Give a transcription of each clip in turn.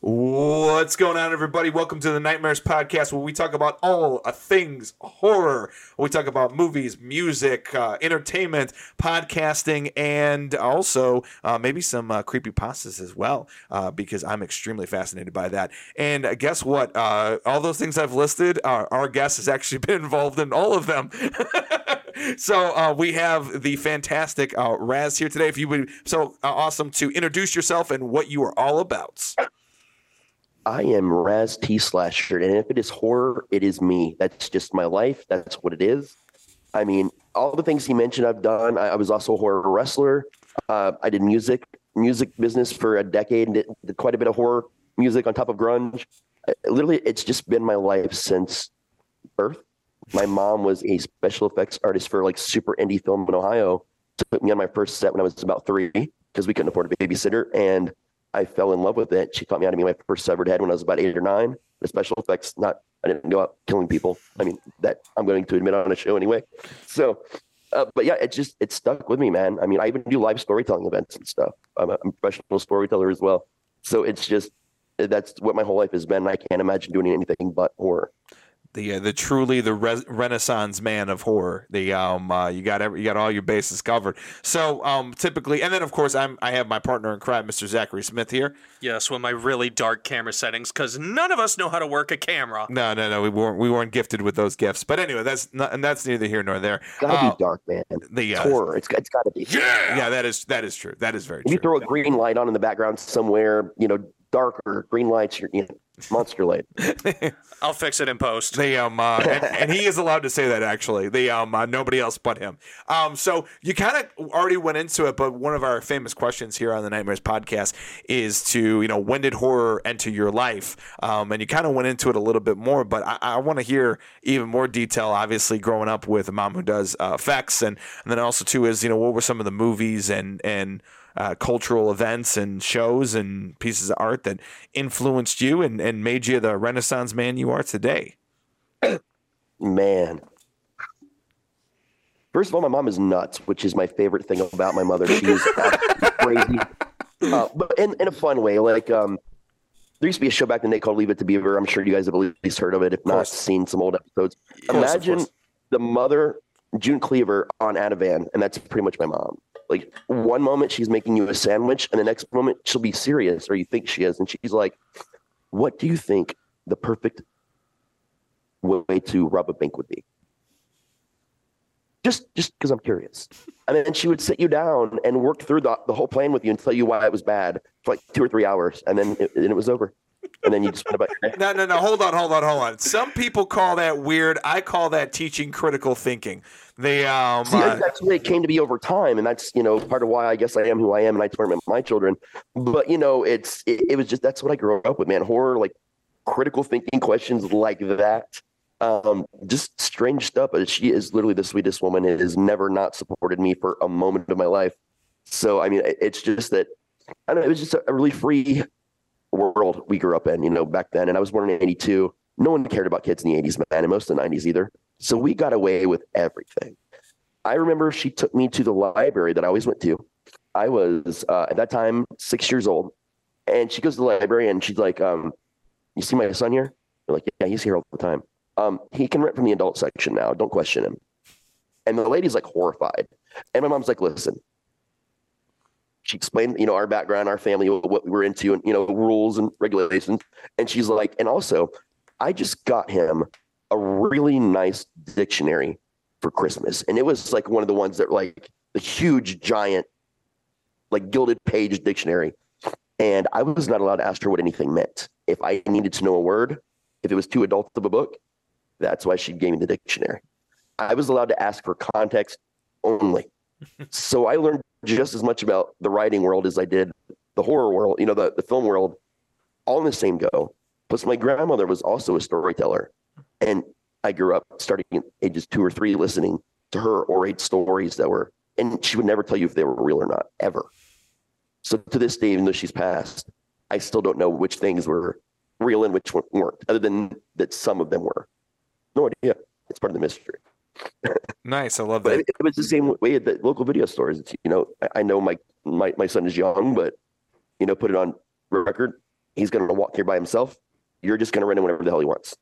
What's going on, everybody? Welcome to the Nightmares Podcast, where we talk about all things horror. We talk about movies, music, uh, entertainment, podcasting, and also uh, maybe some uh, creepy pastas as well, uh, because I'm extremely fascinated by that. And uh, guess what? Uh, all those things I've listed, uh, our guest has actually been involved in all of them. so uh, we have the fantastic uh, Raz here today. If you would, so uh, awesome to introduce yourself and what you are all about. I am Raz T Slasher, and if it is horror, it is me. That's just my life. That's what it is. I mean, all the things he mentioned, I've done. I, I was also a horror wrestler. Uh, I did music, music business for a decade, and did, did quite a bit of horror music on top of grunge. Uh, literally, it's just been my life since birth. My mom was a special effects artist for like super indie film in Ohio. Took me on my first set when I was about three because we couldn't afford a babysitter, and I fell in love with it. She taught me how to be my first severed head when I was about eight or nine. The special effects, not I didn't go out killing people. I mean that I'm going to admit on a show anyway. So, uh, but yeah, it just it stuck with me, man. I mean, I even do live storytelling events and stuff. I'm a professional storyteller as well. So it's just that's what my whole life has been. I can't imagine doing anything but horror the uh, the truly the re- renaissance man of horror. The um uh, you got every, you got all your bases covered. So um typically, and then of course I'm I have my partner in crime, Mr. Zachary Smith here. Yes, with my really dark camera settings, because none of us know how to work a camera. No, no, no, we weren't we weren't gifted with those gifts. But anyway, that's not, and that's neither here nor there. Gotta uh, be dark, man. The uh, horror. It's it's gotta be. Yeah, yeah, that is that is true. That is very. If true. You throw a green light on in the background somewhere, you know, darker green lights. You're, you know, monster light. I'll fix it in post. The um, uh, and, and, he is allowed to say that actually. The um, uh, nobody else but him. Um, so you kind of already went into it, but one of our famous questions here on the Nightmares podcast is to you know when did horror enter your life? Um, and you kind of went into it a little bit more, but I, I want to hear even more detail. Obviously, growing up with a mom who does uh, effects, and and then also too is you know what were some of the movies and and uh, cultural events and shows and pieces of art that influenced you and, and made you the Renaissance man you are today? Man. First of all, my mom is nuts, which is my favorite thing about my mother. She's crazy, uh, but in, in a fun way. Like, um, there used to be a show back in the day called Leave It to Beaver. I'm sure you guys have at least heard of it, if not seen some old episodes. Imagine the mother, June Cleaver, on Ativan, and that's pretty much my mom. Like one moment she's making you a sandwich, and the next moment she'll be serious, or you think she is, and she's like, "What do you think the perfect way to rob a bank would be?" Just, just because I'm curious. And then she would sit you down and work through the, the whole plan with you and tell you why it was bad for like two or three hours, and then it, and it was over and then you just went about your. No, no, no. Hold on, hold on, hold on. Some people call that weird. I call that teaching critical thinking. They um, See, uh, that's the way it came to be over time, and that's you know part of why I guess I am who I am, and I torment my children. But you know, it's it, it was just that's what I grew up with, man. Horror, like critical thinking questions like that. Um, just strange stuff. But she is literally the sweetest woman. It has never not supported me for a moment of my life. So I mean, it's just that I don't know. It was just a really free world we grew up in, you know, back then. And I was born in 82. No one cared about kids in the 80s, man, and most of the 90s either. So we got away with everything. I remember she took me to the library that I always went to. I was uh, at that time six years old, and she goes to the library and she's like, um, "You see my son here?" We're like, "Yeah, he's here all the time. Um, he can rent from the adult section now. Don't question him." And the lady's like horrified, and my mom's like, "Listen." She explained, you know, our background, our family, what we were into, and you know, rules and regulations. And she's like, and also, I just got him a really nice dictionary for Christmas. And it was like one of the ones that like the huge giant, like gilded page dictionary. And I was not allowed to ask her what anything meant. If I needed to know a word, if it was too adult of a book, that's why she gave me the dictionary. I was allowed to ask for context only. so I learned just as much about the writing world as I did the horror world, you know, the, the film world, all in the same go. Plus, my grandmother was also a storyteller. And I grew up starting at ages two or three listening to her orate stories that were, and she would never tell you if they were real or not, ever. So to this day, even though she's passed, I still don't know which things were real and which weren't, other than that some of them were. No idea. It's part of the mystery. nice. I love that. It, it, was the same way at the local video stores. It's, you know, I, I know my, my, my son is young, but, you know, put it on record He's going to walk here by himself. You're just going to run in whenever the hell he wants.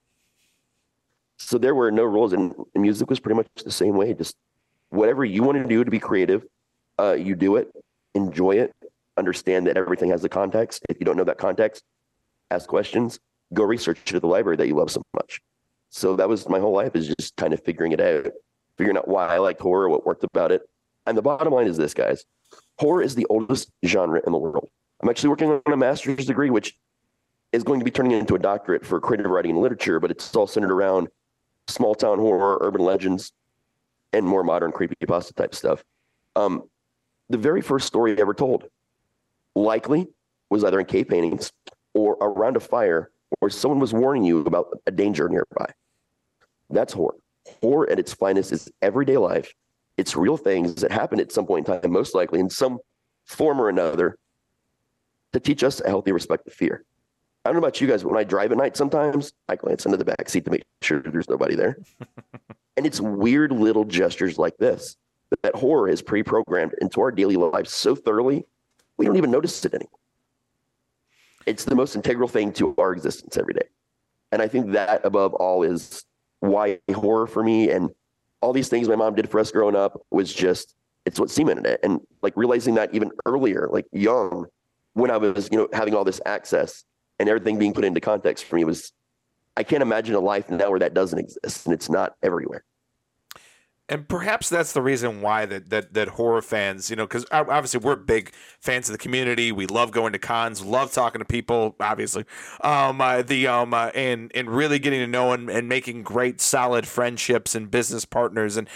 So there were no rules, and, music was pretty much the same way. Just whatever you want to do to be creative, uh, you do it, enjoy it, understand that everything has a context. If you don't know that context, ask questions, go research it at the library that you love so much. So that was my whole life is just kind of figuring it out, figuring out why I liked horror, what worked about it. And the bottom line is this, guys horror is the oldest genre in the world. I'm actually working on a master's degree, which is going to be turning into a doctorate for creative writing and literature, but it's all centered around small town horror, urban legends, and more modern creepypasta type stuff. Um, the very first story ever told likely was either in cave paintings or around a fire or someone was warning you about a danger nearby. That's horror. Horror at its finest is everyday life. It's real things that happen at some point in time, most likely in some form or another, to teach us a healthy respect of fear. I don't know about you guys, but when I drive at night, sometimes I glance into the back seat to make sure there's nobody there. and it's weird little gestures like this that horror is pre-programmed into our daily lives so thoroughly we don't even notice it anymore. It's the most integral thing to our existence every day. And I think that above all is why horror for me and all these things my mom did for us growing up was just it's what cemented it. And like realizing that even earlier, like young, when I was, you know, having all this access and everything being put into context for me was I can't imagine a life now where that doesn't exist and it's not everywhere and perhaps that's the reason why that that, that horror fans, you know, because obviously we're big fans of the community. We love going to cons, love talking to people, obviously, um, uh, the um, uh, and and really getting to know and, and making great, solid friendships and business partners and.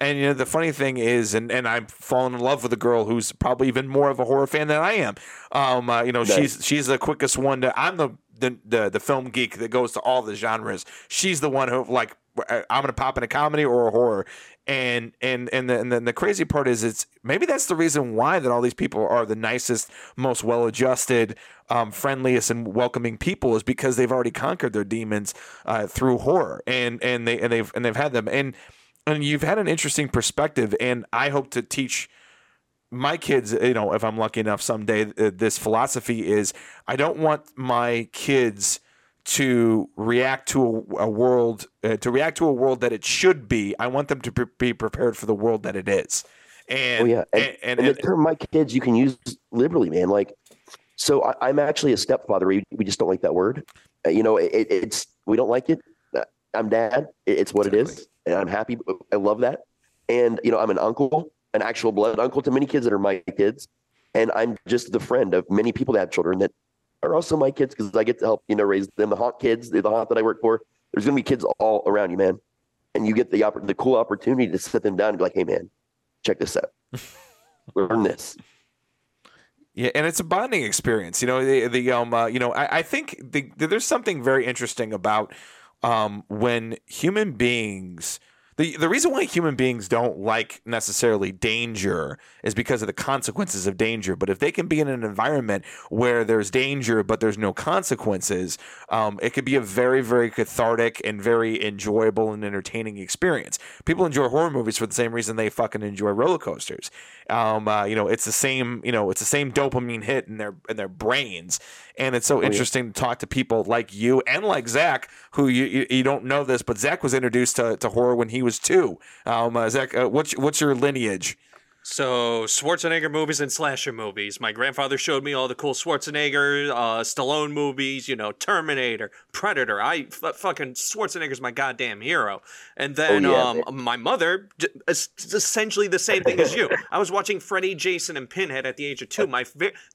And you know the funny thing is, and, and I've fallen in love with a girl who's probably even more of a horror fan than I am. Um, uh, you know, nice. she's she's the quickest one to. I'm the, the the the film geek that goes to all the genres. She's the one who like I'm gonna pop in a comedy or a horror, and and and the, and then the crazy part is it's maybe that's the reason why that all these people are the nicest most well-adjusted um, friendliest and welcoming people is because they've already conquered their demons uh, through horror and and they and they've and they've had them and and you've had an interesting perspective and i hope to teach my kids you know if i'm lucky enough someday uh, this philosophy is i don't want my kids to react to a, a world uh, to react to a world that it should be. I want them to pre- be prepared for the world that it is. And oh, yeah, and, and, and, and the term "my kids" you can use liberally, man. Like, so I, am actually a stepfather. We, we just don't like that word. Uh, you know, it, it's we don't like it. Uh, I'm dad. It's what exactly. it is, and I'm happy. I love that. And you know, I'm an uncle, an actual blood uncle to many kids that are my kids, and I'm just the friend of many people that have children that are also my kids because I get to help, you know, raise them. The haunt kids, the haunt that I work for, there's going to be kids all around you, man. And you get the oppor- the cool opportunity to sit them down and be like, hey, man, check this out. Learn this. Yeah, and it's a bonding experience. You know, the, the um, uh, you know, I, I think the, there's something very interesting about um, when human beings – the the reason why human beings don't like necessarily danger is because of the consequences of danger. But if they can be in an environment where there's danger but there's no consequences, um, it could be a very very cathartic and very enjoyable and entertaining experience. People enjoy horror movies for the same reason they fucking enjoy roller coasters. Um, uh, you know, it's the same. You know, it's the same dopamine hit in their in their brains, and it's so oh, interesting yeah. to talk to people like you and like Zach, who you, you, you don't know this, but Zach was introduced to, to horror when he was two. Um, uh, Zach, uh, what's what's your lineage? So Schwarzenegger movies and slasher movies. My grandfather showed me all the cool Schwarzenegger, uh, Stallone movies. You know, Terminator, Predator. I f- fucking Schwarzenegger's my goddamn hero. And then oh, yeah, um, my mother, essentially the same thing as you. I was watching Freddy, Jason, and Pinhead at the age of two. My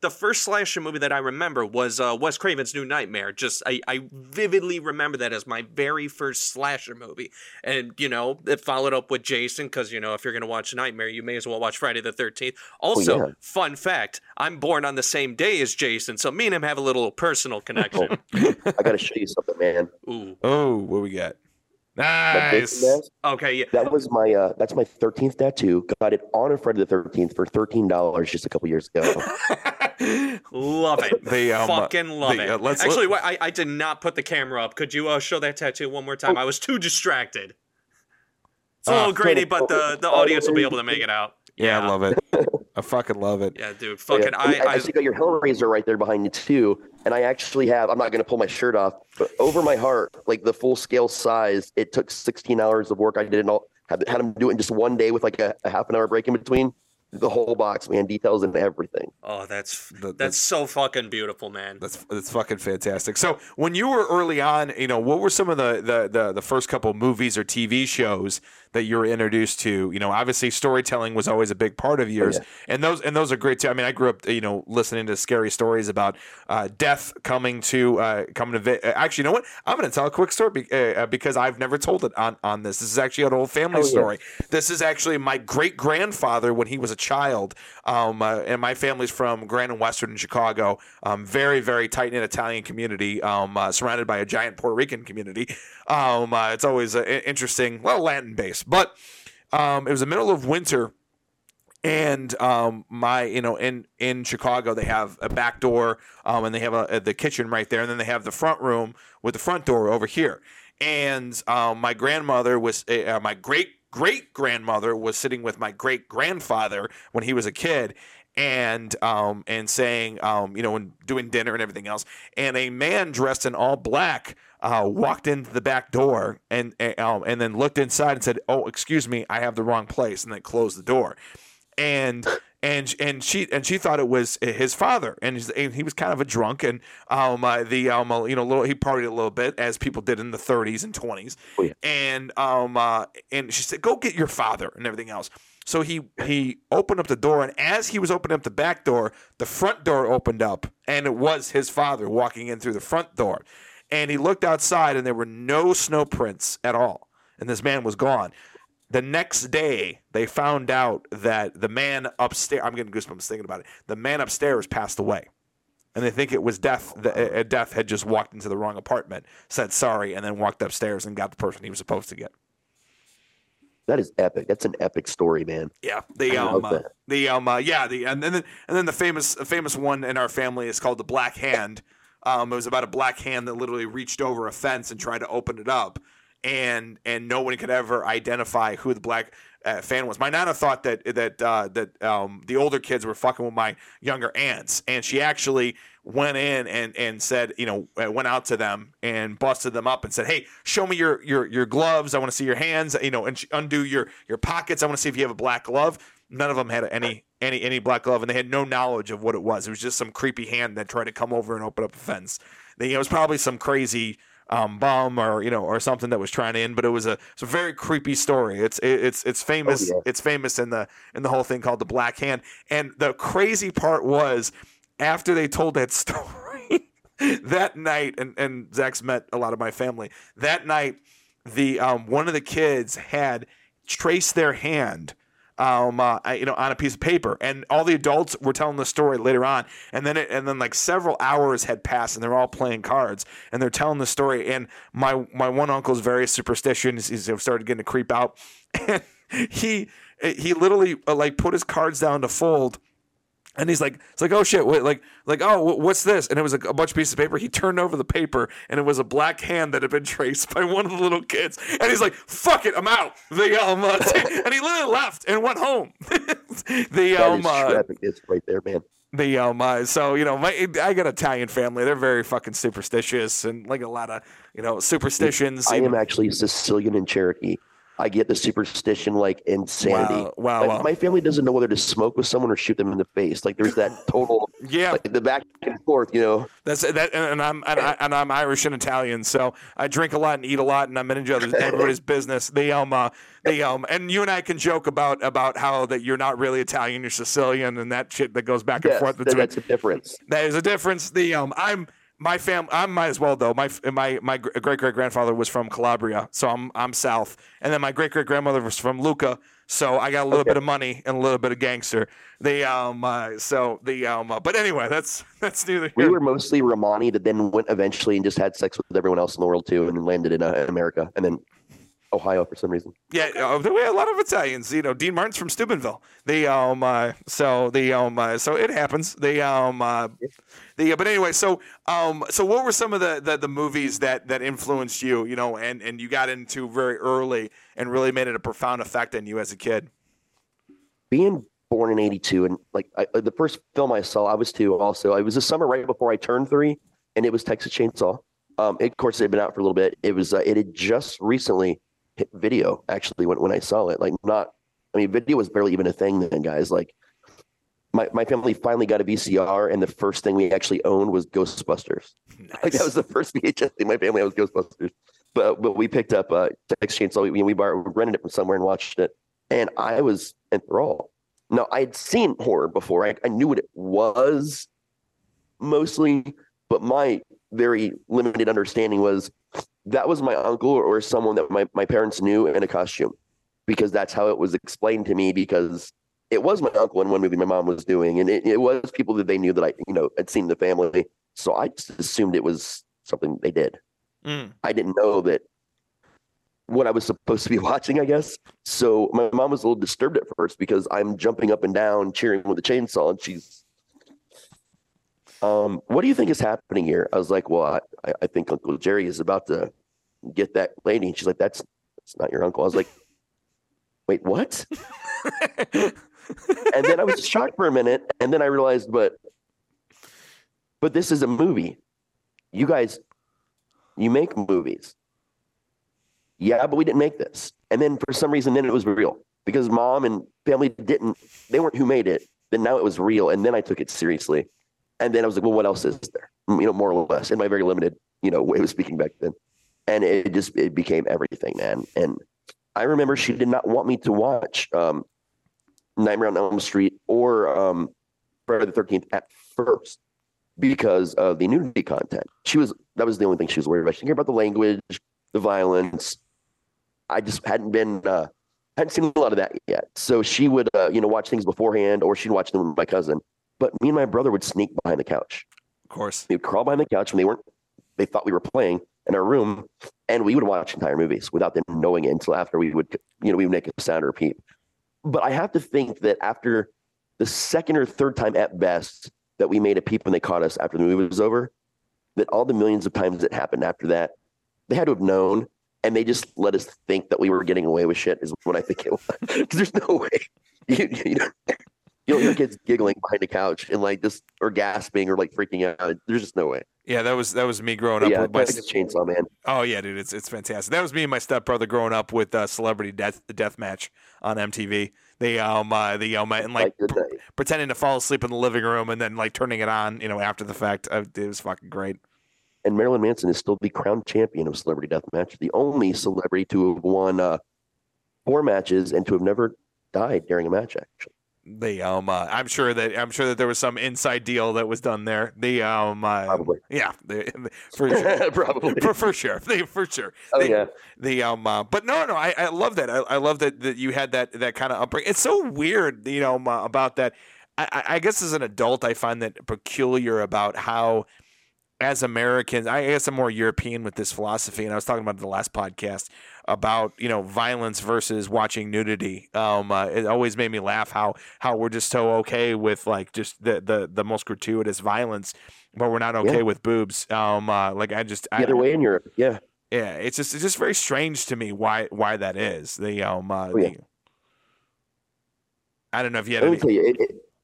the first slasher movie that I remember was uh, Wes Craven's New Nightmare. Just I, I vividly remember that as my very first slasher movie. And you know, it followed up with Jason because you know if you're gonna watch Nightmare, you may as well watch Friday the 13th. Also, oh, yeah. fun fact I'm born on the same day as Jason, so me and him have a little personal connection. I got to show you something, man. Ooh. Oh, what we got? Nice. Okay, yeah. That was my uh that's my 13th tattoo. Got it on a Friday the 13th for $13 just a couple years ago. love it. The, um, Fucking love the, it. Uh, Actually, let... I, I did not put the camera up. Could you uh, show that tattoo one more time? Oh. I was too distracted. It's a little uh, grainy, but the, the audience will be able to make it out. Yeah, I love it. I fucking love it. Yeah, dude. Oh, yeah. Fucking, I, I, I, see you got your Hellraiser right there behind you too. And I actually have. I'm not going to pull my shirt off, but over my heart, like the full scale size, it took 16 hours of work. I did it all. Had, had him do it in just one day with like a, a half an hour break in between. The whole box, man, details and everything. oh, that's The- the- that's so fucking beautiful, man. That's that's fucking fantastic. So when you were early on, you know, what were some of the the the, the first couple movies or TV shows that you were introduced to? You know, obviously storytelling was always a big part of yours, yeah. and those and those are great too. I mean, I grew up, you know, listening to scary stories about uh, death coming to uh, coming to. Vi- uh, actually, you know what? I'm going to tell a quick story be- uh, uh, because I've never told it on on this. This is actually an old family Oh, yeah. story. This is actually my great grandfather when he was a child. Um, uh, and my family's from Grand and Western in Chicago. Um, very, very tight knit Italian community, um, uh, surrounded by a giant Puerto Rican community. Um, uh, it's always uh, interesting, well, Latin based. But um, it was the middle of winter and um, my you know in in Chicago they have a back door um, and they have a, the kitchen right there and then they have the front room with the front door over here. And um, my grandmother was uh, my great great grandmother was sitting with my great grandfather when he was a kid and um and saying um you know and doing dinner and everything else. And a man dressed in all black uh walked into the back door and and, um, and then looked inside and said oh excuse me I have the wrong place and then closed the door and and and she and she thought it was his father, and, and he was kind of a drunk, and um uh, the um uh, you know little he partied a little bit as people did in the 30s and 20s, Oh, yeah. and um uh, and she said go get your father and everything else. So he he opened up the door, and as he was opening up the back door, the front door opened up, and it was his father walking in through the front door, and he looked outside, and there were no snow prints at all, and this man was gone. The next day they found out that the man upstairs i'm getting goosebumps thinking about it. The man upstairs passed away. And they think it was death the, uh, death had just walked into the wrong apartment said sorry and then walked upstairs and got the person he was supposed to get. That is epic. That's an epic story, man. yeah the I um love uh, that. the um uh, yeah the and then and then the famous famous one in our family is called the black hand um it was about a black hand that literally reached over a fence and tried to open it up and and no one could ever identify who the black uh, fan was. My nana thought that that uh, that um, the older kids were fucking with my younger aunts, and she actually went in and and said, you know, uh, went out to them and busted them up and said, "Hey, show me your your your gloves. I want to see your hands. You know, and undo your your pockets. I want to see if you have a black glove." None of them had any any any black glove, and they had no knowledge of what it was. It was just some creepy hand that tried to come over and open up a fence. They- It was probably some crazy um, bum or you know or something that was trying to in, but it was a it's a very creepy story. It's it, it's it's famous. Oh, yeah. It's famous in the in the whole thing called the Black Hand. And the crazy part was after they told that story that night, and and Zach's met a lot of my family that night. The um, one of the kids had traced their hand um, uh, you know, on a piece of paper, and all the adults were telling the story later on, and then it, and then like several hours had passed, and they're all playing cards, and they're telling the story, and my my one uncle's very superstitious, he's started getting to creep out, and he he literally uh, like put his cards down to fold. And he's like, it's like, oh shit, wait, like, like, oh, what's this? And it was like a bunch of pieces of paper. He turned over the paper, and it was a black hand that had been traced by one of the little kids. And he's like, fuck it, I'm out. The um, uh, and he literally left and went home. the That um, uh. Right there, man. the um, uh, so you know, my I got Italian family. They're very fucking superstitious and like a lot of you know superstitions. I am actually Sicilian and Cherokee. I get the superstition like insanity. Wow, wow, Like, wow. My family doesn't know whether to smoke with someone or shoot them in the face. Like there's that total, yeah, like the back and forth. You know, That's that, and I'm and, I, and I'm Irish and Italian, so I drink a lot and eat a lot, and I'm in into other everybody's business. The um, uh, the um, and you and I can joke about about how that you're not really Italian, you're Sicilian, and that shit that goes back and yes, forth between. that's a difference. That is a difference. The um, I'm my fam. I might as well though. My my my great great grandfather was from Calabria, so I'm I'm south, and then my great great grandmother was from Lucca. So I got a little Okay. bit of money and a little bit of gangster. The um, uh, so the um, uh, but anyway, that's that's neither We were mostly Romani that then went eventually and just had sex with everyone else in the world too, and landed in, uh, in America and then Ohio for some reason. Yeah, uh, there were a lot of Italians. You know, Dean Martin's from Steubenville. The um, uh, so the um, uh, so it happens. The um, uh, the but anyway, so um, so what were some of the, the the movies that that influenced you? You know, and and you got into very early and really made it a profound effect on you as a kid. being born in '82, and like I, the first film I saw, I was two. Also, it was the summer right before I turned three, and it was Texas Chainsaw. Um, it, of course, it had been out for a little bit. It was uh, it had just recently hit video actually when when I saw it. Like not, I mean, video was barely even a thing then, guys. Like my, my family finally got a VCR, and the first thing we actually owned was Ghostbusters. Nice. Like that was the first VHS thing my family had was Ghostbusters. But but we picked up uh, Texas Chainsaw. We we borrowed, rented it from somewhere and watched it, and I was enthralled. Now I had seen horror before. I, I knew what it was mostly, but my very limited understanding was that was my uncle or someone that my, my parents knew in a costume because that's how it was explained to me because it was my uncle in one movie my mom was doing and it, it was people that they knew that I you know had seen the family so I just assumed it was something they did Mm. I didn't know that what I was supposed to be watching, I guess. So my mom was a little disturbed at first because I'm jumping up and down cheering with the chainsaw, and she's, um, what do you think is happening here? I was like, well, I, I think Uncle Jerry is about to get that lady. And she's like, that's that's not your uncle. I was like, wait, what? and then I was shocked for a minute, and then I realized, but, but this is a movie. You guys, you make movies. Yeah, but we didn't make this. And then for some reason, then it was real because mom and family didn't, they weren't who made it. Then now it was real. And then I took it seriously. And then I was like, well, what else is there? You know, more or less in my very limited, you know, way of speaking back then. And it just, it became everything, man. And I remember she did not want me to watch um, Nightmare on Elm Street or um, Friday the 13th at first because of the nudity content. She was, that was the only thing she was worried about. She didn't care about the language, the violence. I just hadn't been, uh, hadn't seen a lot of that yet. So she would, uh, you know, watch things beforehand or she'd watch them with my cousin. But me and my brother would sneak behind the couch. Of course. We would crawl behind the couch when they weren't, they thought we were playing in our room and we would watch entire movies without them knowing it until after we would, you know, we would make a sound or a peep. But I have to think that after the second or third time at best that we made a peep when they caught us after the movie was over, that all the millions of times that happened after that, they had to have known and they just let us think that we were getting away with shit is what I think it was. Because there's no way you, you know you don't hear kids giggling behind the couch and like just or gasping or like freaking out. There's just no way. Yeah, that was that was me growing up yeah, with my. Texas Chainsaw Man. Oh yeah, dude, it's it's fantastic. That was me and my stepbrother growing up with uh, Celebrity Death Death Match on MTV. They um uh, they um and like Like pretending to fall asleep in the living room and then like turning it on, you know, after the fact. Uh, it was fucking great. And Marilyn Manson is still the crowned champion of Celebrity Deathmatch, the only celebrity to have won uh, four matches and to have never died during a match. Actually, They um uh, I'm sure that I'm sure that there was some inside deal that was done there. The um uh, probably, yeah, they, for sure. probably. for, for sure, they, for sure. Oh They- yeah, The um, uh, but no, no, I, I love that. I, I love that that you had that that kind of upbringing. It's so weird, you know, about that. I, I I guess as an adult, I find that peculiar about how, as Americans, I guess I'm more European with this philosophy, and I was talking about it in the last podcast about you know violence versus watching nudity. Um, uh, it always made me laugh how how we're just so okay with like just the the, the most gratuitous violence, but we're not okay Yeah. with boobs. Um, uh, like I just the I, other way in Europe. Yeah, yeah, it's just it's just very strange to me why why that is. The um uh, Oh, yeah. the, I don't know if you had any. tell you, it,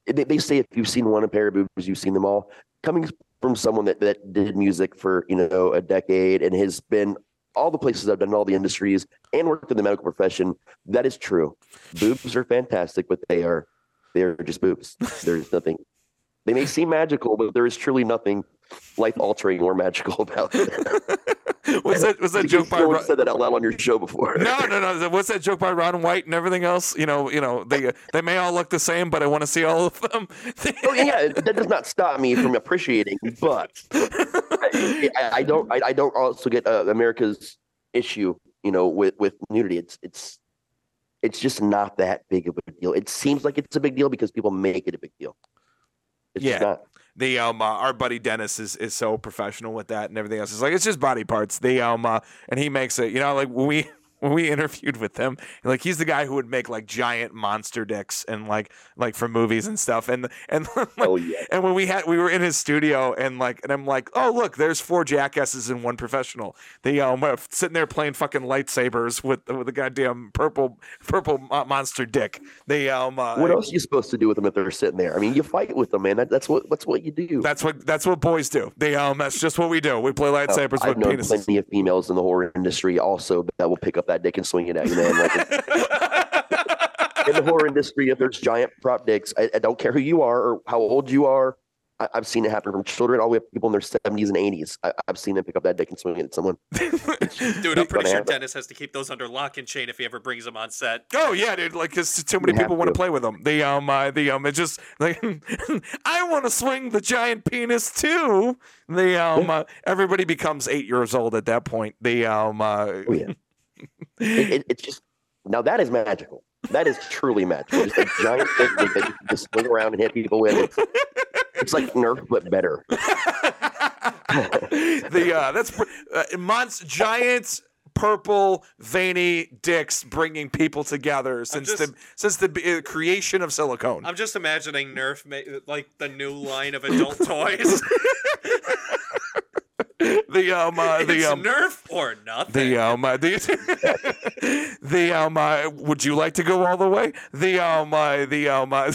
it, they- they say if you've seen one pair of boobs, you've seen them all. Coming from someone that, that did music for you know a decade and has been all the places I've done, all the industries, and worked in the medical profession, that is true. Boobs are fantastic, but they are they are just boobs. There's nothing. They may seem magical, but there is truly nothing life altering or magical about it. was that was that joke by No one said that out loud on your show before. No, no, no. What's that joke by Ron White and everything else? You know, you know, they they may all look the same, but I want to see all of them. Oh, yeah, that does not stop me from appreciating, but I, I, don't. I, I don't also get uh, America's issue, you know, with with nudity. It's it's it's just not that big of a deal. It seems like it's a big deal because people make it a big deal. It's just Yeah. The um uh, our buddy Dennis is is so professional with that and everything else. It's like it's just body parts. The um uh, and he makes it. You know, like we when we interviewed with him, like he's the guy who would make like giant monster dicks and like like for movies and stuff. And and like, Oh yeah. and when we had we were in his studio and like and I'm like, oh look, there's four jackasses and one professional. They um were sitting there playing fucking lightsabers with with a goddamn purple purple monster dick. They um uh, What else are you supposed to do with them if they're sitting there? I mean, you fight with them, man. That, that's what that's what you do. That's what that's what boys do. They um that's just what we do. We play lightsabers I've with known penises. plenty of females in the horror industry also that will pick up that dick and swing it at you, man. Like in the horror industry, if there's giant prop dicks, I, I don't care who you are or how old you are. I, I've seen it happen from children all the way up to people in their 70s and 80s. I, I've seen them pick up that dick and swing it at someone. Dude, I'm pretty sure. Dennis has to keep those under lock and chain if he ever brings them on set. Oh yeah, dude! Like, cause too many You people want to to. play with them. The um, uh, the um, it's just like I want to swing the giant penis too. The um, uh, everybody becomes eight years old at that point. The um, uh, Oh, yeah. It, it, it's just now that is magical. That is truly magical. Just a giant thing that you can just swing around and hit people with. It's, it's like Nerf, but better. the uh, that's pr- uh, months giant purple veiny dicks bringing people together since just- the since the uh, creation of silicone. I'm just imagining Nerf ma- like the new line of adult toys. the um, uh, the it's um, Nerf or nothing. The um, uh, the, the um, uh, would you like to go all the way? The um, uh, the um, uh,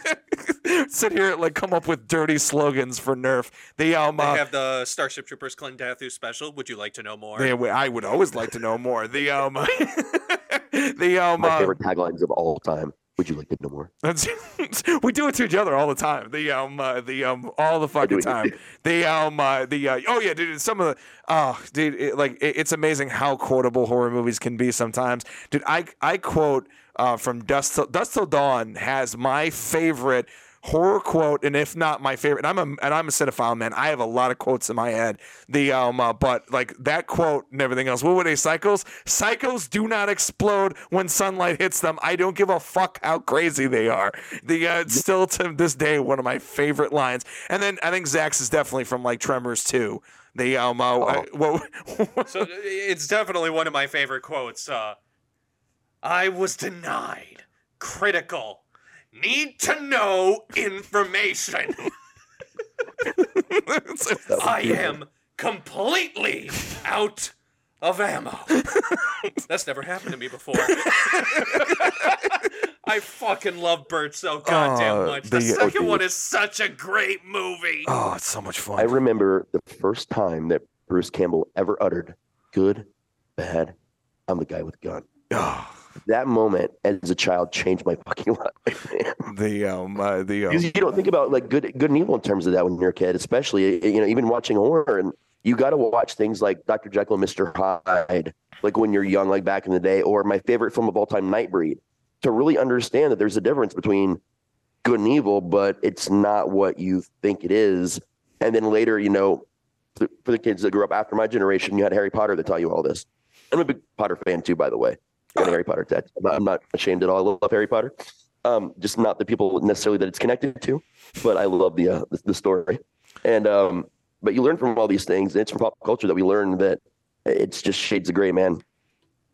sit here like come up with dirty slogans for Nerf. The um, they uh, have the Starship Troopers Klendathu special. Would you like to know more? they- I would always like to know more. The um, the um, My uh, favorite taglines of all time. Would you like to know more? We do it to each other all the time. The um, uh, the um, all the fucking time. The um, uh, the uh, oh yeah, dude. Some of the oh, dude, it, like it, it's amazing how quotable horror movies can be sometimes. Dude, I I quote uh, from Dusk Till, Dusk Till Dawn has my favorite horror quote, and if not my favorite, and I'm a and I'm a cinephile man. I have a lot of quotes in my head. The um, uh, but like that quote and everything else. What were they? Psychos. Psychos do not explode when sunlight hits them. I don't give a fuck how crazy they are. The uh, it's still to this day one of my favorite lines. And then I think Zach's is definitely from like Tremors too. The um, uh, I- what, So it's definitely one of my favorite quotes. Uh, I was denied critical, need to know information. I am completely out of ammo. That's never happened to me before. I fucking love Burt so goddamn Oh, much. The, the- second one is such a great movie. oh, it's so much fun. I remember the first time that Bruce Campbell ever uttered "good, bad, I'm the guy with the gun." Oh, That moment, as a child, changed my fucking life. Man. the um, uh, the um, Because you don't think about like good, good and evil in terms of that when you're a kid, especially you know even watching horror and you got to watch things like Dr. Jekyll and Mr. Hyde, like when you're young, like back in the day, or my favorite film of all time, Nightbreed, to really understand that there's a difference between good and evil, but it's not what you think it is. And then later, you know, for for the kids that grew up after my generation, you had Harry Potter to tell you all this. I'm a big Potter fan too, by the way. I got a Harry Potter. I'm not, ashamed at all. I love Harry Potter. Um, just not the people necessarily that it's connected to, but I love the uh, the, the story. And um, but you learn from all these things. And it's from pop culture that we learn that it's just shades of gray, man.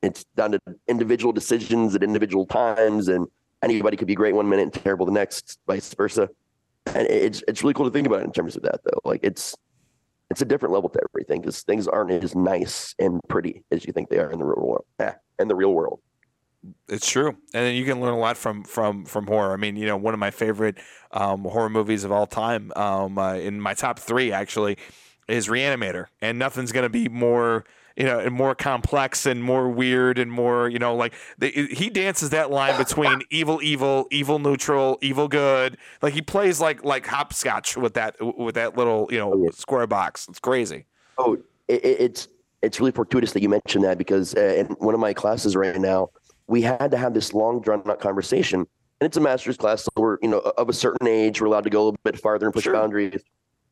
It's down to individual decisions at individual times, and anybody could be great one minute and terrible the next, vice versa. And it's it's really cool to think about in terms of that, though. Like it's it's a different level to everything because things aren't as nice and pretty as you think they are in the real world. Eh, in the real world. It's true, and then you can learn a lot from from from horror. I mean, you know, one of my favorite um, horror movies of all time, um, uh, in my top three actually, is Reanimator, and nothing's gonna be more. You know, and more complex and more weird and more, you know, like the, he dances that line between evil, evil, evil, neutral, evil, good. Like he plays like like hopscotch with that with that little you know Oh, yeah. square box. It's crazy. Oh, it- it's it's really fortuitous that you mentioned that because uh, in one of my classes right now, we had to have this long drawn out conversation, and it's a master's class, so we're you know of a certain age, we're allowed to go a little bit farther and push Sure. boundaries.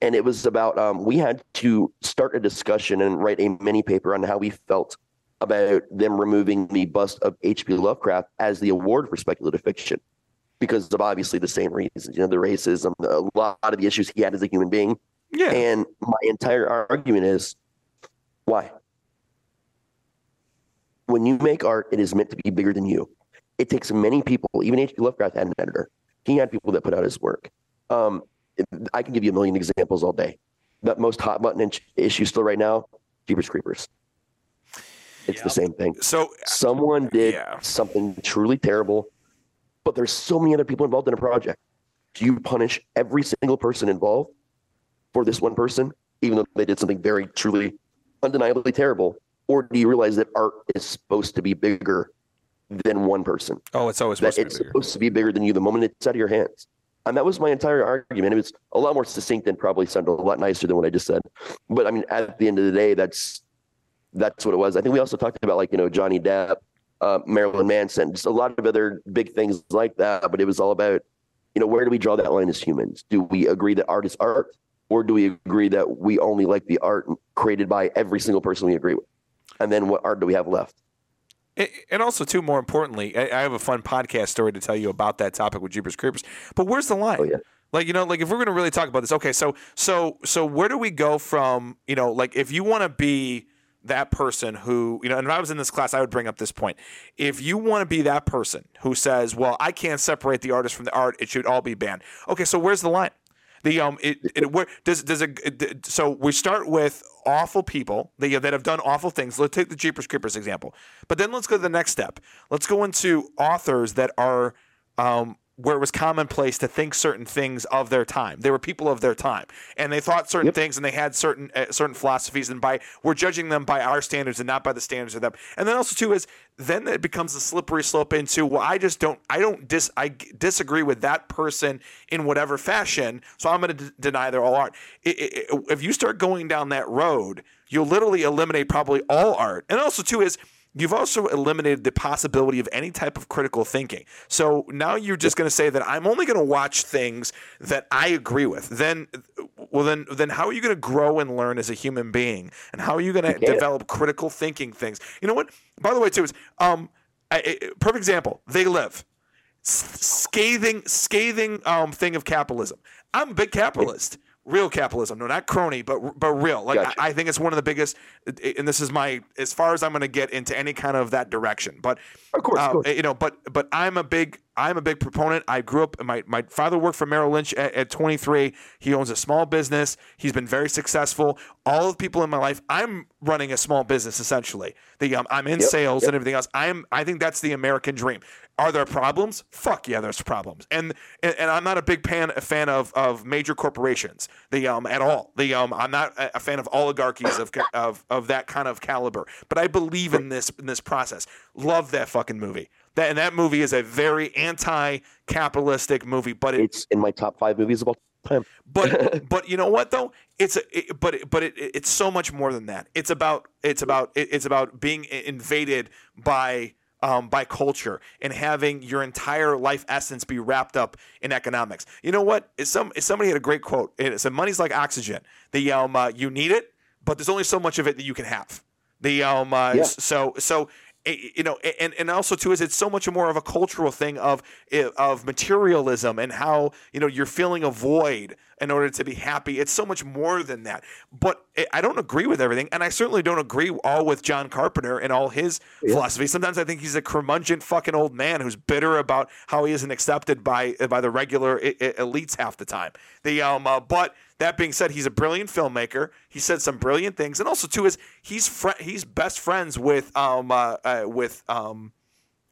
And it was about um, we had to start a discussion and write a mini paper on how we felt about them removing the bust of H.P. Lovecraft as the award for speculative fiction because of obviously the same reasons, you know, the racism, a lot of the issues he had as a human being. Yeah, And my entire argument is why? when you make art, it is meant to be bigger than you. It takes many people. Even H.P. Lovecraft had an editor. He had people that put out his work. Um, I can give you a million examples all day. The most hot button issue still right now, Jeepers Creepers. It's the same thing. So Someone did Yeah. something truly terrible, but there's so many other people involved in a project. Do you punish every single person involved for this one person, even though they did something very truly undeniably terrible? Or do you realize that art is supposed to be bigger than one person? oh, it's always that supposed to it's be bigger. supposed to be bigger than you the moment it's out of your hands. And that was my entire argument. It was a lot more succinct and probably sounded a lot nicer than what I just said. But I mean, at the end of the day, that's that's what it was. I think we also talked about like you know Johnny Depp, uh, Marilyn Manson, just a lot of other big things like that. But it was all about you know where do we draw that line as humans? Do we agree that art is art, or do we agree that we only like the art created by every single person we agree with? And then what art do we have left? And also, too, more importantly, I I have a fun podcast story to tell you about that topic with Jeepers Creepers. But where's the line? Oh yeah. Like you know, like if we're going to really talk about this, okay, so so so where do we go from you know, like if you want to be that person who you know, and if I was in this class, I would bring up this point. If you want to be that person who says, "Well, I can't separate the artist from the art; it should all be banned." Okay, so where's the line? The um, it, it where does does it, so we start with awful people that that have done awful things. Let's take the Jeepers Creepers example, but then let's go to the next step. Let's go into authors that are um where it was commonplace to think certain things of their time. They were people of their time, and they thought certain Yep. things, and they had certain uh, certain philosophies. And by we're judging them by our standards and not by the standards of them. And then also too is then it becomes a slippery slope into well, I just don't I don't dis I disagree with that person in whatever fashion, so I'm going to d- deny their all art. I- I- I- if you start going down that road, you'll literally eliminate probably all art. And also too is You've also eliminated the possibility of any type of critical thinking. So now you're just going to say that I'm only going to watch things that I agree with. Then, well, then, then how are you going to grow and learn as a human being? And how are you going to develop critical thinking things? You know what? By the way, too is um, I, I- perfect example. They live scathing, scathing um thing of capitalism. I'm a big capitalist. Real capitalism, no, not crony, but but real. Like Gotcha. I, I think it's one of the biggest, and this is my as far as I'm going to get into any kind of that direction. But Of course, of uh, course. you know, but but I'm a big I'm a big proponent. I grew up. My my father worked for Merrill Lynch at, at 23. He owns a small business. He's been very successful. All of the people in my life, I'm running a small business essentially. The um, I'm in Yep, sales yep. and everything else. I'm I think that's the American dream. Are there problems? Fuck yeah, there's problems. And and, and I'm not a big fan a fan of, of major corporations. The um at all. The um I'm not a a fan of oligarchies of of of that kind of caliber. But I believe in this in this process. Love that fucking movie. That and that movie is a very anti-capitalistic movie, but it, It's in my top five movies of all time. but but you know what though it's a it, but it, but it, it's so much more than that it's about it's about it, it's about being invaded by um, by culture and having your entire life essence be wrapped up in economics. You know what? Is some is somebody had a great quote it said money's like oxygen. The um uh, you need it but there's only so much of it that you can have. The um uh, Yeah. so so you know and and also too is it's so much more of a cultural thing of eh, of materialism and how you know you're feeling a void in order to be happy. It's so much more than that. But I- i don't agree with everything and i certainly don't agree all with john carpenter and all his philosophy. Sometimes i think he's a curmudgeon fucking old man who's bitter about how he isn't accepted by by the regular e- e- elites half the time. The um uh, but that being said, he's a brilliant filmmaker. He said some brilliant things, and also too is he's fr- he's best friends with um uh, uh, with um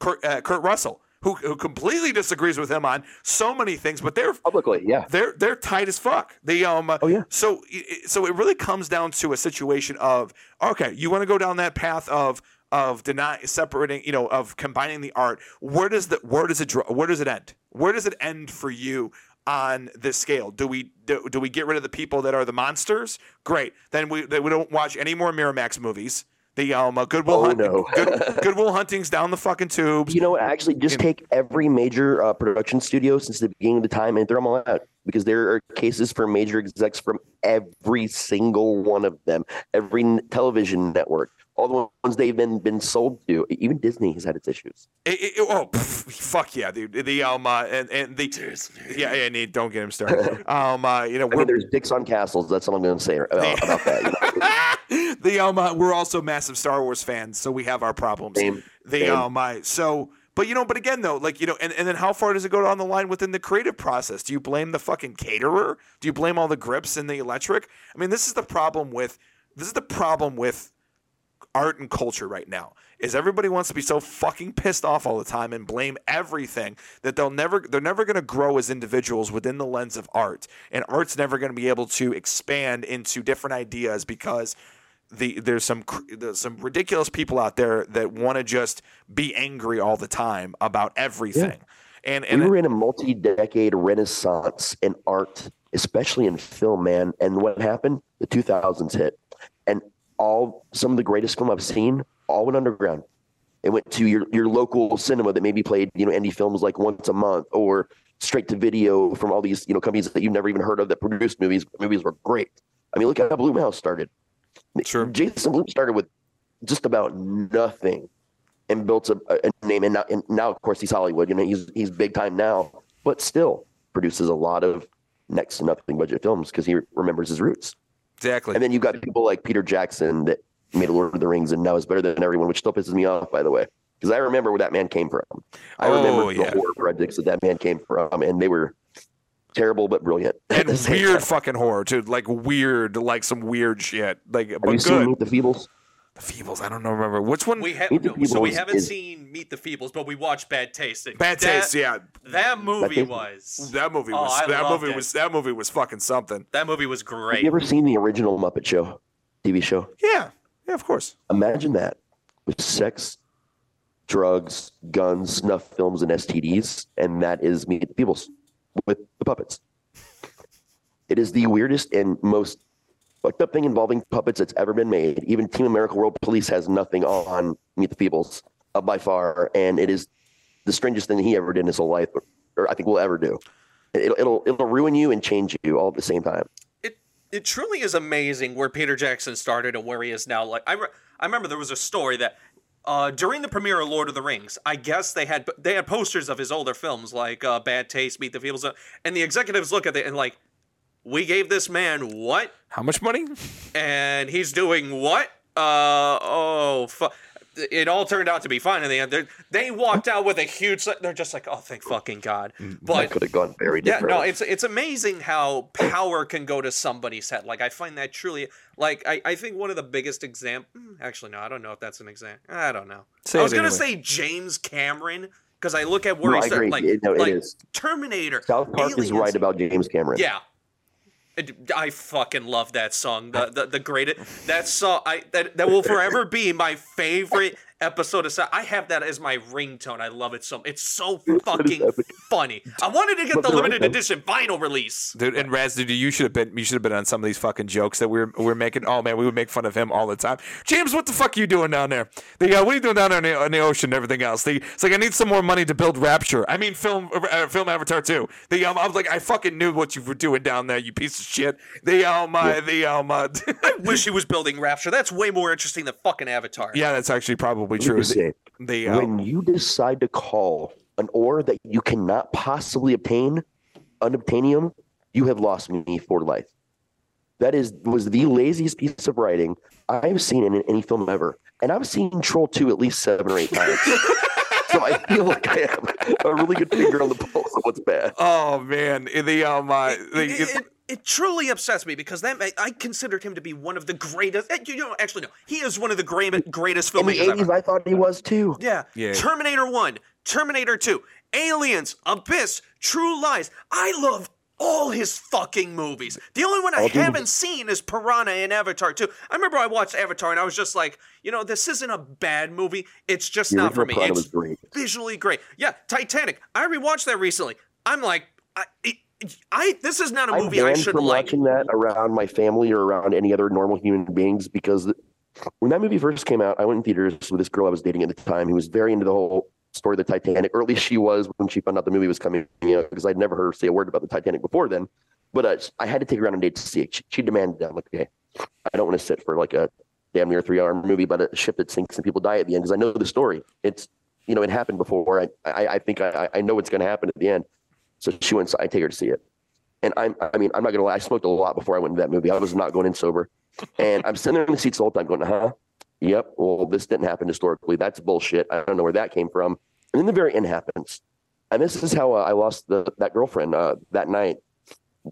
Kurt, uh, Kurt Russell, who who completely disagrees with him on so many things, but they're Publicly, yeah. they're they're tight as fuck. They um Oh, yeah. So it- so it really comes down to a situation of okay, you want to go down that path of of deny separating, you know, of combining the art. Where does the where does it draw, where does it end? Where does it end for you on this scale? Do we do, do we get rid of the people that are the monsters? Great. Then we then we don't watch any more Miramax movies. The um uh, Goodwill Oh, Hunt, no. Good, Goodwill Hunting's down the fucking tubes. You know what? Actually, just take every major uh, production studio since the beginning of the time and throw them all out because there are cases for major execs from every single one of them, every television network, all the ones they've been been sold to. Even Disney has had its issues. It- it- oh, pff, fuck yeah, dude. The um uh, and and the yeah, yeah, Nate, don't get him started. Um, uh, you know, I mean, there's dicks on castles. That's all I'm going to say uh, about that. you know. the um, uh, we're also massive Star Wars fans, so we have our problems. Same, The same. um, uh, so. But you know, but again though, like you know, and, and then how far does it go down the line within the creative process? Do you blame the fucking caterer? Do you blame all the grips and the electric? I mean, this is the problem with this is the problem with art and culture right now is everybody wants to be so fucking pissed off all the time and blame everything that they'll never they're never going to grow as individuals within the lens of art and art's never going to be able to expand into different ideas because the there's some there's some ridiculous people out there that want to just be angry all the time about everything and and we were in a multi-decade renaissance in art, especially in film, man. And what happened? The 2000s hit, and all some of the greatest film I've seen all went underground. It went to your your local cinema that maybe played you know indie films like once a month, or straight to video from all these you know companies that you've never even heard of that produced movies. Movies were great. I mean, look at how Blumhouse started. Sure. Jason Blum started with just about nothing and built a, a name. And now, and now, of course, he's Hollywood. You know, he's he's big time now, but still produces a lot of next to nothing budget films because he remembers his roots. Exactly And then you've got people like Peter Jackson that made Lord of the Rings and now is better than everyone, which still pisses me off, by the way, because I remember where that man came from. I Oh, remember yeah. the horror projects that that man came from, and they were terrible but brilliant. and weird time. fucking horror too like weird like some weird shit like Have but you seen good Meet the Feebles? The feebles i don't know remember which one We have Meet the so we haven't is- seen Meet the Feebles, but we watched Bad Taste. bad That- taste yeah That movie Taste- was That movie Oh, was I that movie it. was that movie was fucking something. that movie was great. Have great. you ever seen the original Muppet Show TV show? Yeah, yeah, of course. Imagine that with sex, drugs, guns, snuff films, and STDs, and that is Meet the Feebles with the puppets. It is the weirdest and most fucked up thing involving puppets that's ever been made. Even Team America World Police has nothing on Meet the Feebles uh, by far, and it is the strangest thing he ever did in his whole life, or, or I think will ever do. It'll, it'll it'll ruin you and change you all at the same time. it it truly is amazing where Peter Jackson started and where he is now. Like I, re- I remember there was a story that uh, during the premiere of Lord of the Rings, I guess they had they had posters of his older films like uh, Bad Taste, Meet the Feebles, uh, and the executives look at it and like, we gave this man what, How much money? and he's doing what? Uh oh. Fu- it all turned out to be fine in the end. They're, they walked out with a huge. They're just like, oh, thank fucking god. That But could have gone very different. yeah, no, it's it's amazing how power can go to somebody's head. Like I find that truly like I, I think one of the biggest example actually no, I don't know if that's an example. I don't know. Say I was gonna anyway. say James Cameron because I look at where No, he's I agree. like, It- no, it like is. Terminator. South Park is right about James Cameron. Yeah. I fucking love that song. The the, the greatest that song I that that will forever be my favorite episode of South. I have that as my ringtone. I love it so. It's so fucking funny. I wanted to get the limited edition vinyl release. Dude, and Raz, dude, you should have been you should have been on some of these fucking jokes that we were we were making. Oh man, we would make fun of him all the time. James, what the fuck are you doing down there? The, uh, what are you doing down there in the, in the ocean and everything else? The, it's like I need some more money to build Rapture. I mean, film uh, film Avatar too. The um, I was like, I fucking knew what you were doing down there, you piece of shit. The um, uh, the um, uh, I wish he was building Rapture. That's way more interesting than fucking Avatar. yeah, that's actually probably true. Let me The, say, the uh, when you decide to call an ore that you cannot possibly obtain unobtainium, you have lost me for life. That is was the laziest piece of writing I've seen in any film ever, and I've seen Troll two at least seven or eight times. so I feel like I have a really good finger on the pulse of what's bad. oh man, the um, uh, the, It, it, it truly upsets me because that I considered him to be one of the greatest. eh, You know, actually, no, he is one of the great, greatest filmmakers. In the eighties, I thought he was too. Yeah. Yeah. Terminator 1, Terminator 2, Aliens, Abyss, True Lies. I love all his fucking movies. The only one I All haven't movies. seen is Piranha and Avatar 2. I remember I watched Avatar and I was just like, you know, this isn't a bad movie. It's just The not for me. Piranha It's was great. visually great. Yeah, Titanic. I rewatched that recently. I'm like, I, it, I this is not a movie I banned should from like. watching that around my family or around any other normal human beings because when that movie first came out, I went in theaters with this girl I was dating at the time who was very into the whole story of the Titanic, or at least she was when she found out the movie was coming. You know, because I'd never heard her say a word about the Titanic before then. But uh, I had to take her on a date to see it. She, she demanded it. I'm like, okay, I don't want to sit for like a damn near three hour movie about a ship that sinks and people die at the end because I know the story. It's you know it happened before. I I, I think I I know what's going to happen at the end. So she went. I take her to see it And I'm, I mean, I'm not gonna lie. I smoked a lot before I went to that movie. I was not going in sober, and I'm sitting there in the seats all the whole time, going, "Huh? Yep. Well, this didn't happen historically. That's bullshit. I don't know where that came from." And then the very end happens, and this is how uh, I lost the that girlfriend uh, that night.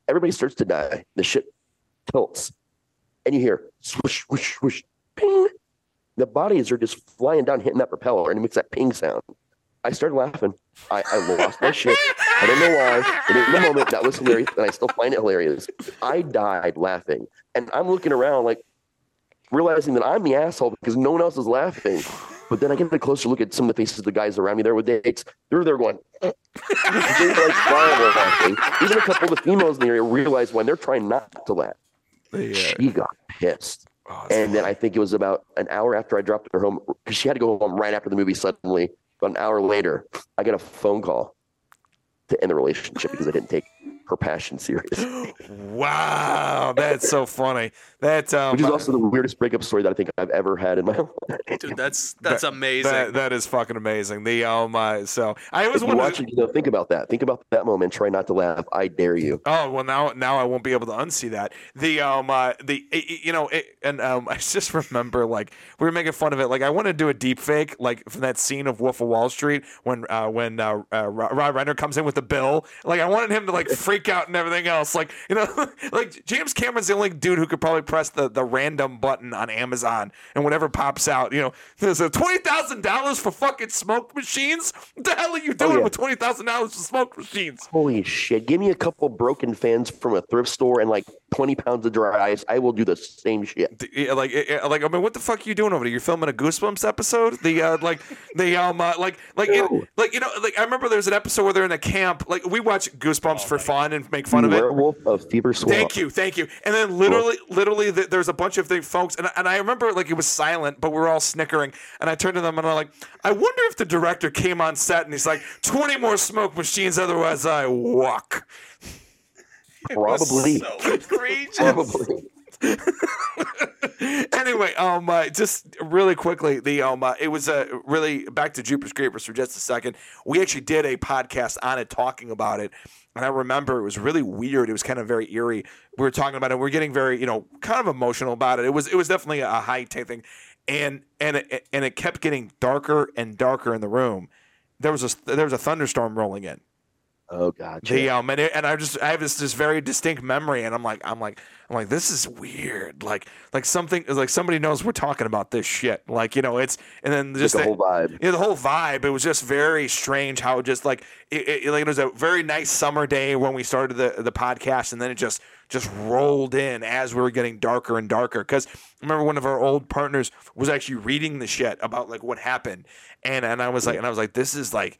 Everybody starts to die. The shit tilts, and you hear swoosh, swoosh, swoosh, ping. The bodies are just flying down, hitting that propeller, and it makes that ping sound. I started laughing. I, I lost my shit. I don't know why. And in the moment, that was hilarious, and I still find it hilarious. I died laughing, and I'm looking around like realizing that I'm the asshole because no one else is laughing. But then I get a closer look at some of the faces of the guys around me there with dates. They're there going, they're like laughing. Even a couple of the females in the area realize when they're trying not to laugh. The, uh, She got pissed. oh, And then I think it was about an hour after I dropped her home because she had to go home right after the movie. Suddenly, about an hour later, I got a phone call to end the relationship because I didn't take her passion series. Wow, that's so funny. That um, Which is also the weirdest breakup story that I think I've ever had in my life. Dude, that's that's amazing. that, that is fucking amazing. The um, uh, so I was always you wanted. watch it, you know, think about that. Think about that moment. Try not to laugh. I dare you. Oh well, now now I won't be able to unsee that. The um uh, the it- it- you know it, and um I just remember like we were making fun of it. Like I want to do a deep fake like from that scene of Wolf of Wall Street when uh, when uh, uh, Ro- Rob Reiner comes in with the bill. Like I wanted him to like freak out and everything else. Like you know like James Cameron's the only dude who could probably press the the random button on Amazon and whatever pops out. You know there's a twenty thousand dollars for fucking smoke machines. What the hell are you oh, doing yeah. with twenty thousand dollars for smoke machines? Holy shit. Give me a couple broken fans from a thrift store and like 20 pounds of dry ice. I will do the same shit. Yeah, like, eh, eh, like I mean, what the fuck are you doing over there? You're filming a Goosebumps episode. The uh, like, the um, uh, like, like, you No. like you know, like I remember there's an episode where they're in a camp. Like we watch Goosebumps for fun and make fun of it. Werewolf of Fever Swamp. Thank you, thank you. And then literally, literally, th- there's a bunch of the folks, and, and I remember like it was silent, but we were all snickering. And I turned to them and I'm like, I wonder if the director came on set and he's like, 20 more smoke machines, otherwise I walk. Probably. so egregious. Probably. anyway, um, uh, just really quickly, the um, uh, it was uh, really back to Jeepers Creepers for just a second. We actually did a podcast on it, talking about it, and I remember it was really weird. It was kind of very eerie. We were talking about it. We are getting very, you know, kind of emotional about it. It was, it was definitely a high tech thing, and and it, and it kept getting darker and darker in the room. There was a there was a thunderstorm rolling in. Oh, God. The um and, it, and I just I have this this very distinct memory and I'm like I'm like I'm like this is weird like like something like somebody knows we're talking about this shit like you know it's and then just the the- whole vibe. yeah, the whole vibe. It was just very strange how it just like it, it, like it was a very nice summer day when we started the the podcast, and then it just just rolled in as we were getting darker and darker. Because remember, one of our old partners was actually reading the shit about like what happened, and and I was like, and I was like, this is like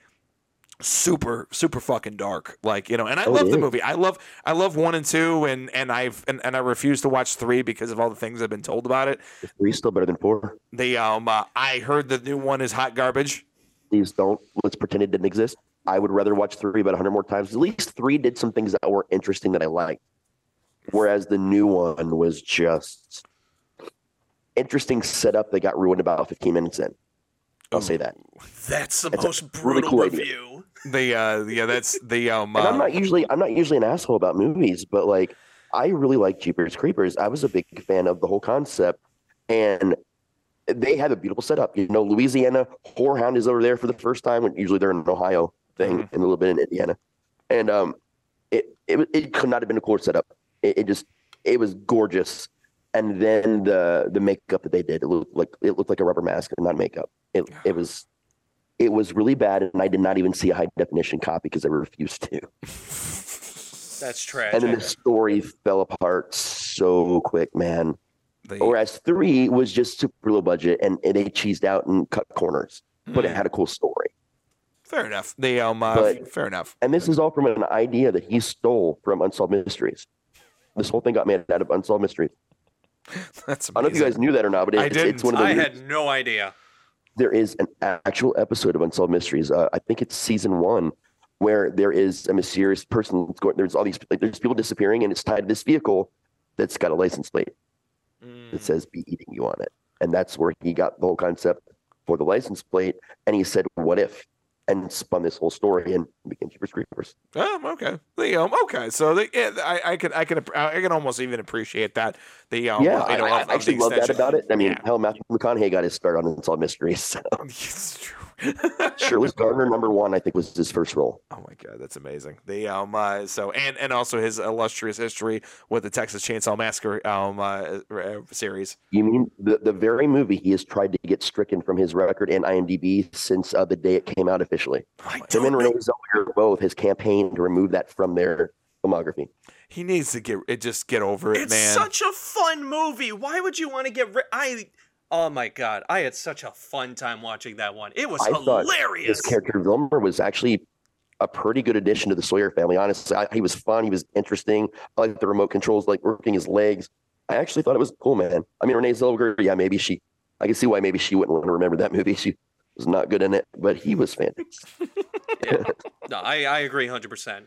super super fucking dark like you know and i Oh, love the movie i love i love one and two and and i've and, and i refuse to watch three because of all the things i've been told about it Three's still better than four. the um uh, i heard the new one is hot garbage Please don't. Let's pretend it didn't exist. I would rather watch three about 100 more times. At least three did some things that were interesting that I liked. Whereas the new one was just interesting setup that got ruined about 15 minutes in. I'll say that. That's the a most really brutal cool idea. The uh yeah, that's the um. And uh, I'm not usually I'm not usually an asshole about movies, but like I really like Jeepers Creepers. I was a big fan of the whole concept, and they have a beautiful setup. You know, Louisiana HorrorHound is over there for the first time. When usually they're in an Ohio thing Mhm. and a little bit in Indiana, and um, it it it could not have been a cooler setup. It, it just it was gorgeous. And then the the makeup that they did, it looked like it looked like a rubber mask and not makeup. It it was it was really bad, and I did not even see a high definition copy because I refused to. That's trash. And then the story fell apart so quick, man. the, Whereas three was just super low budget and, and they cheesed out and cut corners, but it had a cool story. fair enough. The um. Uh, But- fair enough. And this is all from an idea that he stole from Unsolved Mysteries. This whole thing got made out of Unsolved Mysteries. That's I don't know if you guys knew that or not, but I it's, it's one of the I weird- had no idea. There is an actual episode of Unsolved Mysteries. Uh, I think it's season one, where there is a mysterious person. That's going, there's all these like, there's people disappearing, and it's tied to this vehicle that's got a license plate Mm. that says "Be eating you" on it, and that's where he got the whole concept for the license plate. And he said, "What if?" And spun this whole story and became Jeepers Creepers. Oh, okay. The um, okay. So the, yeah, I, I can I can I can almost even appreciate that. The um, yeah, you know, I, I of the actually love that about it. I mean, Yeah. hell, Matthew McConaughey got his start on Unsolved Mysteries. So. it's true. Shirley Gardner, number one, I think was his first role. Oh my god, that's amazing. The um uh, so and and also his illustrious history with the Texas Chainsaw Massacre um uh, uh, series. You mean the, the very movie he has tried to get stricken from his record and IMDb since uh, the day it came out officially? I Him don't and. Renee Zellweger both has campaigned to remove that from their filmography. He needs to get it. Just get over it, It's man. such a fun movie. Why would you want to get rid? I. Oh my god, I had such a fun time watching that one. It was I hilarious. His character Vilmer was actually a pretty good addition to the Sawyer family. Honestly, I, he was fun. He was interesting. I like the remote controls, like working his legs. I actually thought it was cool, man. I mean, Renee Zellweger, yeah, maybe she. I can see why maybe she wouldn't want to remember that movie. She was not good in it, but he was fantastic. No, I, I agree hundred percent.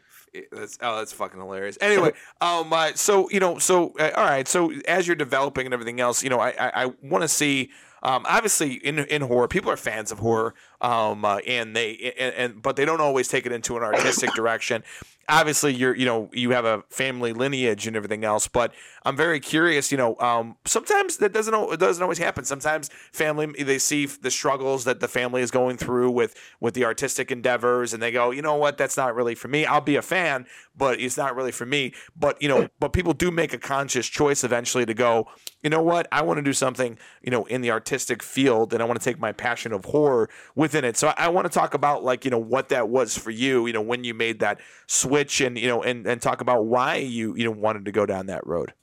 That's oh, that's fucking hilarious. Anyway, um, uh, so you know, so uh, all right, so as you're developing and everything else, you know, I I, I want to see. Um, obviously, in in horror, people are fans of horror, um, uh, and they and, and but they don't always take it into an artistic direction. Obviously, you're you know you have a family lineage and everything else, but I'm very curious. You know, um, sometimes that doesn't it doesn't always happen. Sometimes family they see the struggles that the family is going through with with the artistic endeavors, and they go, you know what, that's not really for me. I'll be a fan, but it's not really for me. But you know, but people do make a conscious choice eventually to go, you know what, I want to do something, you know, in the artistic field, and I want to take my passion of horror within it. So I, I want to talk about like you know what that was for you, you know, when you made that switch, and you know, and and talk about why you you know wanted to go down that road.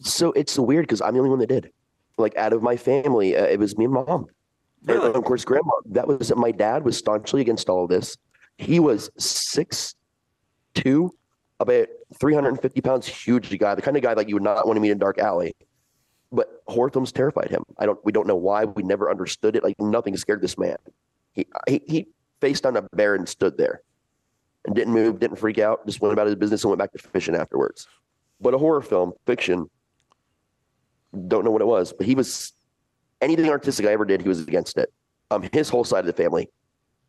So it's weird because I'm the only one that did. Like out of my family, uh, it was me and mom. And of course, grandma. That was my dad was staunchly against all of this. He was six two, about 350 pounds, huge guy, the kind of guy like you would not want to meet in a dark alley. But films terrified him. I don't. We don't know why. We never understood it. Like nothing scared this man. He he, he faced on a bear and stood there, and didn't move, didn't freak out. Just went about his business and went back to fishing afterwards. But a horror film, fiction, don't know what it was, but he was anything artistic I ever did, he was against it. Um, his whole side of the family,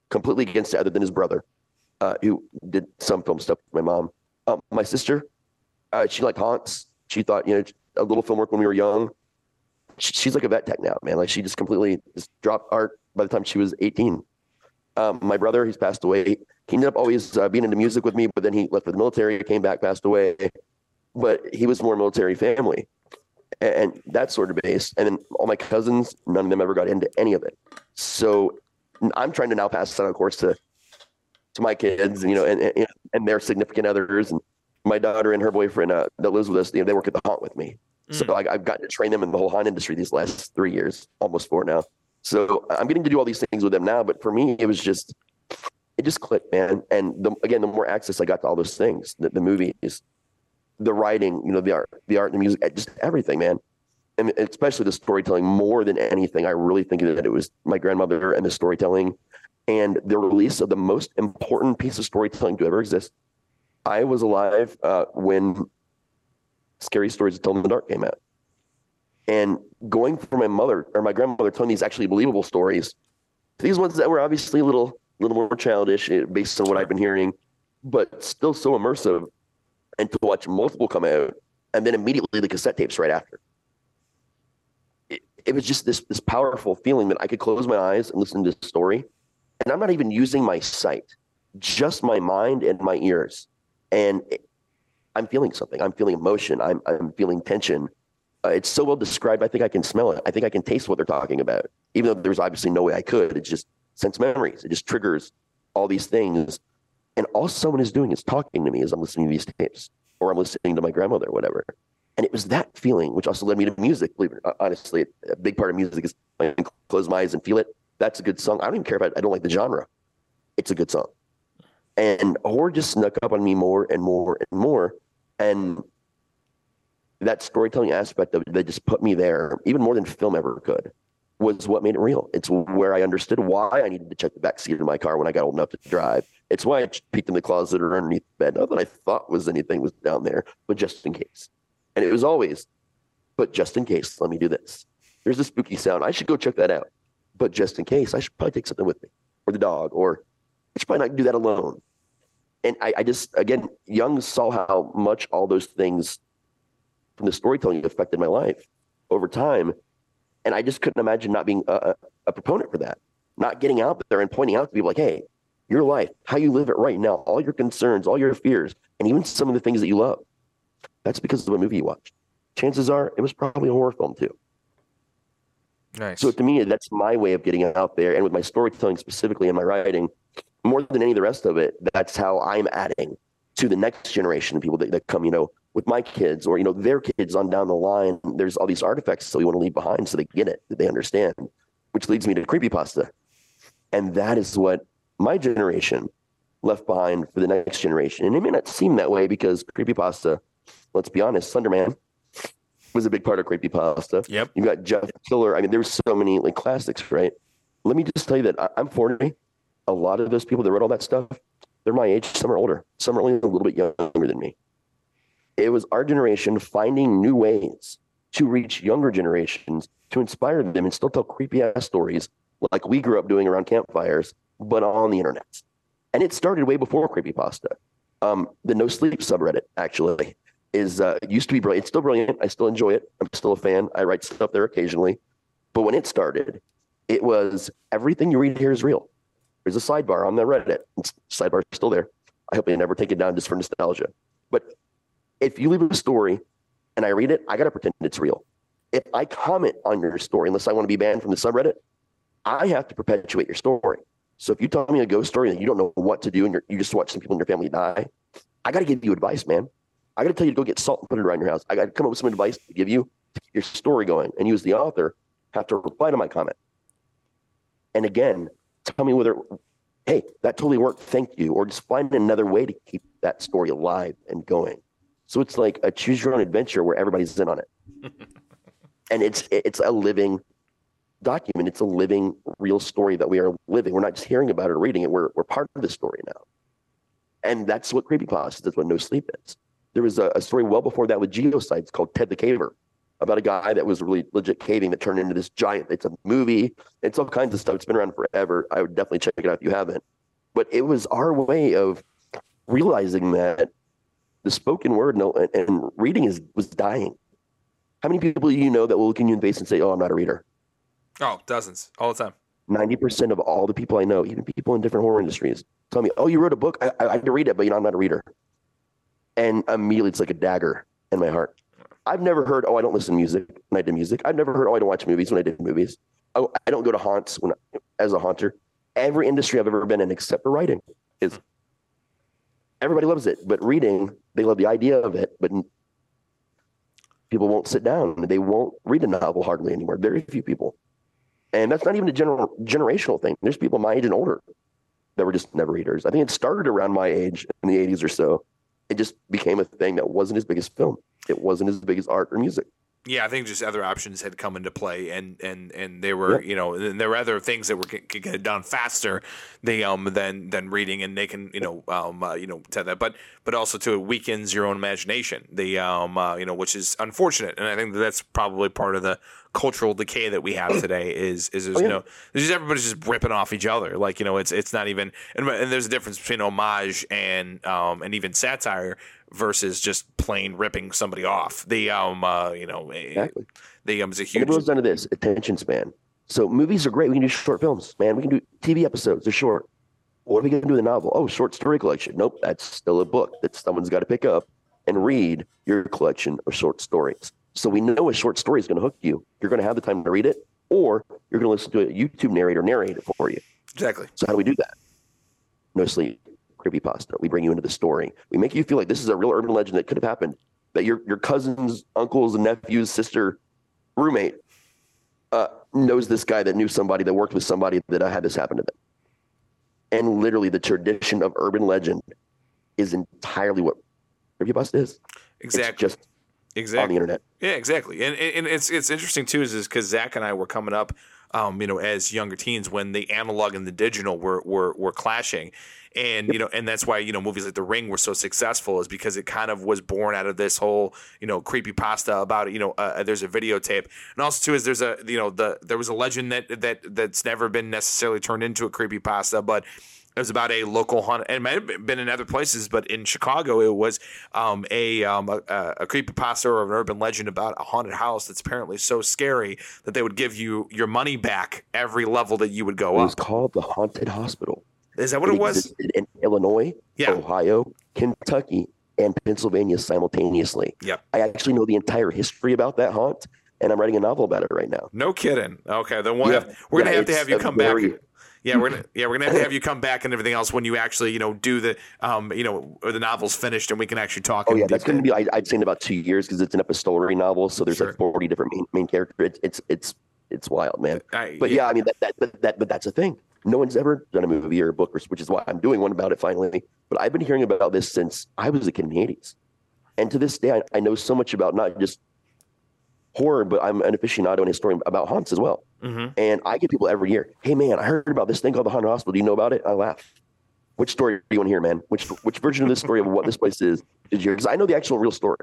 completely against it, other than his brother, uh, who did some film stuff with my mom. Um, my sister, uh, she liked haunts. She thought, you know, a little film work when we were young. She, she's like a vet tech now, man. Like she just completely just dropped art by the time she was 18. Um, my brother, he's passed away. He ended up always uh, being into music with me, but then he left for the military, came back, passed away. But he was more military family and, and that sort of base. And then all my cousins, none of them ever got into any of it. So I'm trying to now pass that on, of course, to to my kids, you know, and and, and their significant others, and my daughter and her boyfriend uh, that lives with us. You know, they work at the haunt with me, so I, I've gotten to train them in the whole haunt industry these last three years, almost four now. So I'm getting to do all these things with them now. But for me, it was just it just clicked, man. And the, again, the more access I got to all those things, the, the movies, the writing, you know, the art, the art, the music, eh, just everything, man. And especially the storytelling more than anything. I really think that it was my grandmother and the storytelling and the release of the most important piece of storytelling to ever exist. I was alive uh, when Scary Stories to Tell in the Dark came out. And going from my mother or my grandmother telling these actually believable stories to these ones that were obviously a little, little more childish eh, based on what I've been hearing, but still so immersive and to watch multiple come out and then immediately the cassette tapes right after. It, it was just this this powerful feeling that I could close my eyes and listen to the story. And I'm not even using my sight, just my mind and my ears. And I'm feeling something. I'm feeling emotion. I'm I'm feeling tension. Uh, it's so well described. I think I can smell it. I think I can taste what they're talking about, even though there's obviously no way I could. It's just sense memories. It just triggers all these things. And all someone is doing is talking to me as I'm listening to these tapes, or I'm listening to my grandmother, or whatever. And it was that feeling, which also led me to music. Believe it, honestly, a big part of music is I can close my eyes and feel it. That's a good song. I don't even care about. I don't like the genre. It's a good song. And horror just snuck up on me more and more and more. And that storytelling aspect of that just put me there, even more than film ever could, was what made it real. It's where I understood why I needed to check the back seat of my car when I got old enough to drive. It's why I peeked in the closet or underneath the bed. Not that I thought was anything was down there, but just in case. And it was always, but just in case, let me do this. There's a spooky sound. I should go check that out. But just in case, I should probably take something with me, or the dog, or I should probably not do that alone. And I, I just, again, Young saw how much all those things from the storytelling affected my life over time. And I just couldn't imagine not being a, a proponent for that, not getting out there and pointing out to people like, hey, your life, how you live it right now, all your concerns, all your fears, and even some of the things that you love. That's because of a movie you watched. Chances are it was probably a horror film too. Nice. So to me, that's my way of getting out there. And with my storytelling specifically and my writing, more than any of the rest of it, that's how I'm adding to the next generation of people that, that come, you know, with my kids or, you know, their kids on down the line. There's all these artifacts that we want to leave behind so they get it, that they understand, which leads me to creepypasta. And that is what my generation left behind for the next generation. And it may not seem that way because creepypasta, let's be honest, Slenderman was a big part of creepypasta. Yep. You've got Jeff Killer. I mean, there's so many like classics, right? Let me just tell you that I'm 40. A lot of those people that wrote all that stuff, they're my age. Some are older. Some are only a little bit younger than me. It was our generation finding new ways to reach younger generations to inspire them and still tell creepy ass stories like we grew up doing around campfires, but on the internet. And it started way before creepypasta. Um, the No Sleep subreddit actually is uh, used to be brilliant. It's still brilliant. I still enjoy it. I'm still a fan. I write stuff there occasionally. But when it started, it was everything you read here is real. There's a sidebar on the Reddit. Sidebar still there. I hope they never take it down just for nostalgia. But if you leave a story and I read it, I got to pretend it's real. If I comment on your story, unless I want to be banned from the subreddit, I have to perpetuate your story. So if you tell me a ghost story and you don't know what to do and you just watch some people in your family die, I got to give you advice, man. I got to tell you to go get salt and put it around your house. I got to come up with some advice to give you to your story going. And you, as the author, have to reply to my comment. And again, tell me whether, hey, that totally worked. Thank you. Or just find another way to keep that story alive and going. So it's like a choose your own adventure where everybody's in on it. and it's it's a living document. It's a living, real story that we are living. We're not just hearing about it or reading it. We're we're part of the story now. And that's what creepypasta is. That's what No Sleep is. There was a, a story well before that with GeoCities called Ted the Caver about a guy that was really legit caving that turned into this giant. It's a movie. It's all kinds of stuff. It's been around forever. I would definitely check it out if you haven't. But it was our way of realizing that the spoken word and, and, and reading is was dying. How many people do you know that will look in you in the face and say, "Oh, I'm not a reader"? oh, dozens all the time. Ninety percent of all the people I know, even people in different horror industries, tell me, "Oh, you wrote a book. I, I, I can read it, but you know, I'm not a reader." And immediately, it's like a dagger in my heart. I've never heard, "Oh, I don't listen to music when I did music." I've never heard, "Oh, I don't watch movies when I did movies." Oh, I don't go to haunts when as a haunter. Every industry I've ever been in, except for writing, is everybody loves it, but reading, they love the idea of it, but people won't sit down. They won't read a novel hardly anymore. Very few people. And that's not even a general generational thing. There's people my age and older that were just never readers. I think it started around my age in the 80s or so. It just became a thing that wasn't as big as film. It wasn't as big as art or music. Yeah, I think just other options had come into play, and and and they were, you know, and there were other things that were could get done faster, they um than than reading, and they can, you know, um uh, you know, tell that, but but also to it weakens your own imagination, the um uh, you know, which is unfortunate, and I think that that's probably part of the cultural decay that we have today is is there's, Oh, yeah. you know there's just everybody's just ripping off each other, like you know, it's it's not even, and, and there's a difference between homage and um and even satire versus just plain ripping somebody off. The um uh, you know Exactly. the um is a And it huge boils down to this attention span. So movies are great. We can do short films, man. We can do TV episodes. They're short. What are we going to do with a novel? Oh, short story collection. Nope, that's still a book that someone's got to pick up and read your collection of short stories. So we know a short story is going to hook you. You're going to have the time to read it, or you're going to listen to a YouTube narrator narrate it for you. exactly. So how do we do that? No sleep, creepy pasta. We bring you into the story. We make you feel like this is a real urban legend that could have happened. That your your cousins, uncles, nephews, sister, roommate uh, knows this guy that knew somebody that worked with somebody that uh, had this happen to them. And literally, the tradition of urban legend is entirely what creepypasta is. Exactly. It's just on exactly. the internet. Yeah, exactly. And and it's it's interesting too, is because Zach and I were coming up, um, you know, as younger teens when the analog and the digital were were were clashing, and you know, and that's why you know movies like The Ring were so successful is because it kind of was born out of this whole you know creepy pasta about. You know, uh, there's a videotape, and also too is there's a you know the there was a legend that that that's never been necessarily turned into a creepy pasta, but It was about a local haunted, and it might have been in other places, but in Chicago, it was um, a, um, a a creepypasta or an urban legend about a haunted house that's apparently so scary that they would give you your money back every level that you would go up. It was called the Haunted Hospital. Is that what it was? in Illinois, Yeah. Ohio, Kentucky, and Pennsylvania simultaneously. Yep. I actually know the entire history about that haunt, and I'm writing a novel about it right now. No kidding. Okay, then we'll Yeah. have, we're gonna have to have you come very- back. Yeah, we're gonna yeah we're gonna have to have you come back and everything else when you actually you know do the um you know or the novel's finished and we can actually talk. Oh yeah, that's detail. to be. I, I'd say in about two years because it's an epistolary novel, so there's Sure. like 40 different main, main characters. It's, it's it's it's wild, man. I- But yeah, I mean that, that but that but that's a thing. No one's ever done a movie or a book, which is why I'm doing one about it finally. But I've been hearing about this since I was a kid in the 80s, and to this day, I, I know so much about not just horror, but I'm an aficionado and historian about haunts as well. Mhm. And I get people every year, "Hey man, I heard about this thing called the haunted hospital. Do you know about it?" I laugh. Which story do you want to hear, man? Which which version of this story of what this place is did you hear? Because I know the actual real story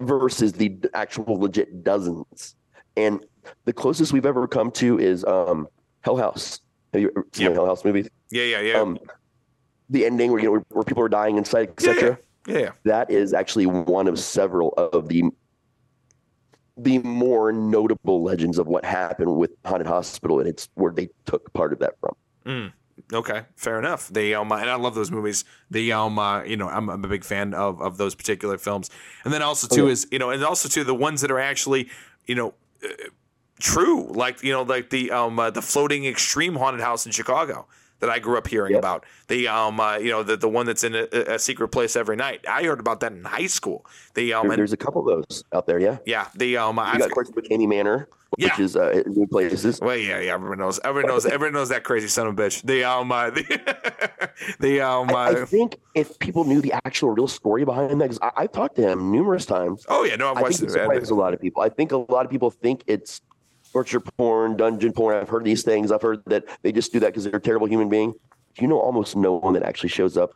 versus the actual legit dozens. And the closest we've ever come to is um, Hell House. Have you ever seen Yep. Hell House movies? Yeah, yeah, yeah. Um, the ending where you know where, where people are dying inside, Yeah, etc. yeah, yeah. That is actually one of several of the the more notable legends of what happened with Haunted Hospital, and it's where they took part of that from. Mm. Okay, fair enough. They um and I love those movies. The um uh, you know I'm, I'm a big fan of of those particular films. And then also too is you know and also too the ones that are actually you know uh, true like you know like the um uh, the floating extreme haunted house in Chicago that I grew up hearing Yep. about. The um uh, you know the the one that's in a, a secret place every night. I heard about that in high school. The um There- and, there's a couple of those out there, yeah. yeah the um You I got, of course, McKamey Manor, which Yeah. is uh, new places. Well, yeah, yeah. Everyone knows. Everyone knows. Everyone knows that crazy son of a bitch. The um, uh, the, the um, I, uh, I think if people knew the actual real story behind that, because I've talked to him numerous times, oh yeah, no, I've I watched think it it. surprises a lot of people. I think a lot of people think it's torture porn, dungeon porn. I've heard these things. I've heard that they just do that because they're a terrible human being. Do you know almost no one that actually shows up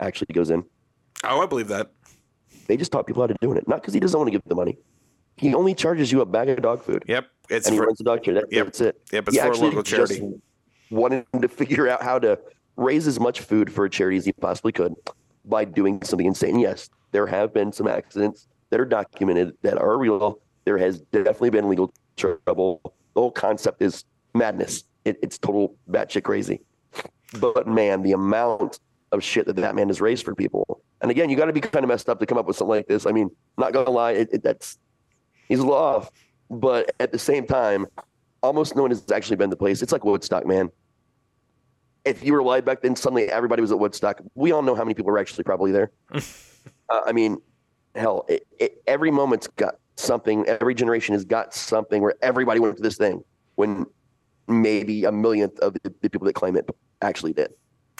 actually goes in? Oh, I believe that. They just taught people how to do it. Not because he doesn't want to give the money. He only charges you a bag of dog food, Yep, it's and he for, runs the dog care. That, Yep. That's it. Yep, it's he for a local just charity. wanted to figure out how to raise as much food for a charity as he possibly could by doing something insane. Yes, there have been some accidents that are documented that are real. There has definitely been legal trouble. The whole concept is madness. It, it's total batshit crazy. But man, the amount of shit that that man has raised for people. And again, you got to be kind of messed up to come up with something like this. I mean, not gonna lie, it, it, that's he's a little off. But at the same time, almost no one has actually been to the place. It's like Woodstock, man. If you were alive back then, suddenly everybody was at Woodstock. We all know how many people were actually probably there. uh, I mean, hell, it, it, every moment's got something. Every generation has got something where everybody went to this thing when maybe a millionth of the, the people that claim it actually did.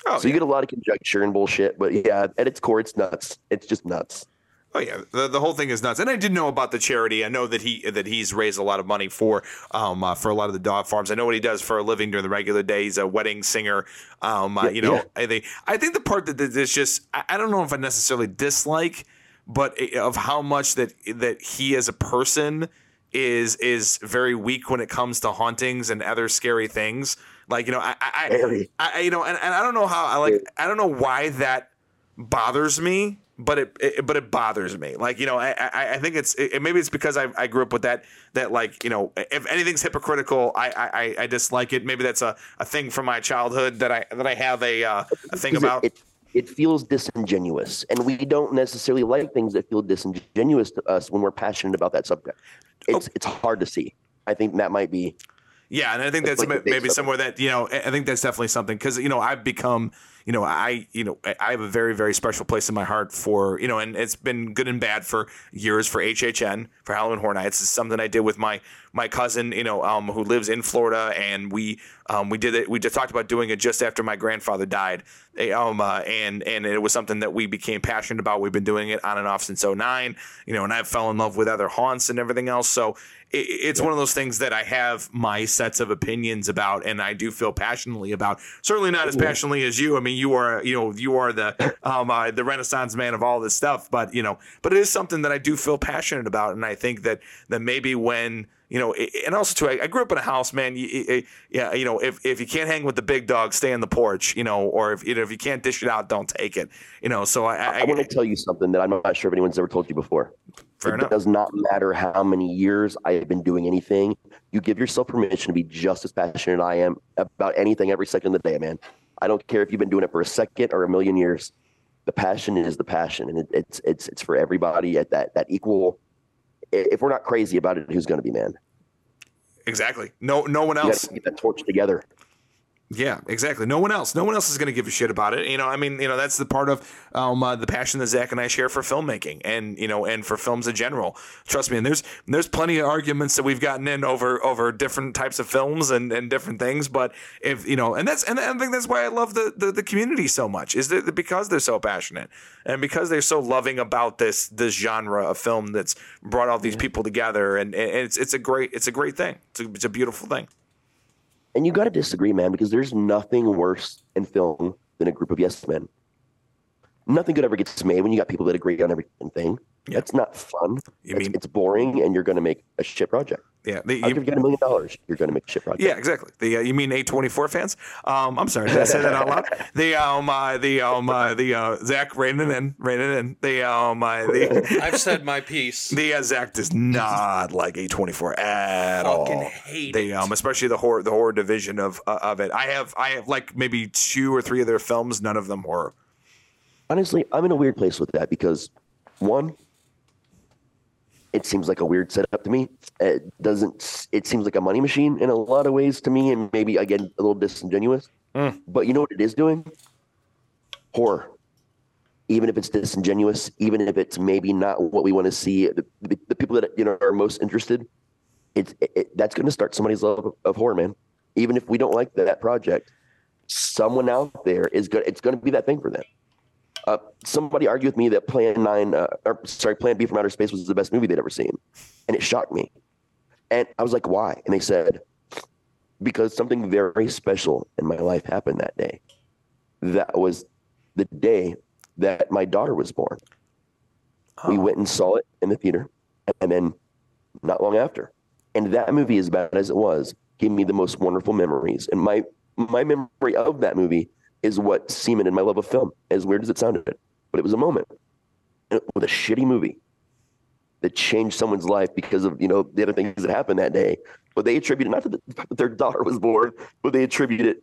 Oh, so you get a lot of conjecture and bullshit, but yeah, at its core, it's nuts. It's just nuts. Oh yeah, the, the whole thing is nuts. And I did know about the charity. I know that he that he's raised a lot of money for um uh, for a lot of the dog farms. I know what he does for a living during the regular day. He's a wedding singer. Um, uh, Yeah, you know, yeah. I think I think the part that that is just I, I don't know if I necessarily dislike, but of how much that that he as a person is is very weak when it comes to hauntings and other scary things. Like you know, I I, I, I you know, and, and I don't know how I like I don't know why that bothers me, but it, it but it bothers me. Like you know, I I, I think it's it, maybe it's because I, I grew up with that that like you know if anything's hypocritical, I I, I dislike it. Maybe that's a, a thing from my childhood that I that I have a uh, a thing about. It, it feels disingenuous, and we don't necessarily like things that feel disingenuous to us when we're passionate about that subject. It's Oh. it's hard to see. I think that might be Yeah, and I think that's like ma- the big maybe somewhere that you know. I I think that's definitely something because you know I've become you know I you know I- have a very very special place in my heart for you know, and it's been good and bad for years for HHN for Halloween Horror Nights. It's something I did with my my cousin you know um, who lives in Florida, and we um, we did it. We just talked about doing it just after my grandfather died. Um, uh, and and it was something that we became passionate about. We've been doing it on and off since 09, you know, and I fell in love with other haunts and everything else. So it, it's one of those things that I have my sets of opinions about, and I do feel passionately about. Certainly not as passionately as you. I mean, you are you know you are the um uh, the Renaissance man of all this stuff, but you know, but it is something that I do feel passionate about, and I think that that maybe when you know, and also too, I, I grew up in a house, man. You, yeah, you know, if, if you can't hang with the big dog, stay on the porch, you know, or if you know, if you can't dish it out, don't take it, you know. So I, I, I want to tell you something that I'm not sure if anyone's ever told you before. Fair it enough. does not matter how many years I have been doing anything. You give yourself permission to be just as passionate as I am about anything every second of the day, man. I don't care if you've been doing it for a second or a million years. The passion is the passion, and it, it's it's it's for everybody at that that equal. If we're not crazy about it, who's going to be, man? Exactly. No, no one else. get that torch together. Yeah, exactly. No one else. No one else is going to give a shit about it. You know, I mean, you know, that's the part of um, uh, the passion that Zach and I share for filmmaking, and you know, and for films in general. Trust me, and there's there's plenty of arguments that we've gotten in over over different types of films and, and different things. But if you know, and that's and I think that's why I love the the, the community so much is that because they're so passionate and because they're so loving about this this genre of film that's brought all these people together, and, and it's it's a great it's a great thing. It's a, it's a beautiful thing. And you got to disagree, man, because there's nothing worse in film than a group of yes men. Nothing good ever gets made when you got people that agree on everything. Yeah. That's not fun. You it's, mean- it's boring, and you're going to make a shit project. Yeah, the, I'll you- give you a million dollars. You're going to make a shit project. Yeah, exactly. The uh, you mean A twenty four fans? Um, I'm sorry, did I say that out loud? The um, uh, the um, uh, the uh, Zach reining in, reining in. The um, uh, the I've said my piece. the uh, Zach does not like A twenty four at Fucking all. hate They it. um, especially the horror, the horror division of uh, of it. I have I have like maybe two or three of their films, none of them horror. Honestly, I'm in a weird place with that because one, it seems like a weird setup to me. It doesn't. It seems like a money machine in a lot of ways to me, and maybe again a little disingenuous. Mm. But you know what it is doing? Horror. Even if it's disingenuous, even if it's maybe not what we want to see, the, the, the people that you know are most interested, it's it, it- that's going to start somebody's love of, of horror, man. Even if we don't like that project, someone out there is good. It's going to be that thing for them. Uh, somebody argued with me that Plan Nine, uh, or sorry, Plan B from Outer Space was the best movie they'd ever seen, and it shocked me. And I was like, "Why?" And they said, "Because something very special in my life happened that day. That was the day that my daughter was born. We went and saw it in the theater, and then not long after, and that movie, as bad as it was, gave me the most wonderful memories. And my my memory of that movie is what cemented my love of film. As weird as it sounded, but it was a moment with a shitty movie that changed someone's life because of you know the other things that happened that day. But they attribute it not to the fact that their daughter was born, but they attribute it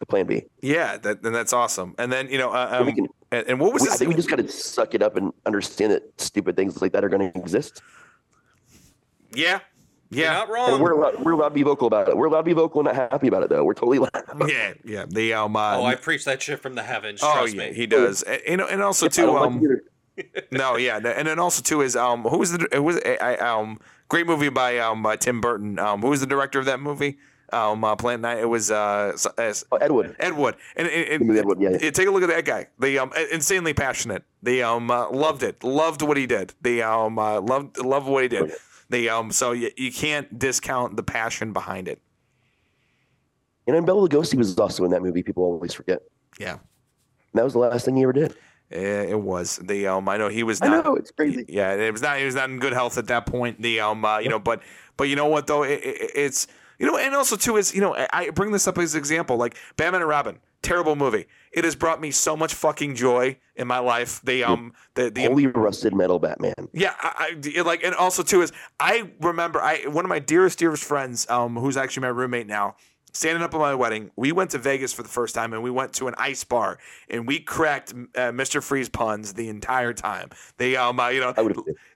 to Plan B. Yeah, that and that's awesome. And then you know, uh, um, can- and, and what was We, I think we just got to suck it up and understand that stupid things like that are going to exist. yeah, You're yeah. not And wrong. we're allowed, we're allowed to be vocal about it. We're allowed to be vocal and not happy about it, though. We're totally allowed. Yeah, yeah. The um, uh, oh, I preach that shit from the heavens. oh, Trust yeah, me. he does. And, you know, and also I too, don't like um, no, yeah, and then also too is um, who was the it was I, um, great movie by um by Tim Burton. Um, who was the director of that movie? Um, uh, Planet Nine. It was uh, s- uh, Oh, Ed Wood. Ed Wood. And it, it, The movie Ed Wood, yeah, yeah. take a look at that guy. The um, insanely passionate. The um, uh, loved it. Loved what he did. The um, uh, loved loved what he did. The um, so you, you can't discount the passion behind it. And then Bela Lugosi was also in that movie. People always forget. Yeah, And that was the last thing he ever did. Eh, it was. The um, I know he was I know it's crazy. Yeah, it was not. He was not in good health at that point. The um, uh, you know, but but you know what though, it, it, it's you know, and also too is you know, I, I bring this up as an example, like Batman and Robin, terrible movie. It has brought me so much fucking joy in my life. The um, the the Holy rusted metal Batman. yeah, I, I like, and also too is I remember I one of my dearest dearest friends, um, who's actually my roommate now, standing up at my wedding. We went to Vegas for the first time, and we went to an ice bar, and we cracked uh, Mr. Freeze puns the entire time. They um, uh, you know,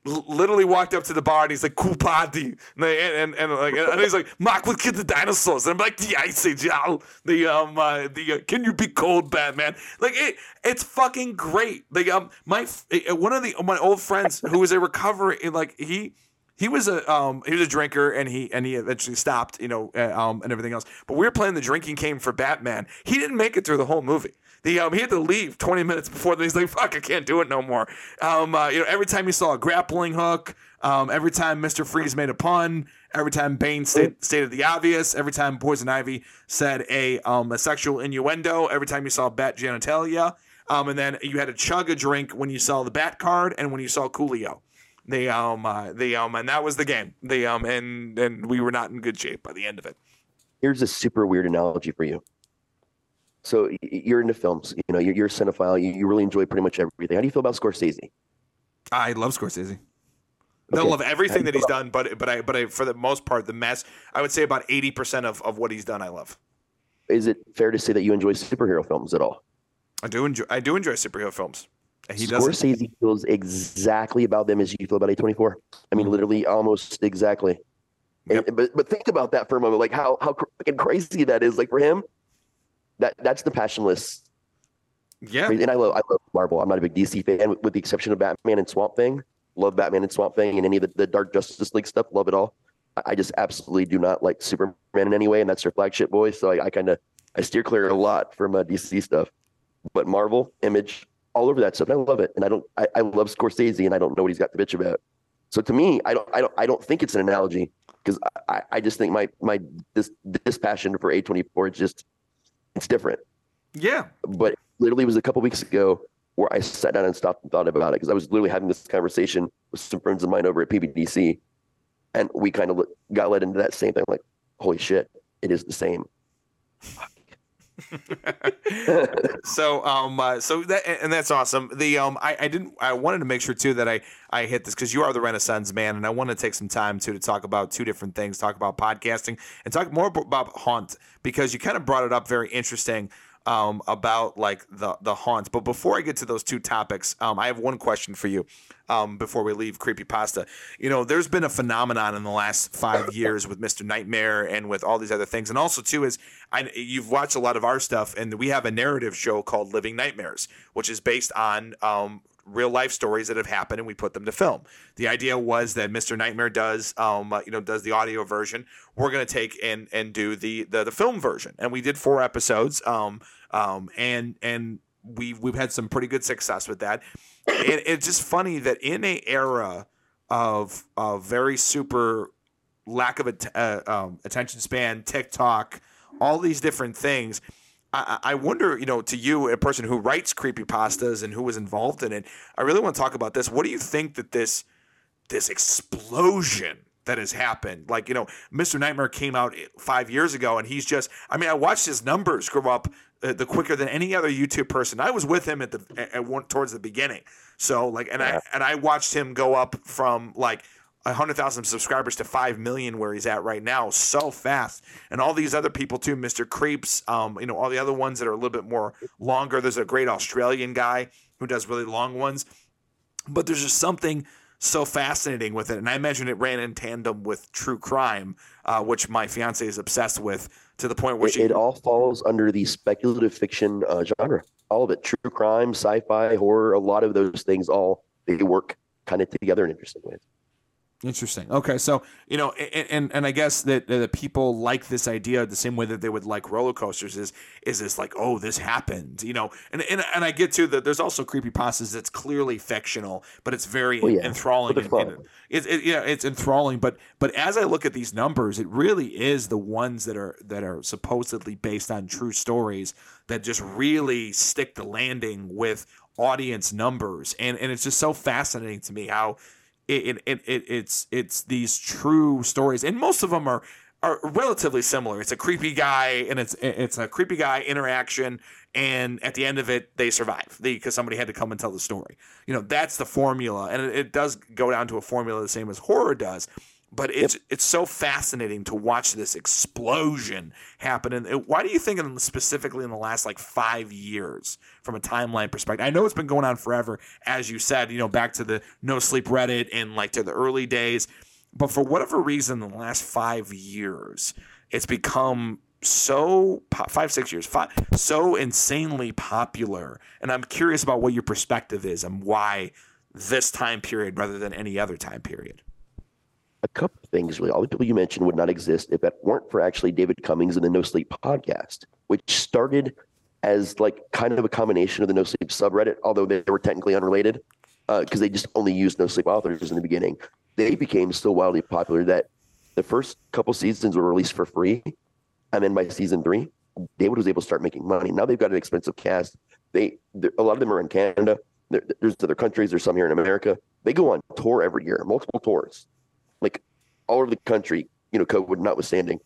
l- literally walked up to the bar, and he's like, "Cool party," and and, and, like, and he's like, "Mark, get the dinosaurs." And I'm like, "The ice age, y'all." The um, uh, the uh, can you be cold, Batman? Like it, it's fucking great. Like um, my f- uh, one of the my old friends who was a recovering like he he was a um he was a drinker and he and he eventually stopped you know uh, um and everything else but we were playing the drinking game for batman he didn't make it through the whole movie the um he had to leave 20 minutes before he's like fuck i can't do it no more um uh, you know every time he saw a grappling hook Um, every time Mr. Freeze made a pun, every time Bane sta- stated the obvious, every time Poison Ivy said a um, a sexual innuendo, every time you saw bat genitalia, um, and then you had to chug a drink when you saw the bat card and when you saw Coolio. They um uh, they um and that was the game. the um and and we were not in good shape by the end of it. Here's a super weird analogy for you. So you're into films, you know, you're, you're a cinephile. You, you really enjoy pretty much everything. How do you feel about Scorsese? I love Scorsese. I Okay. love everything that he's done, but but I but I for the most part the mess I would say about eighty percent of, of what he's done I love. Is it fair to say that you enjoy superhero films at all? I do enjoy I do enjoy superhero films. He does Scorsese feels exactly about them as you feel about A24. I mean, Mhm. literally almost exactly. And- but but think about that for a moment, like how how fucking crazy that is. Like for him, that that's the passionless. Yeah. And I love I love Marvel. I'm not a big DC fan, with, the exception of Batman and Swamp Thing. Love Batman and Swamp Thing and any of the, the Dark Justice League stuff. Love it all. I, I just absolutely do not like Superman in any way, and that's their flagship boy. So I, I kind of I steer clear a lot from uh, DC stuff. But Marvel, Image, all over that stuff. And I love it, and I don't. I, I love Scorsese, and I don't know what he's got to bitch about. So to me, I don't. I don't. I don't think it's an analogy because I, I just think my my this this passion for A24 is just it's different. Yeah. But literally, it was a couple weeks ago where I sat down and stopped and thought about it because I was literally having this conversation with some friends of mine over at PBDC, and we kind of got led into that same thing. Like, holy shit, it is the same. so um uh, so that and that's awesome. The um I, I didn't I wanted to make sure too that I I hit this because you are the Renaissance man and I want to take some time too to talk about two different things. Talk about podcasting and talk more about haunt because you kind of brought it up very interesting um about like the the haunts. But before I get to those two topics, um I have one question for you. Um, before we leave creepy pasta, you know, there's been a phenomenon in the last five years with Mr. Nightmare and with all these other things, and also too is I you've watched a lot of our stuff, and we have a narrative show called Living Nightmares, which is based on um, real life stories that have happened, and we put them to film. The idea was that Mr. Nightmare does, um, uh, you know, does the audio version. We're gonna take and and do the the, the film version, and we did four episodes, um, um, and and we we've had some pretty good success with that. And it's just funny that in a era of of very super lack of uh, um, attention span, TikTok, all these different things. I, I wonder, you know, to you, a person who writes creepy pastas and who was involved in it, I really want to talk about this. What do you think that this this explosion that has happened? Like, you know, Mr. Nightmare came out five years ago, and he's just. I mean, I watched his numbers grow up uh, the quicker than any other YouTube person. I was with him at the at, at one towards the beginning, so like, and I and I watched him go up from like hundred thousand subscribers to five million where he's at right now so fast and all these other people too mr creeps um you know all the other ones that are a little bit more longer there's a great australian guy who does really long ones but there's just something so fascinating with it and i imagine it ran in tandem with true crime uh, which my fiance is obsessed with to the point where It, she it all falls under the speculative fiction uh, genre. All of it, true crime, sci-fi, horror. A lot of those things all they work kind of together in interesting ways. Interesting. Okay, so you know, and and, I guess that that people like this idea the same way that they would like roller coasters is is this like oh this happened you know and and, and I get to that there's also creepy pastas that's clearly fictional but it's very Oh, yeah. enthralling and, it's and it, it, yeah it's enthralling but but as I look at these numbers it really is the ones that are that are supposedly based on true stories that just really stick the landing with audience numbers and and it's just so fascinating to me how it, it, it it's it's these true stories, and most of them are are relatively similar. It's a creepy guy, and it's it's a creepy guy interaction, and at the end of it, they survive because somebody had to come and tell the story. You know, that's the formula, and it, it does go down to a formula the same as horror does. But it's it's so fascinating to watch this explosion happen. And why do you think, in, specifically in the last like five years, from a timeline perspective? I know it's been going on forever, as you said. You know, back to the No Sleep Reddit and like to the early days. But for whatever reason, in the last five years, it's become so five six years five, so insanely popular. And I'm curious about what your perspective is and why this time period rather than any other time period. A couple things really. All the people you mentioned would not exist if it weren't for actually David Cummings and the No Sleep podcast, which started as like kind of a combination of the No Sleep subreddit, although they were technically unrelated uh, because they just only used No Sleep authors in the beginning. they became so wildly popular that the first couple seasons were released for free, and then by season three, David was able to start making money. Now they've got an expensive cast. They a lot of them are in Canada. There, there's other countries. There's some here in America. They go on tour every year, multiple tours, like all over the country. You know, COVID notwithstanding.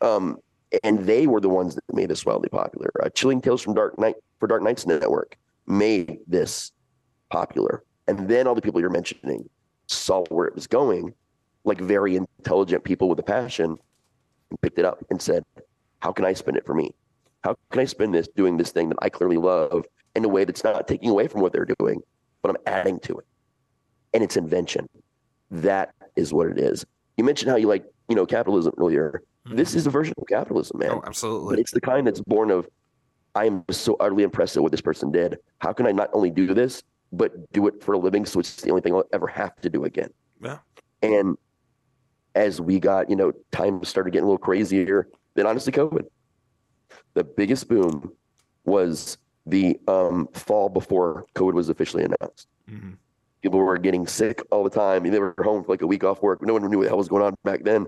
Um, and they were the ones that made this wildly popular. Uh, Chilling Tales from Dark Night for Dark Nights Network made this popular, and then all the people you're mentioning saw where it was going, like very intelligent people with a passion, and picked it up and said, "How can I spend it for me? How can I spend this doing this thing that I clearly love in a way that's not taking away from what they're doing, but I'm adding to it?" And it's invention. That is what it is. You mentioned how you like, you know, capitalism earlier. This is a version of capitalism, man. Oh, But absolutely. it's the kind that's born of I am so utterly impressed at what this person did. How can I not only do this, but do it for a living so it's the only thing I'll ever have to do again? Yeah. And as we got, you know, time started getting a little crazier, then honestly, COVID. The biggest boom was the um, fall before COVID was officially announced. Mhm. People were getting sick all the time. They were home for like a week off work. No one knew what the hell was going on back then.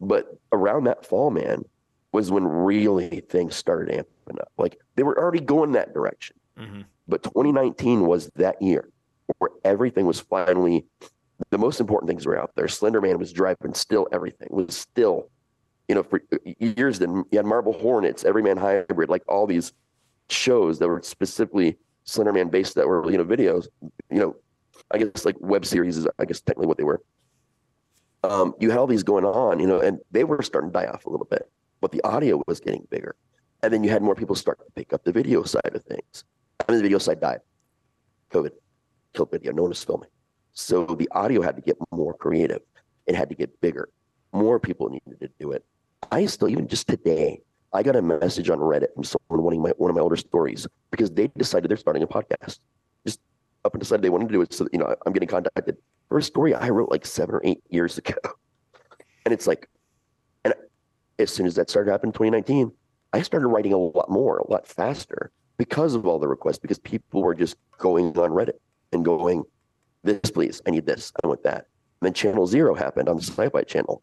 But around that fall, man, was when really things started amping up. Like they were already going that direction. Mhm. But 2019 was that year where everything was finally the most important things were out there. Slender Man was driving still everything was still, you know, for years then you had Marble Hornets, Everyman Hybrid, like all these shows that were specifically Slender Man based that were, you know, videos, you know, I guess like web series is I guess technically what they were. Um, you had all these going on, you know, and they were starting to die off a little bit, but the audio was getting bigger. And then you had more people start to pick up the video side of things. I mean, the video side died. COVID killed video. No one was filming. So the audio had to get more creative. It had to get bigger. More people needed to do it. I still, even just today, I got a message on Reddit from someone wanting my one of my older stories because they decided they're starting a podcast. Up and decided they wanted to do it. So you know, I'm getting contacted for a story I wrote like seven or eight years ago. And it's like, and as soon as that started happening in 2019, I started writing a lot more, a lot faster because of all the requests, because people were just going on Reddit and going, this, please, I need this, I want that. And then Channel Zero happened on the Sci Fi Channel.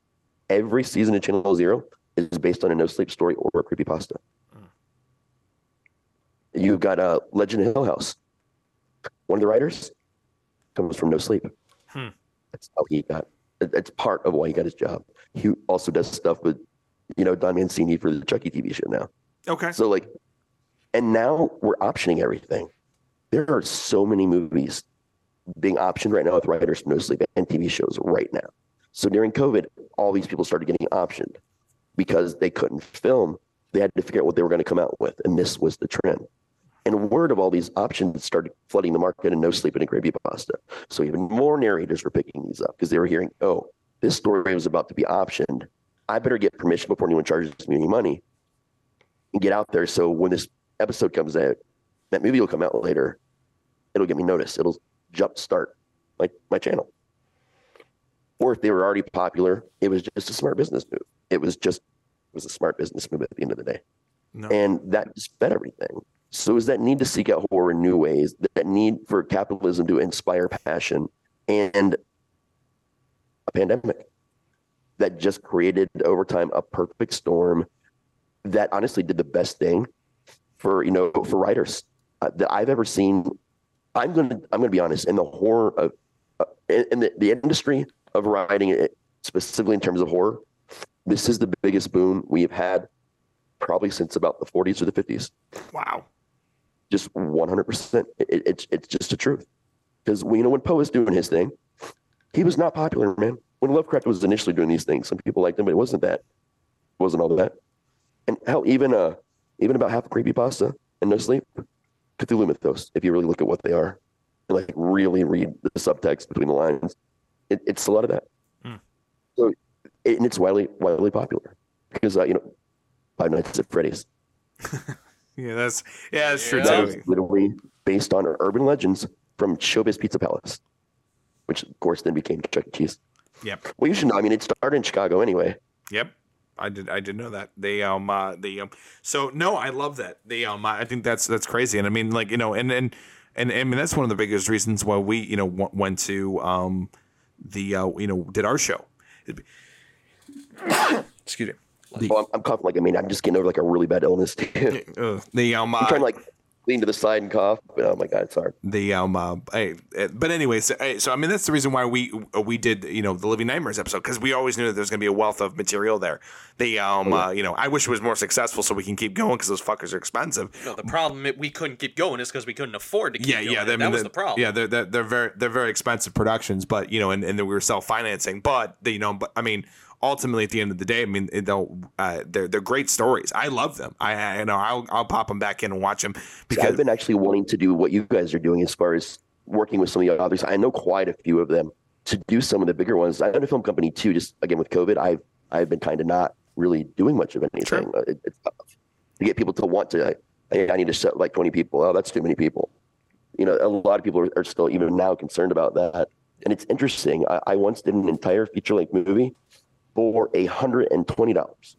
Every season of Channel Zero is based on a no sleep story or a creepypasta. You've got a uh, Legend of Hill House. One of the writers comes from No Sleep. Hmm. That's how he got. It's part of why he got his job. He also does stuff with, you know, Don Mancini for the Chucky TV show now. Okay. So like, and now we're optioning everything. There are so many movies being optioned right now with writers from No Sleep and TV shows right now. So during COVID, all these people started getting optioned because they couldn't film. They had to figure out what they were going to come out with, and this was the trend. And word of all these options started flooding the market, and No Sleep and a Creepypasta. So even more narrators were picking these up because they were hearing, "Oh, this story was about to be optioned. I better get permission before anyone charges me any money." and get out there. So when this episode comes out, that movie will come out later. It'll get me noticed. It'll jumpstart my my channel. Or if they were already popular, it was just a smart business move. It was just it was a smart business move at the end of the day, No. and that just fed everything. So is that need to seek out horror in new ways, that need for capitalism to inspire passion, and a pandemic that just created over time a perfect storm that honestly did the best thing for you know for writers uh, that I've ever seen. I'm gonna I'm gonna be honest in the horror of uh, in, the, the industry of writing it specifically in terms of horror. This is the biggest boom we've had probably since about the 40s or the 50s. wow. Just 100. percent it, It's it's just the truth because you know when Poe was doing his thing, he was not popular, man. When Lovecraft was initially doing these things, some people liked him, but it wasn't that. It wasn't all that. And hell, even uh, even about half a creepypasta and no sleep, Cthulhu mythos. If you really look at what they are, and like really read the subtext between the lines, it, it's a lot of that. Hmm. So, and it's widely widely popular because uh, you know, Five Nights at Freddy's. Yeah, that's yeah, that's true. That too. was literally based on our urban legends from Showbiz Pizza Palace, which of course then became Chuck E. Cheese. Yep. Well, you should know. I mean, it started in Chicago anyway. Yep. I did. I did know that they um uh, they um. So no, I love that they um. I think that's that's crazy, and I mean like you know, and and and, and I mean that's one of the biggest reasons why we you know w- went to um the uh, you know did our show. Be- Excuse me. The, Oh, I'm, I'm coughing like I mean I'm just getting over like a really bad illness too. uh, the um, I'm uh, trying to like lean to the side and cough, but oh my god, it's hard. the um uh, I, uh, but anyways so i mean that's the reason why we uh, we did you know the living nightmares episode because we always knew that there's going to be a wealth of material there the um uh, you know i wish it was more successful so we can keep going because those fuckers are expensive No, the problem it- we couldn't keep going is because we couldn't afford to keep yeah going. yeah that I mean, was they're- the problem. yeah they're, they're they're very they're very expensive productions but you know and, and then we were self-financing but they, you know but i mean ultimately at the end of the day i mean don't uh, they're they're great stories i love them i, you know i'll i'll pop them back in and watch them because I've been actually wanting to do what you guys are doing as far as working with some of the others. I know quite a few of them to do some of the bigger ones. I own a film company too. Just again with COVID, I've I've been kind of not really doing much of anything. Uh, It, it's tough to get people to want to. Hey, I need to set like twenty people. Oh, that's too many people. You know, a lot of people are, are still even now concerned about that. And it's interesting. I, I once did an entire feature length movie for a hundred and twenty dollars.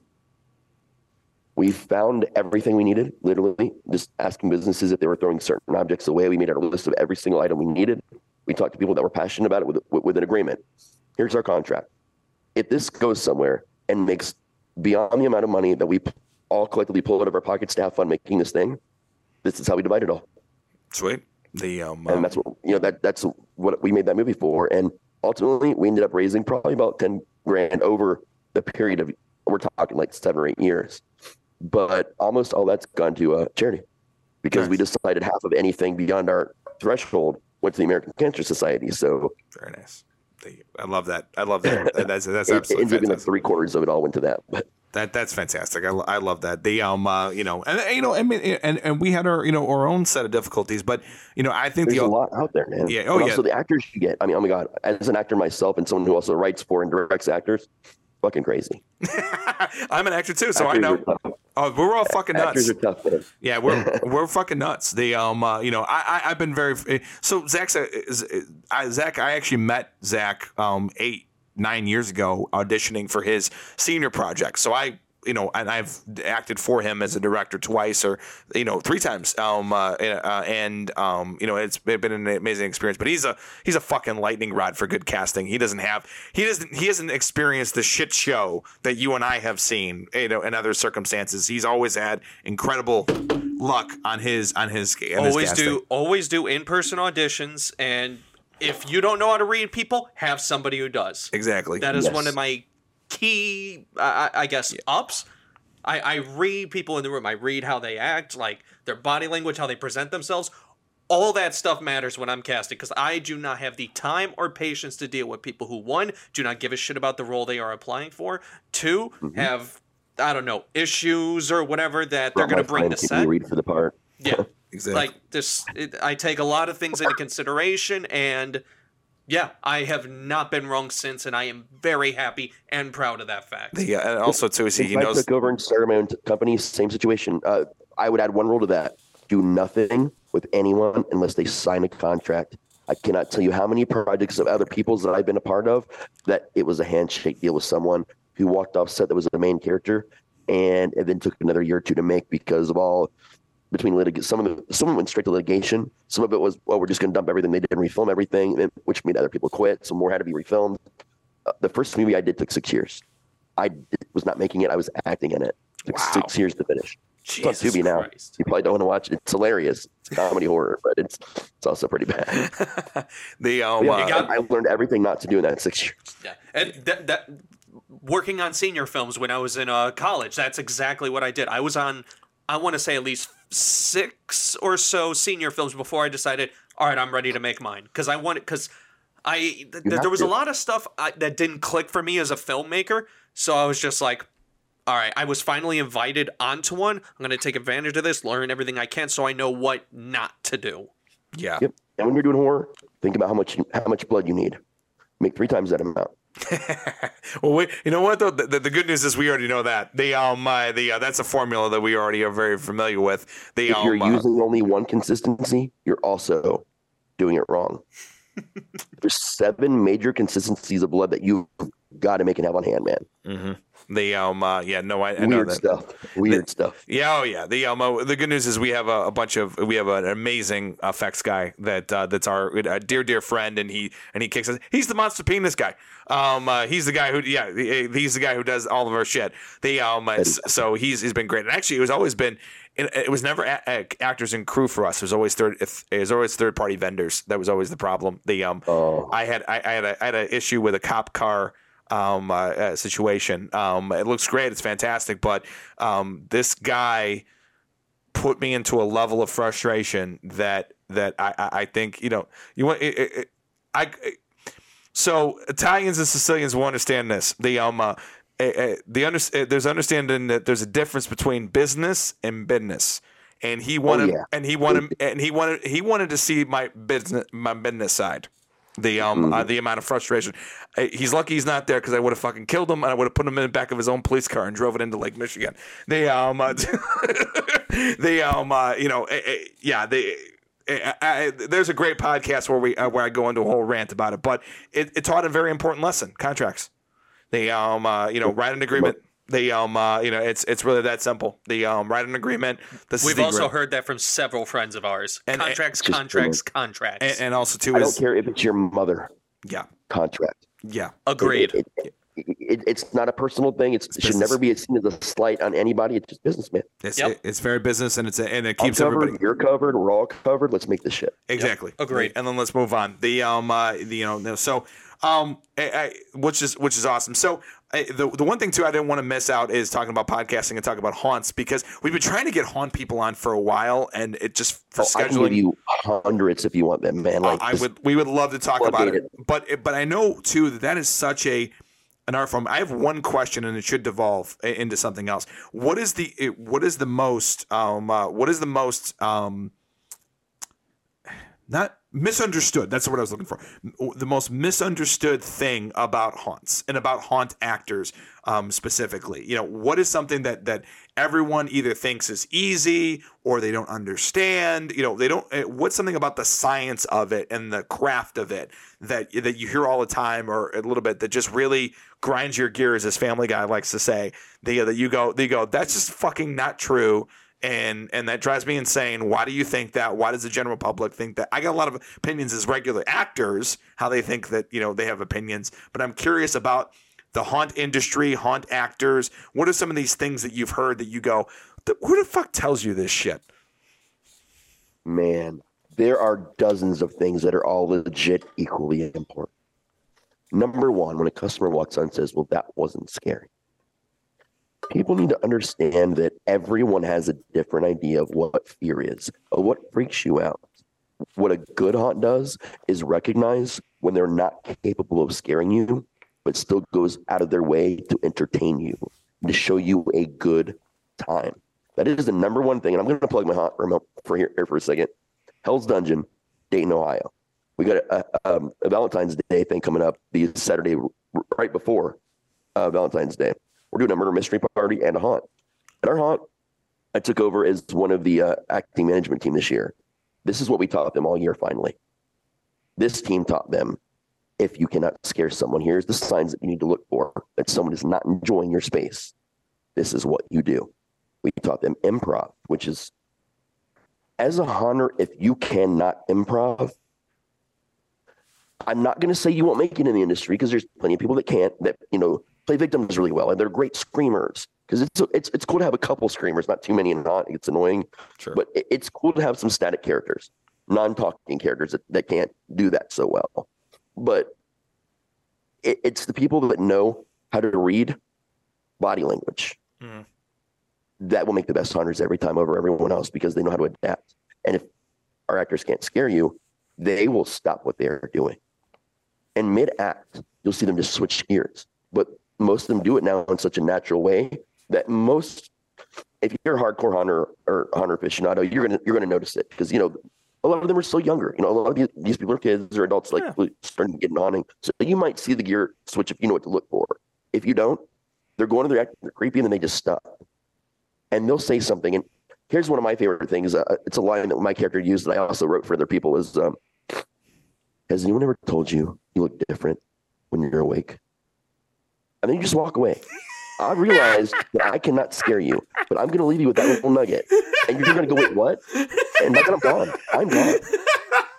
We found everything we needed, literally, just asking businesses if they were throwing certain objects away. We made a list of every single item we needed. We talked to people that were passionate about it with, with, with an agreement. Here's our contract. If this goes somewhere and makes beyond the amount of money that we all collectively pull out of our pockets to have fun making this thing, this is how we divide it all. sweet the um, And that's what, you know, that that's what we made that movie for. And ultimately, we ended up raising probably about 10 grand over the period of, we're talking like seven or eight years. But almost all that's gone to uh, charity because we decided half of anything beyond our threshold went to the American Cancer Society. So Very nice. The- I love that. I love that. That's that's it, it absolutely being like fantastic. three quarters of it all went to that. But That that's fantastic. I, I love that. The um uh, you know and you know I mean and and we had our you know our own set of difficulties, but you know I think there's the a lot out there, man. Yeah, oh, And yeah. Also, the actors you get. I mean, oh my god, as an actor myself and someone who also writes for and directs actors, fucking crazy. I'm an actor too, so I know. Oh, we're all fucking Actors nuts. are tough. Yeah, we're we're fucking nuts. The um, uh, you know, I, I I've been very so Zach's I, Zach. I actually met Zach um eight nine years ago auditioning for his senior project. So I you know, and I've acted for him as a director twice or you know three times. Um, uh, uh, and um, you know, it's been an amazing experience. But he's a he's a fucking lightning rod for good casting. He doesn't have he doesn't he hasn't experienced the shit show that you and I have seen. You know, in other circumstances, he's always had incredible luck on his on his on his always casting. do always do in person auditions, and if you don't know how to read people, have somebody who does. exactly. That is Yes. one of my key, I, I I guess, ups. I, I read people in the room. I read how they act, like their body language, how they present themselves. All that stuff matters when I'm casting because I do not have the time or patience to deal with people who, one, do not give a shit about the role they are applying for, 2 Mm-hmm. have, I don't know, issues or whatever that they're going to bring friend, to people set. read for the part. Yeah. exactly. Like this, it, I take a lot of things into consideration, and yeah, I have not been wrong since, and I am very happy and proud of that fact. the, uh, and also too is he, Since he I knows took over and started my own company, same situation. Uh, I would add one rule to that: do nothing with anyone unless they sign a contract. I cannot tell you how many projects of other people's that I've been a part of that it was a handshake deal with someone who walked off set that was the main character, and it then took another year or two to make because of all between litig. Some of the some of it went straight to litigation. Some of it was well, we're just going to dump everything. They didn't refilm everything, and- which made other people quit. So more had to be refilmed. Uh, the first movie I did took six years. I did, was not making it. I was acting in it. took Wow. six years to finish. Jesus Tubi now. Christ. You probably don't want to watch it. It's hilarious. It's comedy horror, but it's it's also pretty bad. the um, Yeah, uh, got- I learned everything not to do in that six years. Yeah, and that, that working on senior films when I was in uh, college, that's exactly what I did. I was on, I want to say at least six or so senior films before I decided, all right, I'm ready to make mine because I wanted because I th- th- there was a lot of stuff I, that didn't click for me as a filmmaker, so I was just like. All right, I was finally invited onto one. I'm going to take advantage of this, learn everything I can so I know what not to do. yeah. Yep. And when you're doing horror, think about how much how much blood you need. Make three times that amount. well, we, you know what though? The, the, the good news is we already know that the um uh, the uh, that's a formula that we already are very familiar with. The If you're um, uh, using only one consistency, you're also doing it wrong. There's seven major consistencies of blood that you've got to make and have on hand, man. mhm. The um, uh, yeah, no, I, I know Weird stuff. Weird stuff. Yeah, oh yeah. The um, uh, the good news is we have a, a bunch of we have an amazing effects guy that uh, that's our a dear dear friend, and he and he kicks us. He's the monster penis guy. Um, uh, he's the guy who yeah, he's the guy who does all of our shit. The um, uh, so he's he's been great, and actually it was always been. It it was never a- a- actors and crew for us. It was always third. It was always third party vendors. That was always the problem. The um, Oh. I had I, I had a I had an issue with a cop car um, uh, uh, situation. Um, it looks great, it's fantastic, but um, this guy put me into a level of frustration that that I, I, I think you know you want it, it, it- I. so Italians and Sicilians will understand this. The um. Uh, eh, eh, the under, eh, there's understanding that there's a difference between business and business, and he wanted yeah. and he wanted and he wanted he wanted to see my business my business side the um uh, the amount of frustration. He's lucky he's not there because I would have fucking killed him and I would have put him in the back of his own police car and drove it into Lake Michigan. They um uh, they um uh, you know eh, eh, yeah they. I, I, there's a great podcast where we uh, where I go into a whole rant about it, but it, it taught a very important lesson: contracts. They um uh, you know write an agreement. They um uh, you know it's it's really that simple. The um write an agreement. This We've the also agreement. heard that from several friends of ours. And- contracts, Just- contracts, contracts. and, and also too I don't care if it's your mother yeah contract. yeah Agreed. It, it, it, it's not a personal thing. It's, it should business. never be seen as a slight on anybody. It's just business, man. it's Yep. it- it's very business and it's a, and it I'm keeps covered. everybody You're covered. We're all covered. Let's make this shit. Exactly. Agreed. And then let's move on. The um, uh, the, you know, so um, I, I, which is which is awesome. So I, the the one thing too I didn't want to miss out is talking about podcasting and talking about haunts because we've been trying to get haunt people on for a while and it just for Oh, I can give scheduling. you hundreds if you want them, man. Like I would we would love to talk about floodgate it, but but I know too that that is such a an art form. I have one question, and it should devolve into something else. What is the it- what is the most um uh, what is the most um not misunderstood? That's what I was looking for. The most misunderstood thing about haunts and about haunt actors um, specifically. You know, what is something that that everyone either thinks is easy or they don't understand? You know, they don't. eh, What's something about the science of it and the craft of it that that you hear all the time, or a little bit that just really grinds your gears, as Family Guy likes to say. That you go, they go, that's just fucking not true and and that drives me insane. Why do you think that? Why does the general public think that? I got a lot of opinions as regular actors, how they think that you know they have opinions, but I'm curious about the haunt industry, haunt actors. What are some of these things that you've heard that you go, who the fuck tells you this shit? man, there are dozens of things that are all legit equally important. Number one, when a customer walks on and says, Well, that wasn't scary. People need to understand that everyone has a different idea of what fear is, of what freaks you out. What a good haunt does is recognize when they're not capable of scaring you, but still goes out of their way to entertain you, to show you a good time. That is the number one thing. And I'm going to plug my haunt for here, here for a second. Hell's Dungeon, Dayton, Ohio. We got a, a, um, a Valentine's Day thing coming up the Saturday right before uh, Valentine's Day. We're doing a murder mystery party and a haunt. And our haunt, I took over as one of the uh, acting management team this year. This is what we taught them all year. Finally, this team taught them if you cannot scare someone, here's the signs that you need to look for that someone is not enjoying your space. This is what you do. We taught them improv, which is as a haunter, if you cannot improv, I'm not going to say you won't make it in the industry because there's plenty of people that can't that you know play victims really well and they're great screamers because it's it's it's cool to have a couple screamers, not too many and not it's annoying, Sure. but it, it's cool to have some static characters, non-talking characters that, that can't do that so well. But it, it's the people that know how to read body language Mhm. that will make the best haunters every time over everyone else because they know how to adapt. And if our actors can't scare you, they will stop what they're doing. And mid act, you'll see them just switch gears. But most of them do it now in such a natural way that most, if you're a hardcore haunter or haunt aficionado, you're gonna you're gonna notice it because you know a lot of them are still younger. You know, a lot of these, these people are kids or adults like starting to get awning. So you might see the gear switch if you know what to look for. If you don't, they're going to their act, they're creepy, and then they just stop. And they'll say something. And here's one of my favorite things. Uh, it's a line that my character used that I also wrote for other people. Is um, Has anyone ever told you you look different when you're awake? And then you just walk away. I realized that I cannot scare you, but I'm going to leave you with that little nugget. And you're going to go, wait, what? And then I'm gone. I'm gone.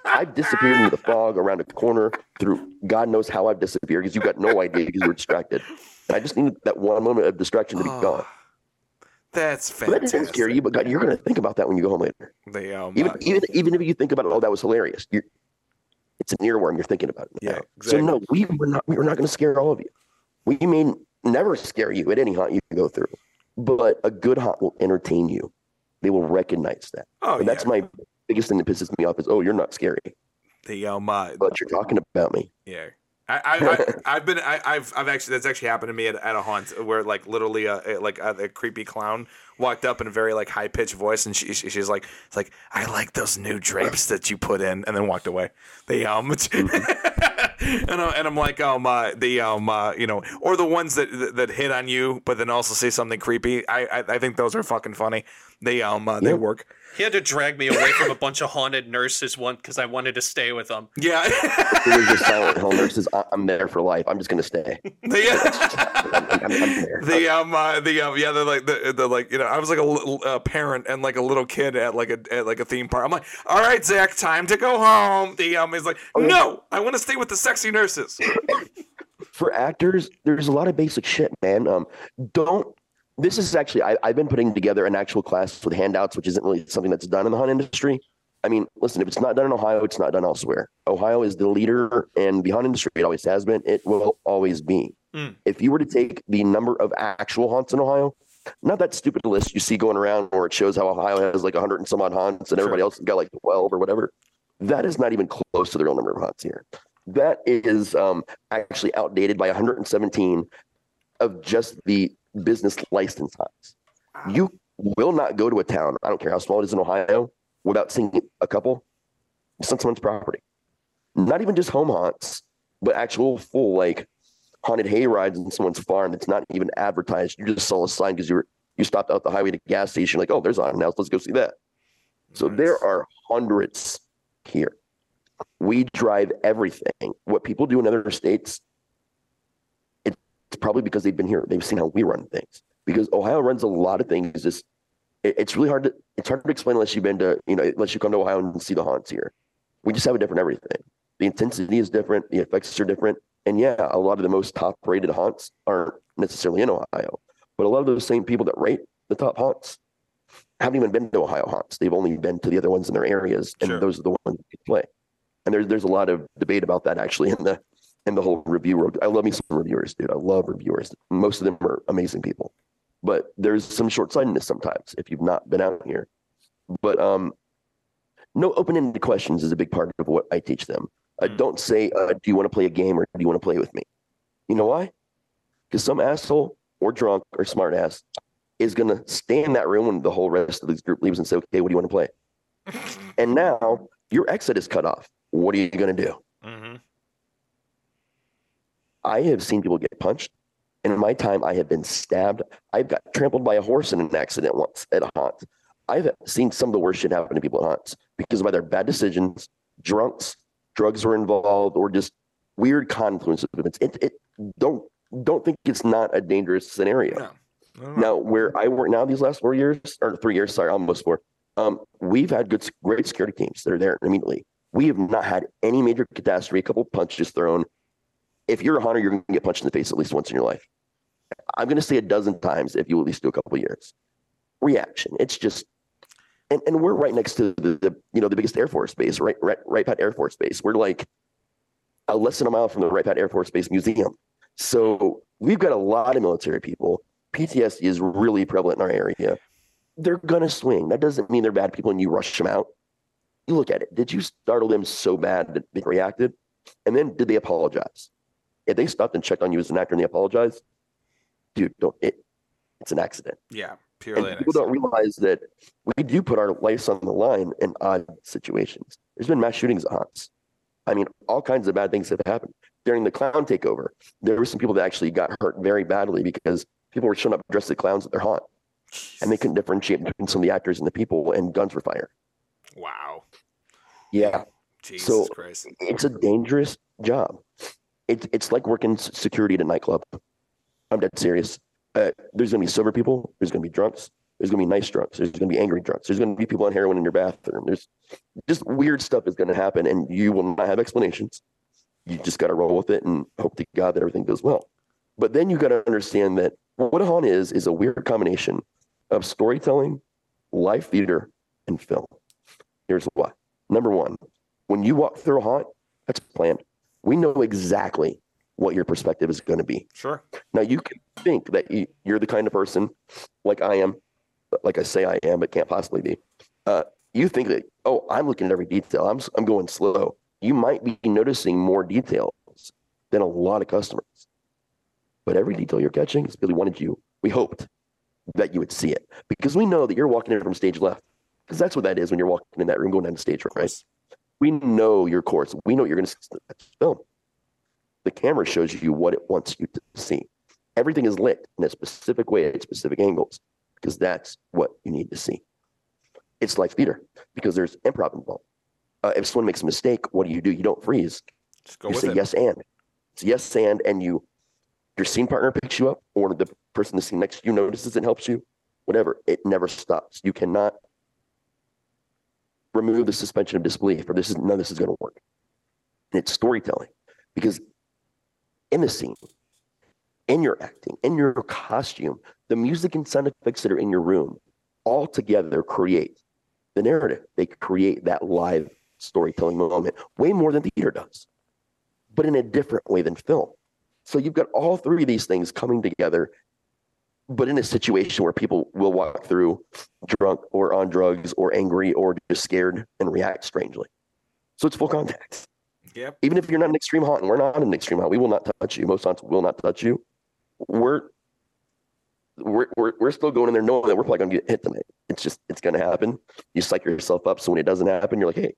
I've disappeared into the fog around a corner through God knows how I've disappeared because you've got no idea because you were distracted. And I just need that one moment of distraction to be gone. That's But that fantastic. doesn't scare you, but God, you're going to think about that when you go home later. The, um, Even, uh, even, even if you think about it, oh, that was hilarious. You're, it's an earworm. You're thinking about it. Yeah, exactly. So no, we were not. We were not going to scare all of you. We may never scare you at any haunt you go through, but a good haunt will entertain you. They will recognize that. oh, and that's my biggest thing that pisses me off is, oh, you're not scary, the um, uh, but you're talking about me. Yeah. I, I, I've been, I, I've, I've actually, that's actually happened to me at, at a haunt where like literally a, a- like a, a creepy clown walked up in a very like high pitched voice and she, she, she's like, it's like, I like those new drapes that you put in and then walked away. The, um, and, I, and I'm like, um, uh, the, um, uh, you know, or the ones that, that, that hit on you, but then also say something creepy. I, I, I think those are fucking funny. They, um, uh, they Yeah. work. He had to drag me away from a bunch of haunted nurses one because I wanted to stay with them. Yeah. It was just silent hill nurses. I- I'm there for life. I'm just going to stay. the, I'm, I'm, I'm there. the um uh, the um yeah they're like the, the like you know I was like a little uh, parent and like a little kid at like a at like a theme park. I'm like, all right, Zach, time to go home. The um is like, no, I want to stay with the sexy nurses. for actors, there's a lot of basic shit, man. Um, don't. This is actually I, I've been putting together an actual class with handouts, which isn't really something that's done in the haunt industry. I mean, listen, if it's not done in Ohio, it's not done elsewhere. Ohio is the leader, and the haunt industry it always has been. It will always be. Mm. If you were to take the number of actual haunts in Ohio, not that stupid list you see going around where it shows how Ohio has like 100 and some odd haunts, and everybody else got like 12 or whatever. That is not even close to the real number of haunts here. That is um, actually outdated by 117 of just the business license haunts. Ah. You will not go to a town, I don't care how small it is in Ohio, without seeing a couple it's on someone's property. Not even just home haunts, but actual full like haunted hay rides in someone's farm that's not even advertised. You just saw a sign because you were you stopped out the highway to gas station, like, oh, there's haunted house, let's go see that. So there are hundreds here. We drive everything. What people do in other states, it's probably because they've been here. They've seen how we run things. Because Ohio runs a lot of things. Just it- it's really hard to it's hard to explain unless you've been to you know unless you come to Ohio and see the haunts here. We just have a different everything. The intensity is different. The effects are different. And yeah, a lot of the most top rated haunts aren't necessarily in Ohio, but a lot of those same people that rate the top haunts haven't even been to Ohio haunts. They've only been to the other ones in their areas, and Sure. those are the ones that play. And there's there's a lot of debate about that actually in the in the whole review world. I love me some reviewers, dude. I love reviewers. Most of them are amazing people, but there's some short sightedness sometimes if you've not been out here. But um, no open ended questions is a big part of what I teach them. Uh, Mm. don't say, uh, "Do you want to play a game or do you want to play with me?" You know why? Because some asshole or drunk or smart ass is going to stay in that room when the whole rest of this group leaves and say, "Okay, what do you want to play?" and now your exit is cut off. What are you going to do? Mm-hmm. I have seen people get punched. And in my time, I have been stabbed. I've got trampled by a horse in an accident once at a haunt. I've seen some of the worst shit happen to people at haunts because of either bad decisions, drunks, drugs were involved, or just weird confluence of events. It, it don't don't think it's not a dangerous scenario. No. Now, where I work now, these last four years or three years, sorry, almost four. Um, we've had good, great security teams that are there immediately. We have not had any major catastrophe. A couple punches thrown. If you're a haunter, you're going to get punched in the face at least once in your life. I'm going to say a dozen times if you at least do a couple years. Reaction. It's just, and, and we're right next to the, the you know the biggest Air Force base, right, right, right, Pat Air Force Base. We're like a less than a mile from the Wright-Patt Air Force Base Museum. So we've got a lot of military people. PTSD is really prevalent in our area. They're gonna swing. That doesn't mean they're bad people and you rush them out. You look at it. Did you startle them so bad that they reacted? And then did they apologize? If they stopped and checked on you as an actor and they apologized, dude, don't it it's an accident. Yeah, And purely. an people don't realize that we do put our lives on the line in odd situations. There's been mass shootings at haunts. I mean, all kinds of bad things have happened. During the clown takeover, there were some people that actually got hurt very badly because people were showing up dressed as clowns at their haunt and they couldn't differentiate between some of the actors and the people and guns were fired. Wow. Yeah, Jesus So- Christ. it's a dangerous job. It's it's like working security at a nightclub. I'm dead serious. Uh, there's going to be sober people. There's going to be drunks. There's going to be nice drunks. There's going to be angry drunks. There's going to be people on heroin in your bathroom. There's just weird stuff is going to happen, and you will not have explanations. You just got to roll with it and hope to God that everything goes well. But then you got to understand that what a haunt is is a weird combination of storytelling, live theater, and film. Here's why. Number one, when you walk through a haunt, that's planned. We know exactly what your perspective is going to be. Sure. Now you can think that you, you're the kind of person, like I am, like I say I am, but can't possibly be. Uh, you think that oh, I'm looking at every detail. I'm I'm going slow. You might be noticing more details than a lot of customers, but every detail you're catching is Billy wanted you. We hoped that you would see it because we know that you're walking in from stage left because that's what that is when you're walking in that room going down the stage right. We know your course. We know what you're going to film. The camera shows you what it wants you to see. Everything is lit in a specific way at specific angles because that's what you need to see. It's like theater because there's improv involved. Uh, if someone makes a mistake, what do you do? You don't freeze. Just go you say it. yes and. It's yes and, and you, your scene partner picks you up, or the person the scene next to you notices and helps you. Whatever, it never stops. You cannot remove the suspension of disbelief, or this is none of this is going to work. And it's storytelling because in the scene, in your acting, in your costume, the music and sound effects that are in your room all together create the narrative. They create that live storytelling moment way more than theater does, but in a different way than film. So you've got all three of these things coming together, but in a situation where people will walk through drunk or on drugs or angry or just scared and react strangely. So it's full contact. Yep. Even if you're not an extreme haunt, and we're not an extreme haunt, we will not touch you. Most haunts will not touch you. We're we're, we're, we're still going in there knowing that we're probably going to get hit tonight. It's just, it's going to happen. You psych yourself up. So when it doesn't happen, you're like, hey,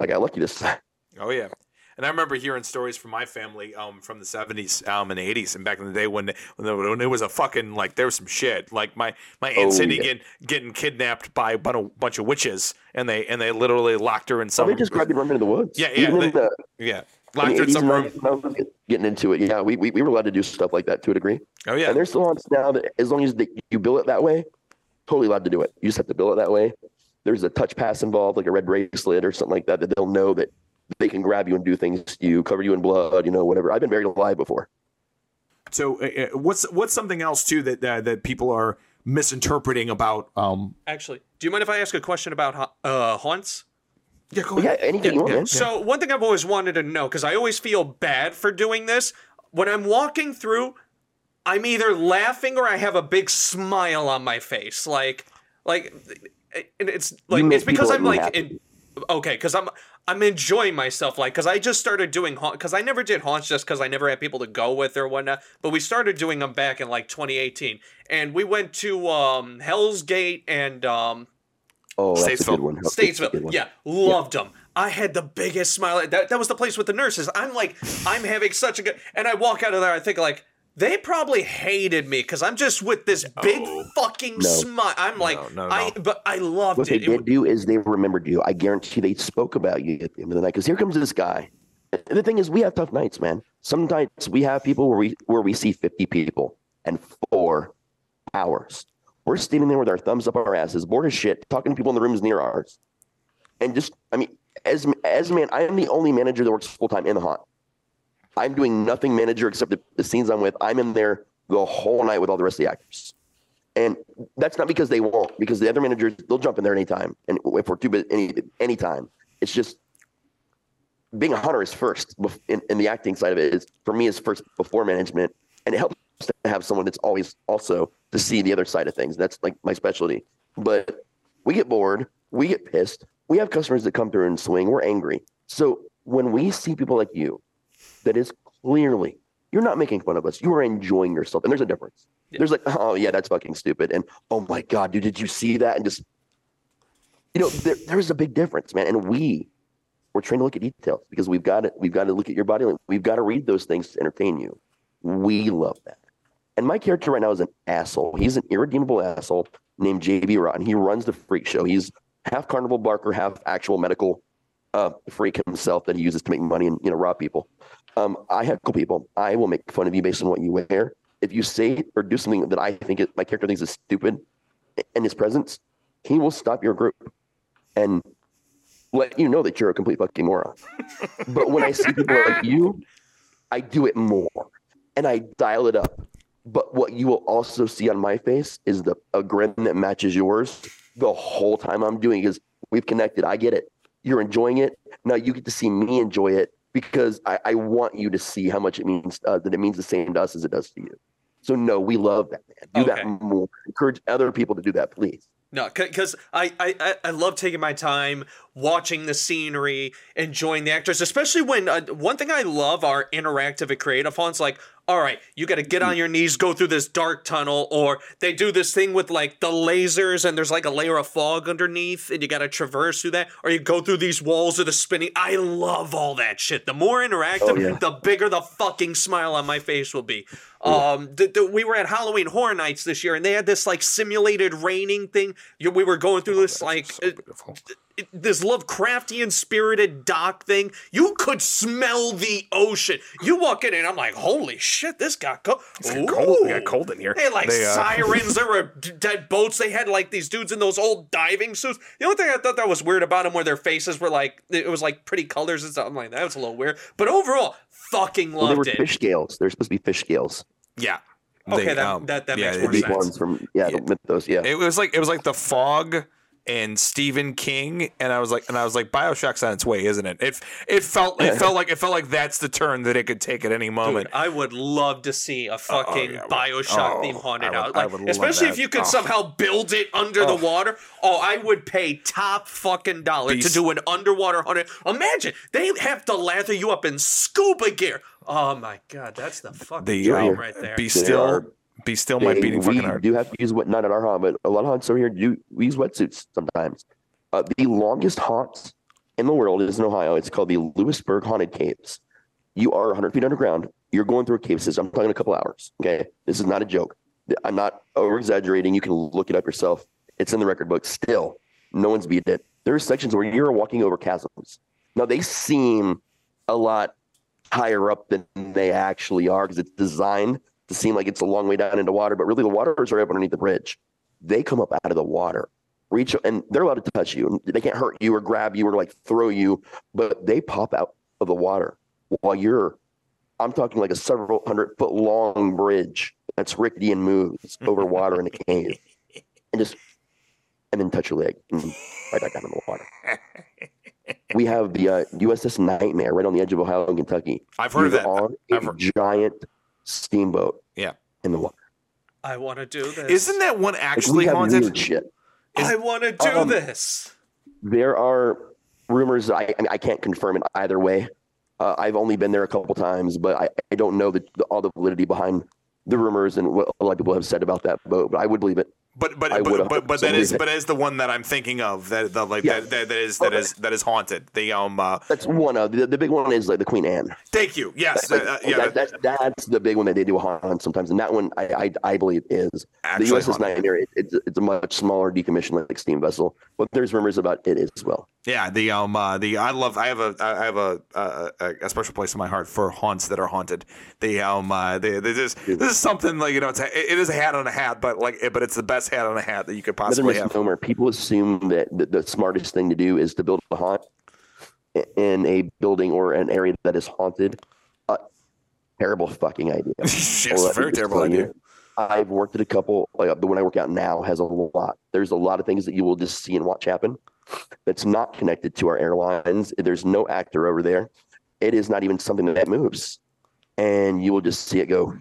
I got lucky this time. Oh yeah. And I remember hearing stories from my family um, from the 70s um, and 80s and back in the day when when, when it was a fucking like there was some shit like my my aunt Oh, Cindy yeah. getting getting kidnapped by a bun- bunch of witches and they and they literally locked her in So some they just grabbed run into the woods. Yeah, yeah, they- the, yeah locked her in some room 90s, when I was getting into it. Yeah, we, we, we were allowed to do stuff like that to a degree. oh yeah And there's still haunts now that as long as they, you bill it that way, totally allowed to do it. You just have to bill it that way. There's a touch pass involved, like a red bracelet or something like that, that they'll know that they can grab you and do things to you, cover you in blood, you know, whatever. I've been buried alive before. so uh, uh, what's what's something else too that uh, that people are misinterpreting about um Actually, do you mind if I ask a question about ha- uh, haunts? yeah go But yeah, ahead anything you want, yeah. man. So one thing I've always wanted to know, because I always feel bad for doing this, when I'm walking through, I'm either laughing or I have a big smile on my face, like, like, and it's like it's because I'm like, happy. in, okay, because I'm I'm enjoying myself, like, because I just started doing haunt, because I never did haunts just because I never had people to go with or whatnot, but we started doing them back in like 2018, and we went to um Hell's Gate and um Oh, that's a Statesville. good one. That's Statesville. good one. Yeah, loved them. I had the biggest smile. That, that was the place with the nurses. I'm like, I'm having such a good. And I walk out of there, I think, like, they probably hated me because I'm just with this big No. fucking No. smile. I'm like, no, I, no. but I loved What they it. It did do is they remembered you. I guarantee they spoke about you at the end of the night. Because here comes this guy. The thing is, we have tough nights, man. Sometimes we have people where we where we see 50 people and four hours. We're standing there with our thumbs up our asses, bored as shit, talking to people in the rooms near ours. And just, I mean, as as a man, I am the only manager that works full time in the haunt. I'm doing nothing manager except the, the scenes I'm with. I'm in there the whole night with all the rest of the actors. And that's not because they won't, because the other managers they'll jump in there anytime. And if we're too busy, any anytime, it's just being a haunter is first in, in the acting side of it is for me is first before management, and it helps to have someone that's always also to see the other side of things. That's like my specialty. But we get bored, we get pissed, we have customers that come through and swing, we're angry. So when we see people like you, that is clearly you're not making fun of us, you are enjoying yourself, and there's a difference. There's like, oh yeah, that's fucking stupid, and oh my god, dude, did you see that? And just you know, there, there's a big difference, man. And we we're trying to look at details because we've got to we've got to look at your body language. We've got to read those things to entertain you. We love that. And my character right now is an asshole. He's an irredeemable asshole named JB Rotten. He runs the freak show. He's half carnival barker, half actual medical uh, freak himself that he uses to make money and you know rob people. Um, I heckle people. I will make fun of you based on what you wear. if you say or do something that I think it, my character thinks is stupid in his presence, he will stop your group and let you know that you're a complete fucking moron. but when I see people like you, I do it more and I dial it up. But what you will also see on my face is the a grin that matches yours the whole time I'm doing because we've connected. I get it. You're enjoying it. Now you get to see me enjoy it because I, I want you to see how much it means uh, that it means the same to us as it does to you. So no, we love that man. Do Okay. that more. Encourage other people to do that, please. No, because I, I I- I love taking my time watching the scenery, enjoying the actors, especially when uh, one thing I love are interactive and creative haunts. Like, all right, you got to get on your knees, go through this dark tunnel, or they do this thing with like the lasers and there's like a layer of fog underneath, and you got to traverse through that, or you go through these walls or the spinning. I love all that shit. The more interactive, Oh, yeah. the bigger the fucking smile on my face will be. Um, the, the, we were at Halloween Horror Nights this year, and they had this like simulated raining thing. We were going through this like So uh, this Lovecraftian spirited dock thing. You could smell the ocean. You walk in, and I'm like, holy shit, this got cold. It's got cold. We got cold in here. They had like They, uh, sirens. there were dead boats. They had like these dudes in those old diving suits. The only thing I thought that was weird about them were their faces were like it was like pretty colors and stuff. I'm like that was a little weird. But overall, fucking loved Well, they were it. fish scales. They're supposed to be fish scales. Yeah. Okay, They, that- um, that- that yeah, makes more sense. ones from yeah, Yeah. the mythos. Yeah. It was like it was like the fog and Stephen King, and I was like, and I was like, Bioshock's on its way, isn't it? It it felt it felt like it felt like that's the turn that it could take at any moment. Dude, I would love to see a fucking yeah, Bioshock oh, theme haunted I would- house. Like, especially if you could Oh. somehow build it under Oh. the water. Oh, I would pay top fucking dollar to do an underwater haunted. Imagine they have to lather you up in scuba gear. Oh my god, that's the fucking The dream uh, right there. be still, are- be still might beating we fucking hard. do have to use what not at our haunt, but a lot of haunts over here do we use wetsuits sometimes. Uh, the longest haunt in the world is in Ohio. It's called the Lewisburg Haunted Caves. You are 100 feet underground. You're going through a cave system. I'm talking a couple hours. Okay, this is not a joke. I'm not over exaggerating. You can look it up yourself. It's in the record book. Still, no one's beat it. There are sections where you're walking over chasms. Now they seem a lot higher up than they actually are because it's designed to seem like it's a long way down into water, but really the waters are up underneath the bridge. They come up out of the water, reach, and they're allowed to touch you. They can't hurt you or grab you or like throw you, but they pop out of the water while you're. I'm talking like a several hundred foot long bridge that's rickety and moves over water in a cave, and just and then touch your leg and right back down in the water. We have the uh, USS Nightmare right on the edge of Ohio and Kentucky. I've heard of that. On I've a heard- giant steamboat. Yeah. In the water. I want to do this. Isn't that one actually we have haunted? weird shit. is- I want to do Um, this. There are rumors. I, I mean, I can't confirm it either way. Uh, I've only been there a couple times, but I, I don't know the, the, all the validity behind the rumors and what a lot of people have said about that boat. But I would believe it. But but but, but, but that is it. but is the one that I'm thinking of that the like Yeah. that, that that is that Okay. is that is haunted. The um uh, That's one of the, the big one is like the Queen Anne. thank you. Yes. Like, uh, yeah. that, that's that's the big one that they do a haunt sometimes, and that one I I, I believe is actually the USS haunted. Nightmare. It, it's it's a much smaller decommissioned like steam vessel, but there's rumors about it as well. Yeah, the um uh, the I love I have a I have a, a a special place in my heart for haunts that are haunted. The um uh, the, this is this is something like you know it's a, it is a hat on a hat, but like but it's the best hat on a hat that you could possibly have. People assume that the, the smartest thing to do is to build a haunt in a building or an area that is haunted. Uh, terrible fucking idea. yes, Well, very terrible tell you, idea. I've worked at a couple. Like the one I work out now has a lot. There's a lot of things that you will just see and watch happen. That's not connected to our airlines. There's no actor over there. It is not even something that moves, and you will just see it go.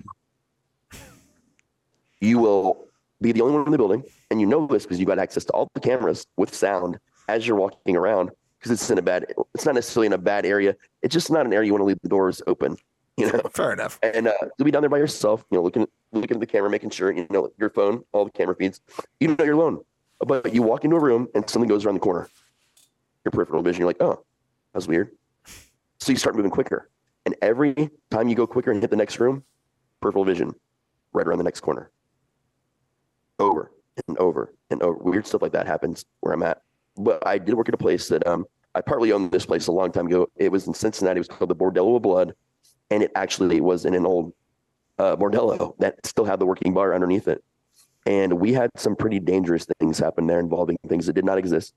You will be the only one in the building, and you know this because you've got access to all the cameras with sound as you're walking around. Because it's in a bad. It's not necessarily in a bad area. It's just not an area you want to leave the doors open. You know Fair enough. and uh, you'll be down there by yourself, you know, looking looking at the camera, making sure you know your phone, all the camera feeds. You know you're alone, but you walk into a room and something goes around the corner. Your peripheral vision, you're like, oh, that's weird. So you start moving quicker, and every time you go quicker and hit the next room, peripheral vision, right around the next corner. Over and over and over. Weird stuff like that happens where I'm at. But I did work at a place that um I partly owned this place a long time ago. It was in Cincinnati. It was called the Bordello of Blood and it actually was in an old uh, bordello that still had the working bar underneath it, and we had some pretty dangerous things happen there involving things that did not exist.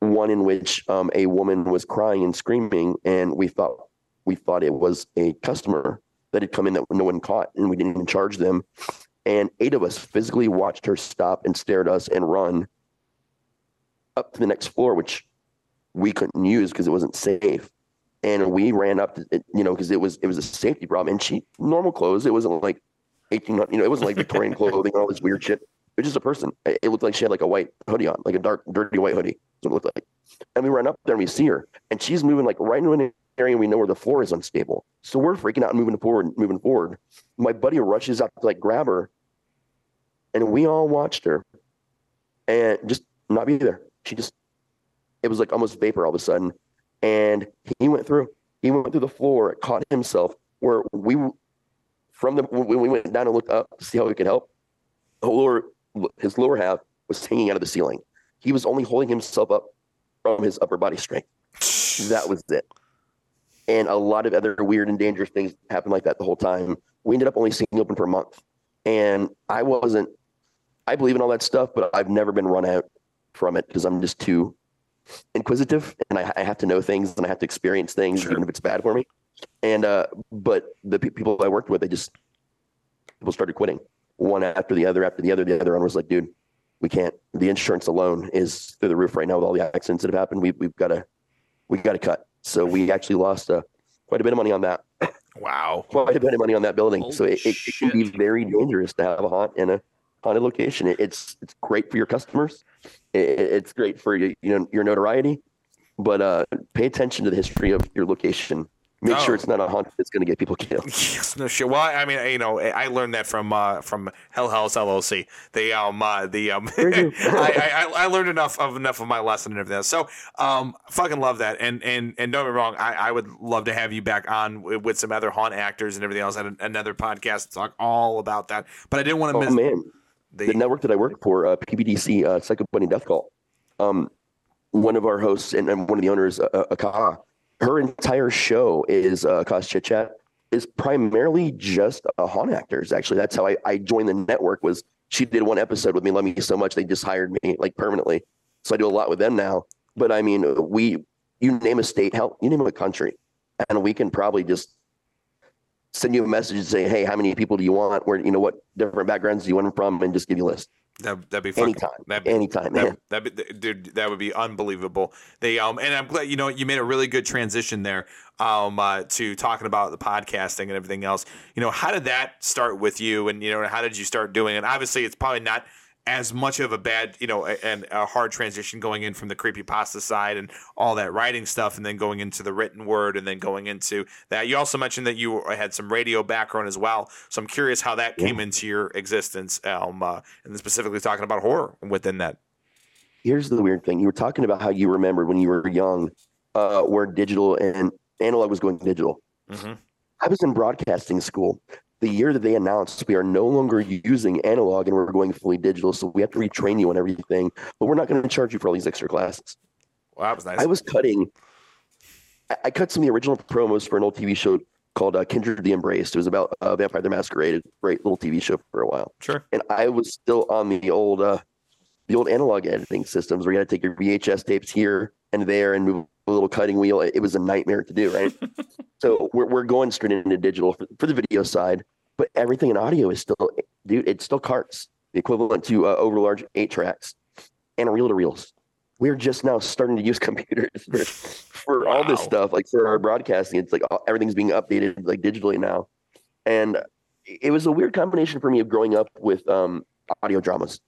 One in which um, a woman was crying and screaming, and we thought we thought it was a customer that had come in that no one caught, and we didn't even charge them. And eight of us physically watched her stop and stare at us and run up to the next floor, which we couldn't use because it wasn't safe. And we ran up, to, you know, because it was it was a safety problem. And she normal clothes. It wasn't like eighteen, you know, it wasn't like Victorian clothing, all this weird shit. It was just a person. It looked like she had like a white hoodie on, like a dark, dirty white hoodie. That's what it looked like. And we ran up there and we see her, and she's moving like right into an area we know where the floor is unstable. So we're freaking out and moving forward, moving forward. My buddy rushes up to like grab her, and we all watched her, and just not be there. She just, it was like almost vapor all of a sudden, and he went through. He went through the floor, caught himself where we, from the when we went down and looked up to see how we could help. Lower, his lower half was hanging out of the ceiling. He was only holding himself up from his upper body strength. That was it and a lot of other weird and dangerous things happened like that the whole time. We ended up only staying open for a month, and I wasn't. I believe in all that stuff, but I've never been run out from it because I'm just too inquisitive, and I, I, have to know things and I have to experience things, sure. even if it's bad for me. And uh, but the pe- people I worked with, they just people started quitting one after the other after the other. The other one was like, dude, we can't. The insurance alone is through the roof right now with all the accidents that have happened. We, we've got to we got to cut. So we actually lost uh, quite a bit of money on that. Wow. Quite a bit of money on that building. Holy so it, it, it, can be very dangerous to have a haunt in a haunted location. It, it's it's great for your customers. it's great for you, you know your notoriety. But uh, pay attention to the history of your location Make oh. sure it's not a haunt that's going to get people killed. Yes, no shit. Well, I mean, you know, I learned that from uh, from Hell House LLC. They um uh, the um I, I, I learned enough of enough of my lesson and everything. Else. So um fucking love that. And and and don't get me wrong, I, I would love to have you back on with, with some other haunt actors and everything else at another podcast to talk all about that. But I didn't want to oh, miss. man, the, the network that I work for, uh, PBDC, uh, Psycho Bunny Death Call. Um, one of our hosts and, and one of the owners, uh, Akaha her entire show is uh, Cause Chit Chat is primarily just uh, haunt actors. Actually, that's how I, I joined the network. Was she did one episode with me, love me so much they just hired me like permanently. So I do a lot with them now. But I mean, we you name a state, hell, you name a country, and we can probably just send you a message and say, hey, how many people do you want? Where you know what different backgrounds do you want them from, and just give you a list. That that'd be fucking, anytime. That'd be, anytime, man. That, would be, dude, that would be unbelievable. They um, and I'm glad you know you made a really good transition there um uh, to talking about the podcasting and everything else. You know, how did that start with you, and you know, how did you start doing it? Obviously, it's probably not as much of a bad, you know, and a hard transition going in from the creepy pasta side and all that writing stuff, and then going into the written word, and then going into that. You also mentioned that you had some radio background as well, so I'm curious how that yeah. came into your existence, um, uh, and specifically talking about horror within that. Here's the weird thing: you were talking about how you remembered when you were young, uh, where digital and analog was going digital. Mm-hmm. I was in broadcasting school the year that they announced we are no longer using analog and we're going fully digital, so we have to retrain you on everything, but we're not going to charge you for all these extra classes. Well, that was nice. I was cutting. I cut some of the original promos for an old TV show called uh, Kindred the Embraced. It was about uh, Vampire the Masquerade, great little TV show for a while. Sure. And I was still on the old, uh, the old analog editing systems where you had to take your VHS tapes here and there and move little cutting wheel. It was a nightmare to do, right? so we're, we're going straight into digital for, for, the video side, but everything in audio is still, dude, it's still carts, the equivalent to uh, over large eight tracks and reel to reels. We're just now starting to use computers for, for wow. all this stuff, like for our broadcasting. It's like everything's being updated like digitally now. And it was a weird combination for me of growing up with um, audio dramas,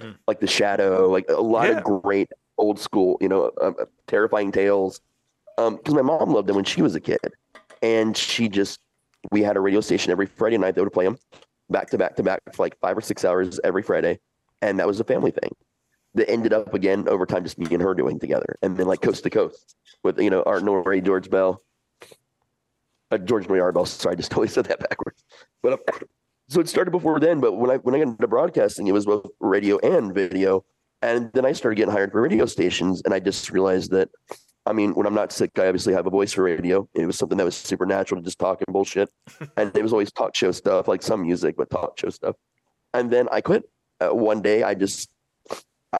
hmm. like The Shadow, like a lot yeah. of great old school, you know, um, terrifying tales. Because um, my mom loved them when she was a kid, and she just we had a radio station every Friday night that would play them back to back to back for like five or six hours every Friday, and that was a family thing. That ended up again over time just me and her doing together, and then like coast to coast with you know Art Noory, George Bell, uh, George Noory Art Bell. Sorry, I just totally said that backwards. But uh, so it started before then. But when I when I got into broadcasting, it was both radio and video and then I started getting hired for radio stations, and I just realized that I mean, when I'm not sick, I obviously have a voice for radio. It was something that was supernatural to just talk and bullshit. and it was always talk show stuff, like some music, but talk show stuff. And then I quit. Uh, one day I just,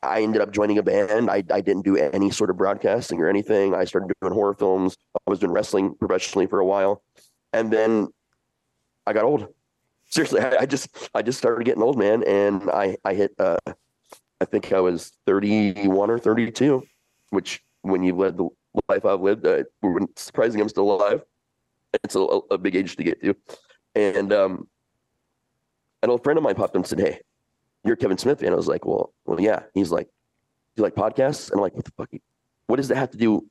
I ended up joining a band. I, I didn't do any sort of broadcasting or anything. I started doing horror films. I was doing wrestling professionally for a while. And then I got old. Seriously, I, I just, I just started getting old, man. And I, I hit, uh, I think I was 31 or 32, which when you led the life I've lived, uh, surprising I'm still alive. It's a, a, big age to get to. And um, an old friend of mine popped up and said, Hey, you're Kevin Smith. And I was like, Well, well, yeah. He's like, Do you like podcasts? And I'm like, What the fuck? What does that have to do?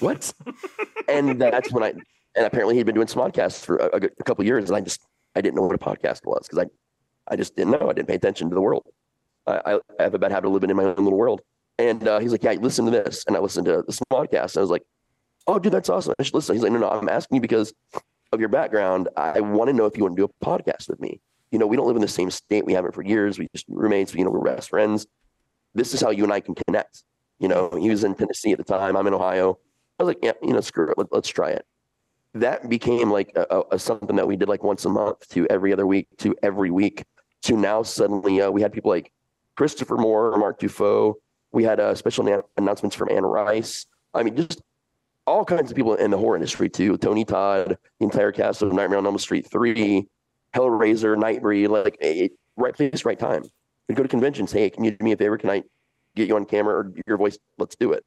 What? and that's when I, and apparently he'd been doing some podcasts for a, a couple years. And I just, I didn't know what a podcast was because I, I just didn't know. I didn't pay attention to the world. I, I have a bad habit of living in my own little world. And uh, he's like, yeah, listen to this. And I listened to this podcast. And I was like, oh, dude, that's awesome. I should listen. He's like, no, no, I'm asking you because of your background. I want to know if you want to do a podcast with me. You know, we don't live in the same state. We haven't for years. We just roommates. You know, we're best friends. This is how you and I can connect. You know, he was in Tennessee at the time. I'm in Ohio. I was like, yeah, you know, screw it. Let, us try it. That became like a, a, something that we did like once a month to every other week to every week to now suddenly uh, we had people like Christopher Moore, Mark Dufault. We had uh, special na- announcements from Anne Rice. I mean, just all kinds of people in the horror industry too. Tony Todd, the entire cast of Nightmare on Elm Street three, Hellraiser, Nightbreed, like it, right place, right time. We go to conventions. Hey, can you do me a favor? Can I get you on camera or your voice? Let's do it.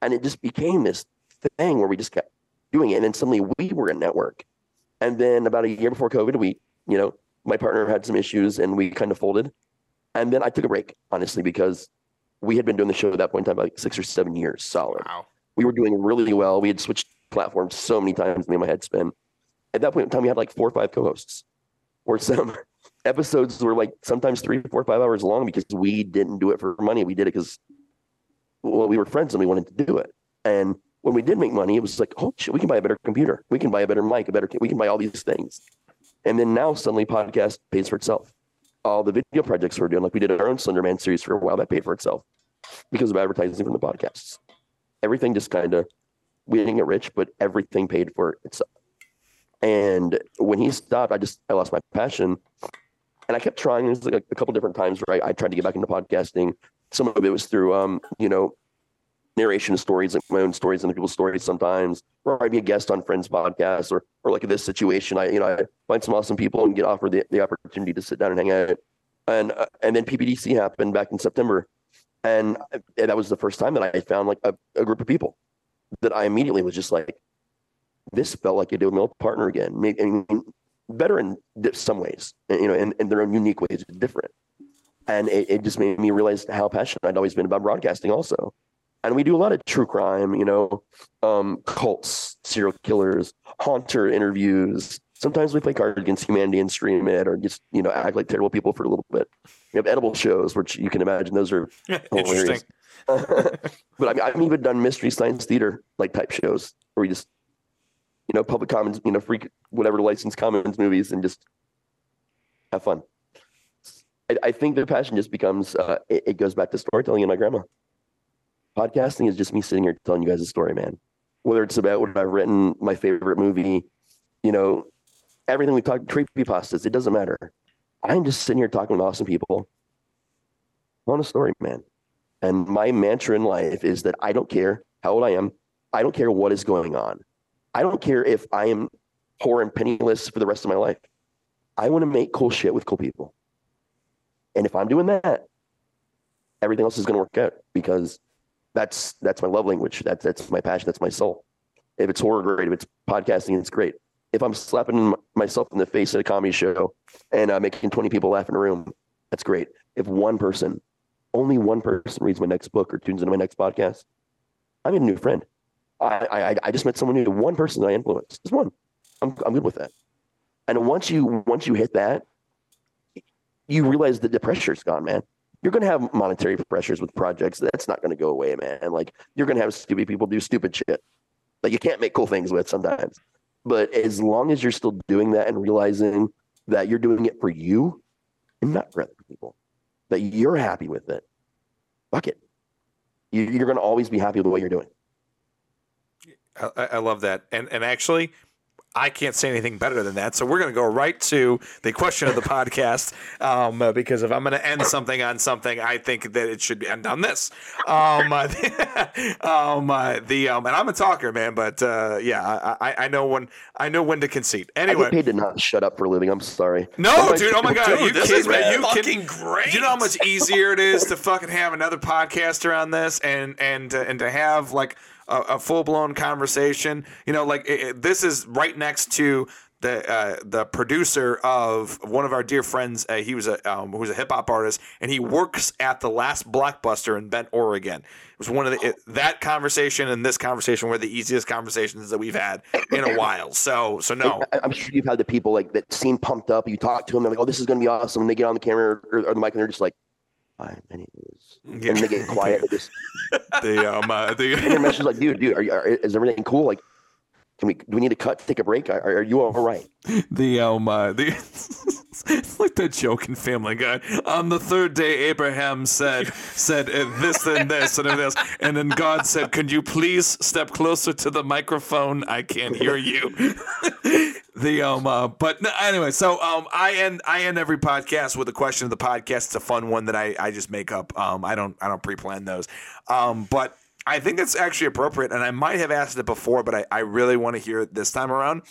And it just became this thing where we just kept doing it. And then suddenly we were a network. And then about a year before COVID, we, you know, my partner had some issues and we kind of folded. And then I took a break, honestly, because we had been doing the show at that point in time like six or seven years solid. Wow. We were doing really well. We had switched platforms so many times, made my head spin. At that point in time, we had like four or five co-hosts, or some episodes were like sometimes three, four, five hours long because we didn't do it for money. We did it because well, we were friends and we wanted to do it. And when we did make money, it was like, oh shit, we can buy a better computer. We can buy a better mic, a better, we can buy all these things. And then now suddenly podcast pays for itself all the video projects we're doing. Like we did our own Slenderman series for a while that paid for itself because of advertising from the podcasts. Everything just kind of we didn't get rich, but everything paid for itself. And when he stopped, I just I lost my passion, and I kept trying. There's like a, a couple different times where I, I, tried to get back into podcasting. Some of it was through, um, you know, narration of stories, like my own stories and other people's stories sometimes, or I'd be a guest on friends' podcasts, or or like this situation, I you know I find some awesome people and get offered the, the opportunity to sit down and hang out, and uh, and then PPDC happened back in September, and, and that was the first time that I found like a, a, group of people that I immediately was just like, this felt like a deal partner again. Maybe I mean, better in some ways, you know, in, in their own unique ways, different. And it, it just made me realize how passionate I'd always been about broadcasting also and we do a lot of true crime, you know, um, cults, serial killers, haunter interviews. Sometimes we play Cards Against Humanity and stream it, or just you know act like terrible people for a little bit. We have edible shows, which you can imagine those are hilarious. but I mean, I've even done mystery science theater like type shows where we just, you know, public commons, you know, freak whatever licensed commons movies and just have fun. I, I think their passion just becomes uh, it, it goes back to storytelling and my grandma podcasting is just me sitting here telling you guys a story, man. Whether it's about what I've written, my favorite movie, you know, everything we talk, creepy pastas, it doesn't matter. I'm just sitting here talking with awesome people on a story, man. And my mantra in life is that I don't care how old I am. I don't care what is going on. I don't care if I am poor and penniless for the rest of my life. I want to make cool shit with cool people. And if I'm doing that, everything else is going to work out because that's that's my love language. That's that's my passion. That's my soul. If it's horror, great. If it's podcasting, it's great. If I'm slapping myself in the face at a comedy show and uh, making 20 people laugh in a room, that's great. If one person, only one person reads my next book or tunes into my next podcast, I made a new friend. I, I, I just met someone new. One person I influenced. Just one. I'm, I'm good with that. And once you once you hit that, you realize that the pressure's gone, man you're going to have monetary pressures with projects. That's not going to go away, man. Like you're going to have stupid people do stupid shit that you can't make cool things with sometimes. But as long as you're still doing that and realizing that you're doing it for you and not for other people, that you're happy with it, fuck it. You, are going to always be happy with what you're doing. I I love that. And and actually, I can't say anything better than that. So we're going to go right to the question of the podcast um, uh, because if I'm going to end something on something, I think that it should end on this. Um, uh, um, uh, the um, and I'm a talker, man, but uh, yeah, I, I, I know when I know when to concede. I Anyway, get paid to not shut up for a living. I'm sorry. no, I'm like- dude. Oh my god, Dude, you this kidding is me? You fucking kidding- great. You know how much easier it is to fucking have another podcaster on this and and uh, and to have like a, a full blown conversation? You know, like it, it- this is right next to. The, uh, the producer of one of our dear friends, uh, he was a um, who was a hip hop artist, and he works at the last Blockbuster in Bend, Oregon. It was one of the it, that conversation and this conversation were the easiest conversations that we've had in a while. So so no, I'm sure you've had the people like that seem pumped up. You talk to them, they're like, "Oh, this is going to be awesome." And they get on the camera or, or the mic, and they're just like, "Hi, my name is," Yeah. and they get quiet. They just, the um uh, the and your message is like, "Dude, dude, are, you- are, is everything cool? Like, can we? Do we need to cut? Take a break? Are, are you all right?" the um uh, the it's like that joke in Family Guy. On the third day, Abraham said said uh, this and this and this, and then God said, "Could you please step closer to the microphone? I can't hear you." the um uh, but no, anyway, so um I end I end every podcast with a question of the podcast. It's a fun one that I I just make up. Um I don't I don't pre-plan those. Um but I think it's actually appropriate, and I might have asked it before, but I, I really want to hear it this time around.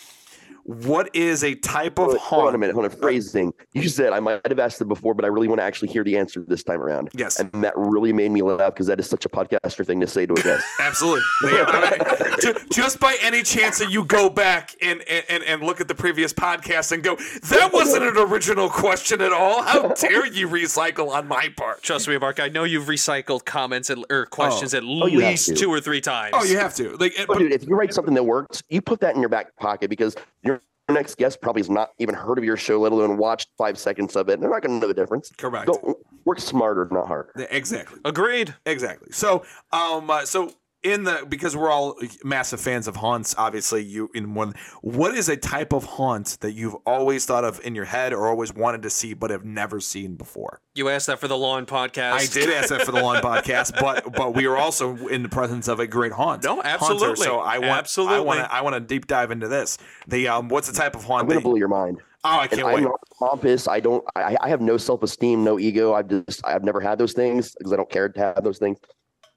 What is a type of Hold, hold on a haunt? minute. Hold on. Phrasing. You said I might have asked it before, but I really want to actually hear the answer this time around. Yes. And that really made me laugh because that is such a podcaster thing to say to a guest. Absolutely. Yeah, I- ju- just by any chance that you go back and, and, and look at the previous podcast and go, that wasn't an original question at all. How dare you recycle on my part? Trust me, Mark. I know you've recycled comments and, or questions oh. at Oh, least two or three times. Oh, you have to. Like, Oh, but, dude, if you write something that works, you put that in your back pocket because your next guest probably has not even heard of your show, let alone watched five seconds of it. They're not going to know the difference. correct. Go work smarter, not harder. Exactly. Agreed. Exactly. So, um, uh, so in the because we're all massive fans of haunts, obviously you in one what is a type of haunt that you've always thought of in your head or always wanted to see but have never seen before? You asked that for the Lawn podcast. I did ask that for the Lawn podcast, but but we are also in the presence of a great haunt. No, Haunter, absolutely. so I want Absolutely. I want to I want to deep dive into this. The um, what's the type of haunt I'm haunt? going That, to blow your mind. oh, I can't I'm wait. not pompous. I don't. I, I have no self esteem, no ego. I've just. I've never had those things because I don't care to have those things.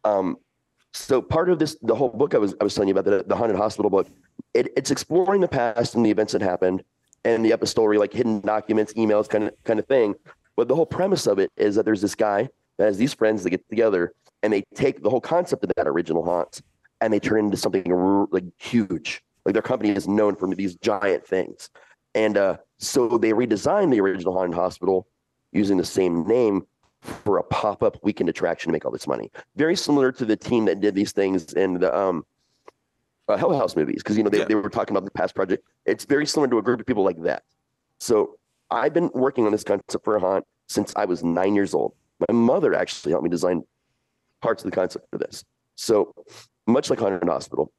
Um, so part of this, the whole book I was I was telling you about the the haunted hospital book, it, it's exploring the past and the events that happened, and the epistolary like hidden documents, emails, kind of kind of thing. But the whole premise of it is that there's this guy that has these friends that get together and they take the whole concept of that original haunt and they turn it into something like huge. Like their company is known for these giant things. And uh, so they redesigned the original haunted hospital using the same name for a pop-up weekend attraction to make all this money. Very similar to the team that did these things in the um, uh, Hell House movies, because you know they, Yeah. they were talking about the past project. It's very similar to a group of people like that. So I've been working on this concept for a haunt since I was nine years old. My mother actually helped me design parts of the concept for this. So much like haunted hospital,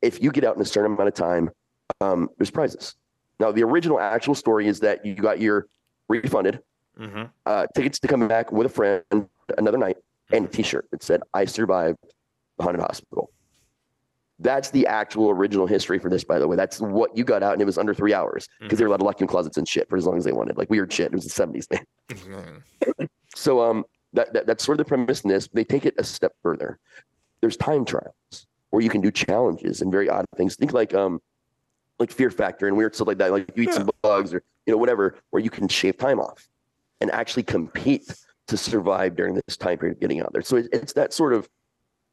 if you get out in a certain amount of time, um, there's prizes. Now the original actual story is that you got your refunded Mm-hmm. uh, tickets to come back with a friend another night and a T-shirt that said "I survived the haunted hospital." That's the actual original history for this, by the way. That's what you got out, and it was under three hours because they were allowed to lock you in closets and shit for as long as they wanted, like weird shit. It was the seventies, man. Mm-hmm. So um, that, that that's sort of the premise in this. They take it a step further. There's time trials where you can do challenges and very odd things. Think like um, like Fear Factor and weird stuff like that. Like you eat some bugs or you know whatever, where you can shave time off and actually compete to survive during this time period of getting out there. So it, it's that sort of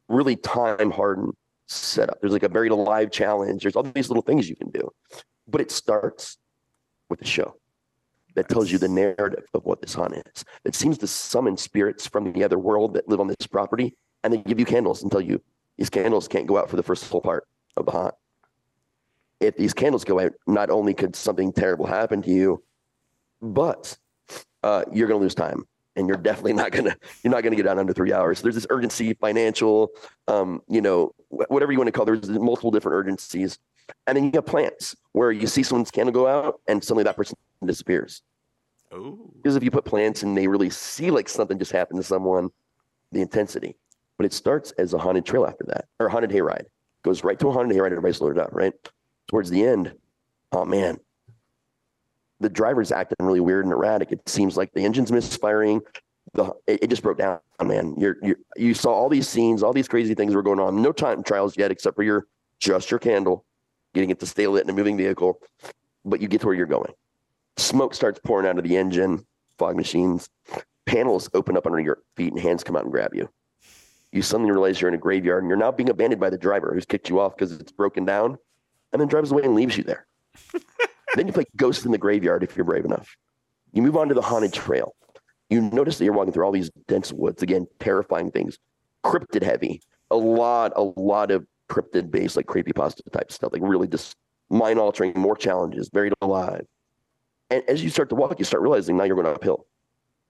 really time hardened setup. There's like a buried alive challenge. There's all these little things you can do, but it starts with a show that tells you the narrative of what this haunt is. It seems to summon spirits from the other world that live on this property, and they give you candles and tell you these candles can't go out for the first full part of the haunt. If these candles go out, not only could something terrible happen to you, but uh, you're going to lose time, and you're definitely not going to you're not going to get down under three hours. There's this urgency, financial, um, you know, whatever you want to call. It. There's multiple different urgencies, and then you have plants where you see someone's candle go out, and suddenly that person disappears. Ooh. Because if you put plants and they really see like something just happened to someone, the intensity. But it starts as a haunted trail after that, or a haunted hayride. goes right to a haunted hayride. Everybody's loaded up, right? Towards the end, oh man, the driver's acting really weird and erratic. It seems like the engine's misfiring. The it, it just broke down, man. You're, you're you saw all these scenes, all these crazy things were going on. No time trials yet, except for your just your candle, getting it to stay lit in a moving vehicle. But you get to where you're going. Smoke starts pouring out of the engine, fog machines, panels open up under your feet, and hands come out and grab you. You suddenly realize you're in a graveyard and you're now being abandoned by the driver who's kicked you off because it's broken down and then drives away and leaves you there. then you play Ghost in the Graveyard if you're brave enough. You move on to the haunted trail. You notice that you're walking through all these dense woods, again, terrifying things, cryptid heavy, a lot, a lot of cryptid based, like creepypasta type stuff, like really just mind altering, more challenges, buried alive. And as you start to walk, you start realizing now you're going uphill.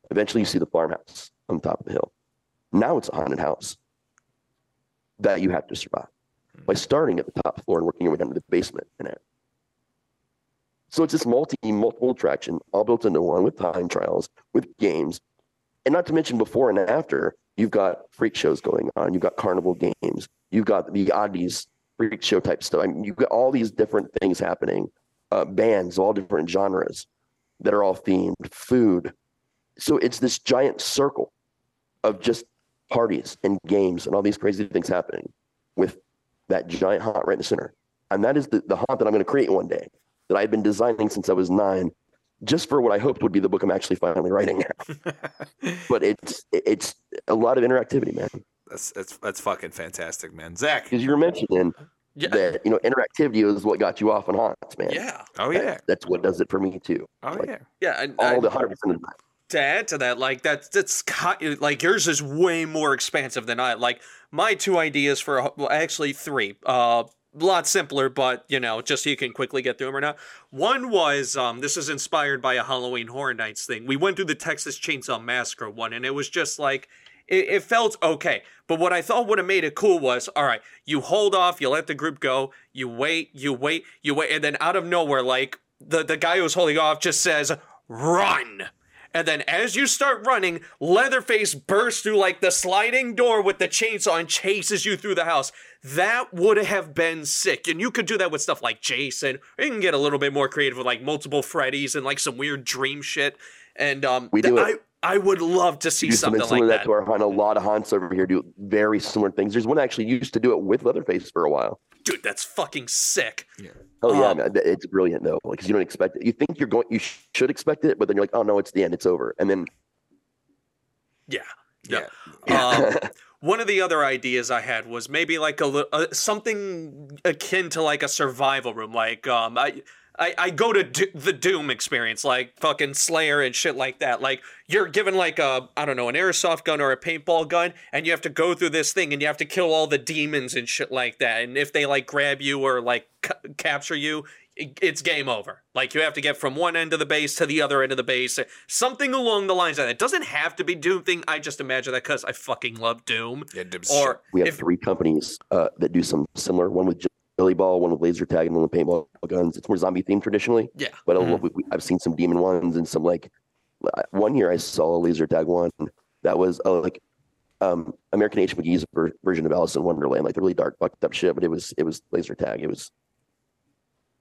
Eventually, you see the farmhouse on top of the hill. Now it's a haunted house that you have to survive by starting at the top floor and working your way down to the basement and. So it's this multi multiple attraction, all built into one with time trials, with games, and not to mention before and after, you've got freak shows going on, you've got carnival games, you've got the oddies freak show type stuff. I mean, you've got all these different things happening, uh, bands, all different genres that are all themed, food. So it's this giant circle of just parties and games and all these crazy things happening with that giant haunt right in the center. And that is the, the haunt that I'm going to create one day that I've been designing since I was nine, just for what I hoped would be the book I'm actually finally writing but it's it's a lot of interactivity, man. That's that's that's fucking fantastic, man. Zach, because you were mentioning Yeah. that you know interactivity is what got you off on haunts, man. Yeah. oh That- yeah, that's what does it for me too. oh like, yeah. Yeah. And, All and the hundred percent of the time. to add to that, like that's that's like yours is way more expansive than I. Like my two ideas for well, actually three. Uh, a lot simpler, but you know, just so you can quickly get through them or not. One was um, this is inspired by a Halloween Horror Nights thing. We went through the Texas Chainsaw Massacre one, and it was just like it, it felt okay. But what I thought would have made it cool was, all right, you hold off, you let the group go, you wait, you wait, you wait, and then out of nowhere, like the the guy who's holding off just says, "Run." And then as you start running, Leatherface bursts through like the sliding door with the chainsaw and chases you through the house. That would have been sick. And you could do that with stuff like Jason. Or you can get a little bit more creative with like multiple Freddy's and like some weird dream shit. And um We do I it. I would love to see do something something similar like that to our haunt. A lot of haunts over here do very similar things. There's one that actually used to do it with Leatherface for a while. Dude, that's fucking sick. Yeah. Oh yeah, Um, man, it's brilliant though, because you don't expect it. You think you're going, you sh- should expect it, but then you're like, oh no, it's the end, it's over, and then Yeah. Yeah. Um, one of the other ideas I had was maybe like a li- uh, something akin to like a survival room. Like um, I. I, I go to do- the Doom experience, like fucking Slayer and shit like that. Like you're given like a I don't know an airsoft gun or a paintball gun, and you have to go through this thing, and you have to kill all the demons and shit like that. And if they like grab you or like ca- capture you, it's game over. Like you have to get from one end of the base to the other end of the base, something along the lines of that. It doesn't have to be Doom thing. I just imagine that because I fucking love Doom. Yeah, Or we have if three companies uh, that do some similar. One with Billy Ball, one with laser tag, and one with paintball guns. It's more zombie themed traditionally, yeah, but a Mhm. lot- we, we- I've seen some demon ones and some like uh, one year I saw a laser tag one that was uh, like um, American H. McGee's ver- version of Alice in Wonderland, like the really dark, fucked up shit. But it was it was laser tag. It was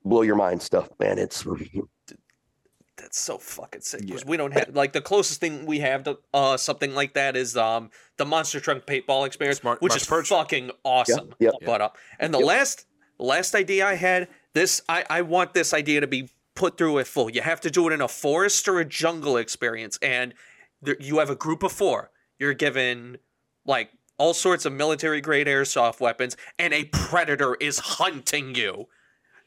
blow your mind stuff, man. It's that's so fucking sick. Because Yeah. we don't have like the closest thing we have to uh something like that is um the Monster Truck paintball experience, Smart- which is Purge. fucking awesome. yep. But uh, and the Yep. last last idea I had this I I want this idea to be put through it full. You have to do it in a forest or a jungle experience, and there, you have a group of four. You're given like all sorts of military grade airsoft weapons, and a predator is hunting you.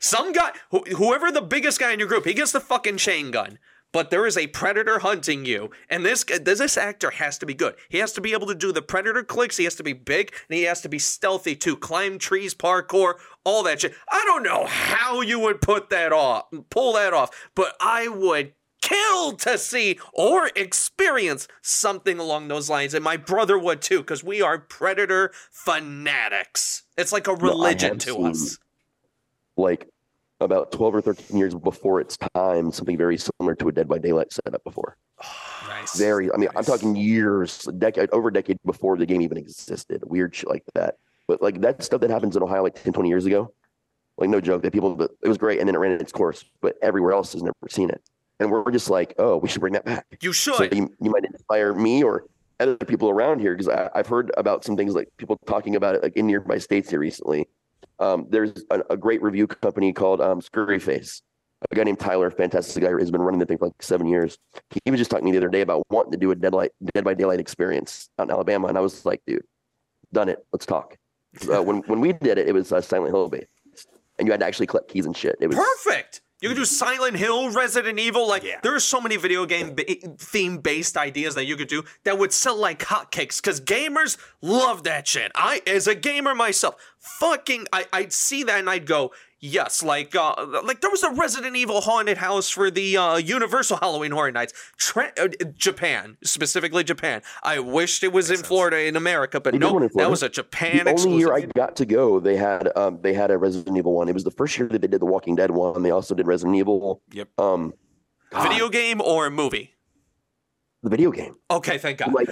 Some guy, wh- whoever the biggest guy in your group, he gets the fucking chain gun. But there is a predator hunting you, and this uh, this actor has to be good. He has to be able to do the predator clicks. He has to be big, and he has to be stealthy too. Climb trees, parkour, all that shit. I don't know how you would put that off, pull that off, but I would kill to see or experience something along those lines, and my brother would too, because we are predator fanatics. It's like a religion to seen- us. like about 12 or 13 years before its time, something very similar to a Dead by Daylight setup before. nice. Very, I mean, I'm talking years, decade, over a decade before the game even existed. Weird shit like that. But like that stuff that happens in Ohio like 10, 20 years ago, like no joke, that people it was great and then it ran its course, but everywhere else has never seen it. And we're just like, oh, we should bring that back. You So should. you, you might inspire me or other people around here because I've heard about some things like people talking about it like in nearby states here recently. Um, there's a, a great review company called um, Scurry Face. A guy named Tyler, fantastic guy, has been running the thing for like seven years. He was just talking to me the other day about wanting to do a Deadlight, Dead by Daylight experience out in Alabama, and I was like, dude, done it. Let's talk. Uh, when when we did it, it was uh, Silent Hill based, and you had to actually collect keys and shit. It was Perfect. You could do Silent Hill, Resident Evil. Like Yeah. there are so many video game ba- theme based ideas that you could do that would sell like hotcakes because gamers love that shit. I, as a gamer myself, fucking, I, I'd see that and I'd go, yes. Like, uh, like there was a Resident Evil haunted house for the uh, Universal Halloween Horror Nights, Tra- uh, Japan specifically Japan. I wished it was in Florida in America, but no, one in that was a Japan the only exclusive. year I got to go, they had um, they had a Resident Evil one. It was the first year that they did the Walking Dead one. They also did Resident Evil. Yep. Um, God, Video game or movie? the video game. Okay, thank God. Like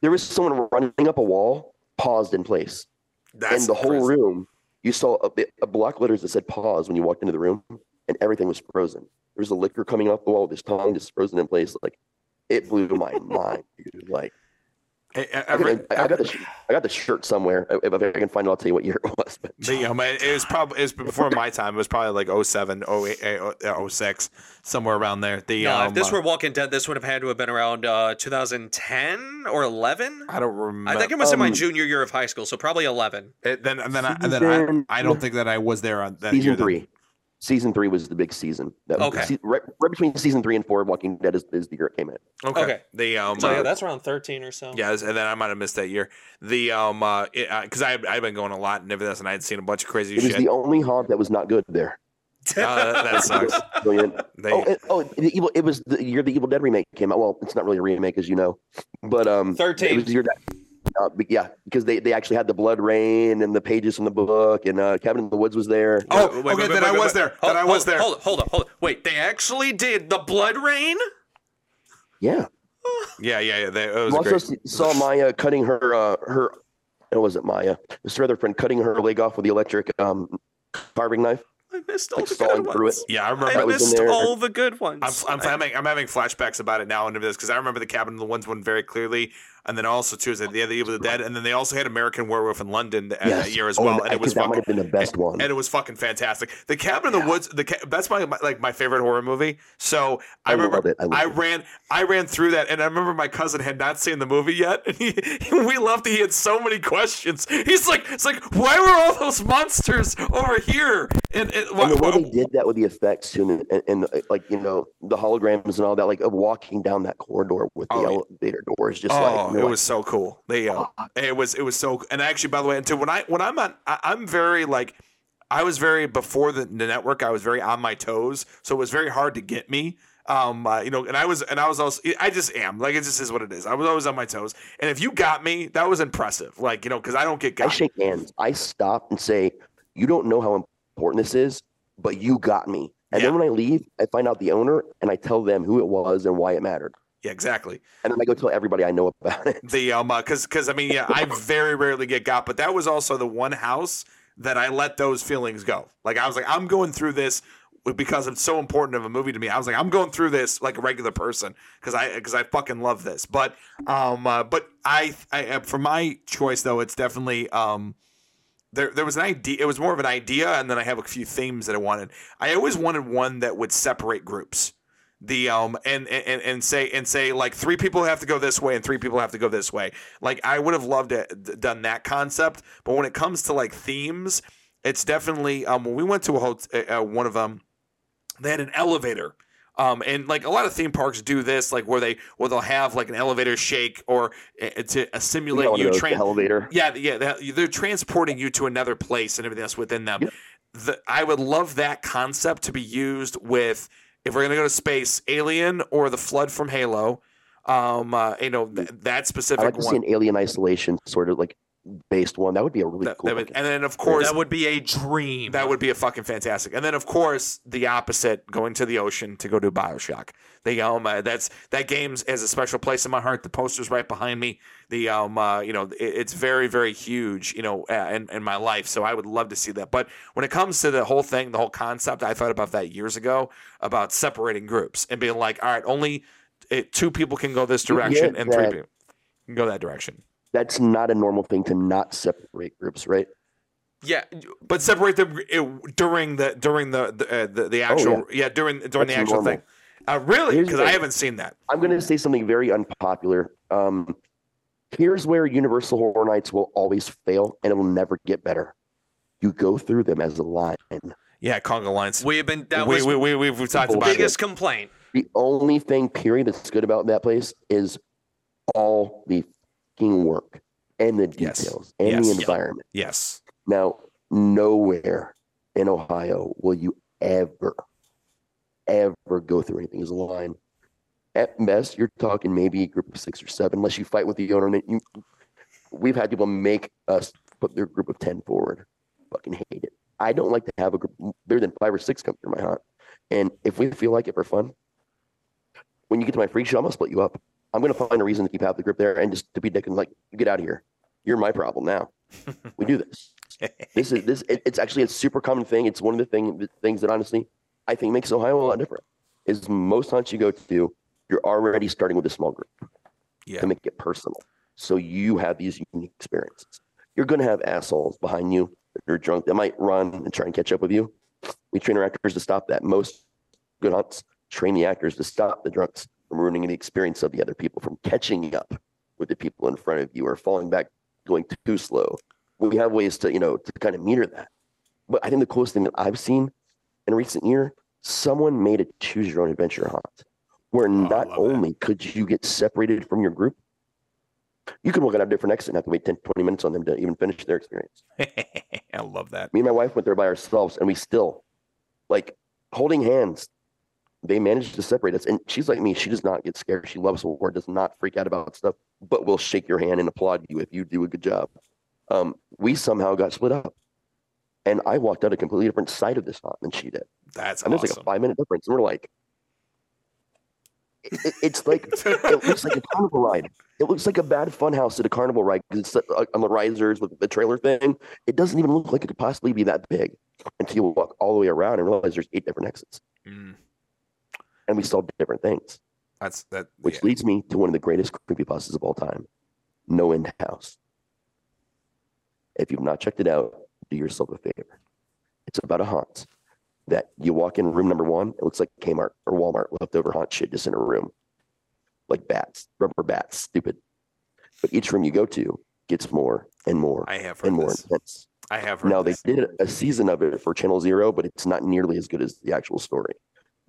there was someone running up a wall, paused in place, That's and the whole crazy. room. You saw a, bit, a block letters that said "pause" when you walked into the room, and everything was frozen. There was a Licker coming off the wall with his tongue just frozen in place. Like it blew my mind, dude. Like I, I- I, I- got- the I got the shirt somewhere. If, if I can find it, I'll tell you what year it was. But The, um, it was probably it was before my time. It was probably like 07, 08, eh, 06, somewhere around there. The No, um, if this uh, were Walking Dead, this would have had to have been around uh, 2010 or 11. I don't remember. I think it was in my Um, junior year of high school, so probably 11. It, then and then I, then I, I don't think that I was there on that year. season then. Three. Season three was the big season. That Okay. se- right, right between season three and four, Walking Dead is, is the year it came in. Okay. Okay. The um. So uh, yeah, that's around 13 or so. Yeah, and then I might have missed that year. The um, uh, because I I've been going a lot and everything else, and I'd seen a bunch of crazy It was the only haunt that was not good there. Uh, that, that sucks. Brilliant. They, oh, it, oh, the evil. It was the year the Evil Dead remake came out. Well, it's not really a remake, as you know, but um, 13. It was the year that. Uh, be- yeah, because they, they actually had the blood rain and the pages from the book, and uh, Cabin in the Woods was there. Oh, Wait, wait, okay, wait, then wait, I wait, was wait. there. Hold- Then I was hold- there. Hold, hold on, hold on. Wait, they actually did the Blood Rain? Yeah, Yeah, yeah, yeah. They, it was also great. saw Maya cutting her uh, her. It wasn't Maya. It was her other friend cutting her leg off with the electric um, carving knife. I missed all Like the good ones. it. Yeah, I I remember. That was in missed there. all the good ones. I'm, I'm, I- having I'm having flashbacks about it now into this because I remember the Cabin in the Woods one very clearly, and then also too is that the other Evil of the Dead, and then they also had American Werewolf in London Yes. that year as Oh, well, and and it was that might fucking have been the best one. and it was fucking fantastic. The Cabin in the Woods, the ca- that's my, my like my favorite horror movie. So I, I remember it. I I, it. ran I ran through that, and I remember my cousin had not seen the movie yet, and he, we loved. it. He had so many questions. He's like, it's like, why were all those monsters over here? And, and why, And the way they did that with the effects too, and, and, and uh, like you know the holograms and all that, like of walking down that corridor with the Oh, elevator doors, just oh, like it you're was so cool. They, uh, it was, it was so. And actually, by the way, and when I when I'm on, I, I'm very like, I was very before the, the network. I was very on my toes, so it was very hard to get me. Um, uh, you know, and I was, and I was also, I just am like, it just is what it is. I was always on my toes, and if you got me, that was impressive. Like, you know, because I don't get guys I shake hands. I stop and say, "You don't know how important this is, but you got me." And Yeah. then when I leave, I find out the owner and I tell them who it was and why it mattered. Yeah, exactly. And then I go tell everybody I know about it. the um because because I mean yeah I very rarely get got but that was also the one house that I let those feelings go. Like I was like I'm going through this because it's so important of a movie to me. I was like I'm going through this like a regular person because I because I fucking love this. But um uh, but I I uh, for my choice though it's definitely um there there was an idea it was more of an idea and then I have a few themes that I wanted. I always wanted one that would separate groups the um and and and say and say like three people have to go this way and three people have to go this way. Like I would have loved to d- done that concept, but when it comes to like themes, it's definitely um when we went to a hotel, uh, one of them, they had an elevator. Um, and like a lot of theme parks do this, like where they where they'll have like an elevator shake or uh, to uh, You simulate know, you the elevator. Yeah, yeah, they're- they're transporting you to another place and everything else within them. Yep. The, I would love that concept to be used with if we're gonna go to space, Alien or the Flood from Halo. Um, uh, you know th- that I specific like to see an alien isolation, sort of like based one. That would be a really That- cool. that would- and then of course that would be a dream. That would be a fucking fantastic. And then of course the opposite, going to the ocean to go do Bioshock. The um uh, that's that game's has a special place in my heart. The poster's right behind me. The um uh, you know it, it's very very huge you know uh, in in my life. So I would love to see that. But when it comes to the whole thing, the whole concept, I thought about that years ago about separating groups and being like, all right, only it, two people can go this direction and three people can go that direction. That's not a normal thing to not separate groups, right? Yeah, but separate them it, during the during the the uh, the, the actual yeah. during during the actual normal. thing. Uh, really? Because I haven't seen that. I'm going to say something very unpopular. Um, here's where Universal Horror Nights will always fail, and it will never get better. You go through them as a line. Yeah, conga lines. we have been that we, was we, we, we've, we've talked Bullshit. about it. biggest complaint. The only thing, period, that's good about that place is all the fucking work and the Yes. details and Yes. the Yeah. environment. Yes. Now, nowhere in Ohio will you ever, ever go through anything as a line. At best, you're talking maybe a group of six or seven, unless you fight with the owner. And you, we've had people make us put their group of 10 forward. Fucking hate it. I don't like to have a group bigger than five or six come through my haunt. And if we feel like it for fun, when you get to my free show, I'm going to split you up. I'm going to find a reason to keep half the group there and just to be dick and like, get out of here. You're my problem now. we do this this is this it, it's actually a super common thing it's one of the thing the things that honestly i think makes ohio a lot different is most haunts you go to you're already starting with a small group Yeah. to make it personal. So you have these unique experiences. You're going to have assholes behind you that are drunk that might run and try and catch up with you. We train our actors to stop that. Most good haunts train the actors to stop the drunks from ruining the experience of the other people from catching up with the people in front of you or falling back going too slow. We have ways to you know to kind of meter that. But i think the coolest thing that i've seen in recent year someone made a choose your own adventure haunt where Oh, not love that. only could you get separated from your group you could walk out a different exit and have to wait 10 20 minutes on them to even finish their experience. I love that. me and my wife went there by ourselves and we still like holding hands they managed to separate us. And she's like me she does not get scared. She loves war does not freak out about stuff but will shake your hand and applaud you if you do a good job. Um, we somehow got split up and i walked out a completely different side of this haunt than she did. That's and there's like a five minute difference and we're like it, it- it's like it looks like a carnival ride. It looks like a bad funhouse at a carnival ride because it's uh, on the risers with the trailer thing. It doesn't even look like it could possibly be that big until you walk all the way around and realize there's eight different exits Mm, and we saw different things, that's that. which yeah. leads me to one of the greatest creepy creepypastas of all time, No End House. If you've not checked it out, do yourself a favor. It's about a haunt that you walk in room number one, it looks like Kmart or Walmart leftover haunt shit just in a room. Like bats, rubber bats, stupid. But each room you go to gets more and more I have heard and more this. intense. I have heard Now this. they did a season of it for Channel Zero, but it's not nearly as good as the actual story.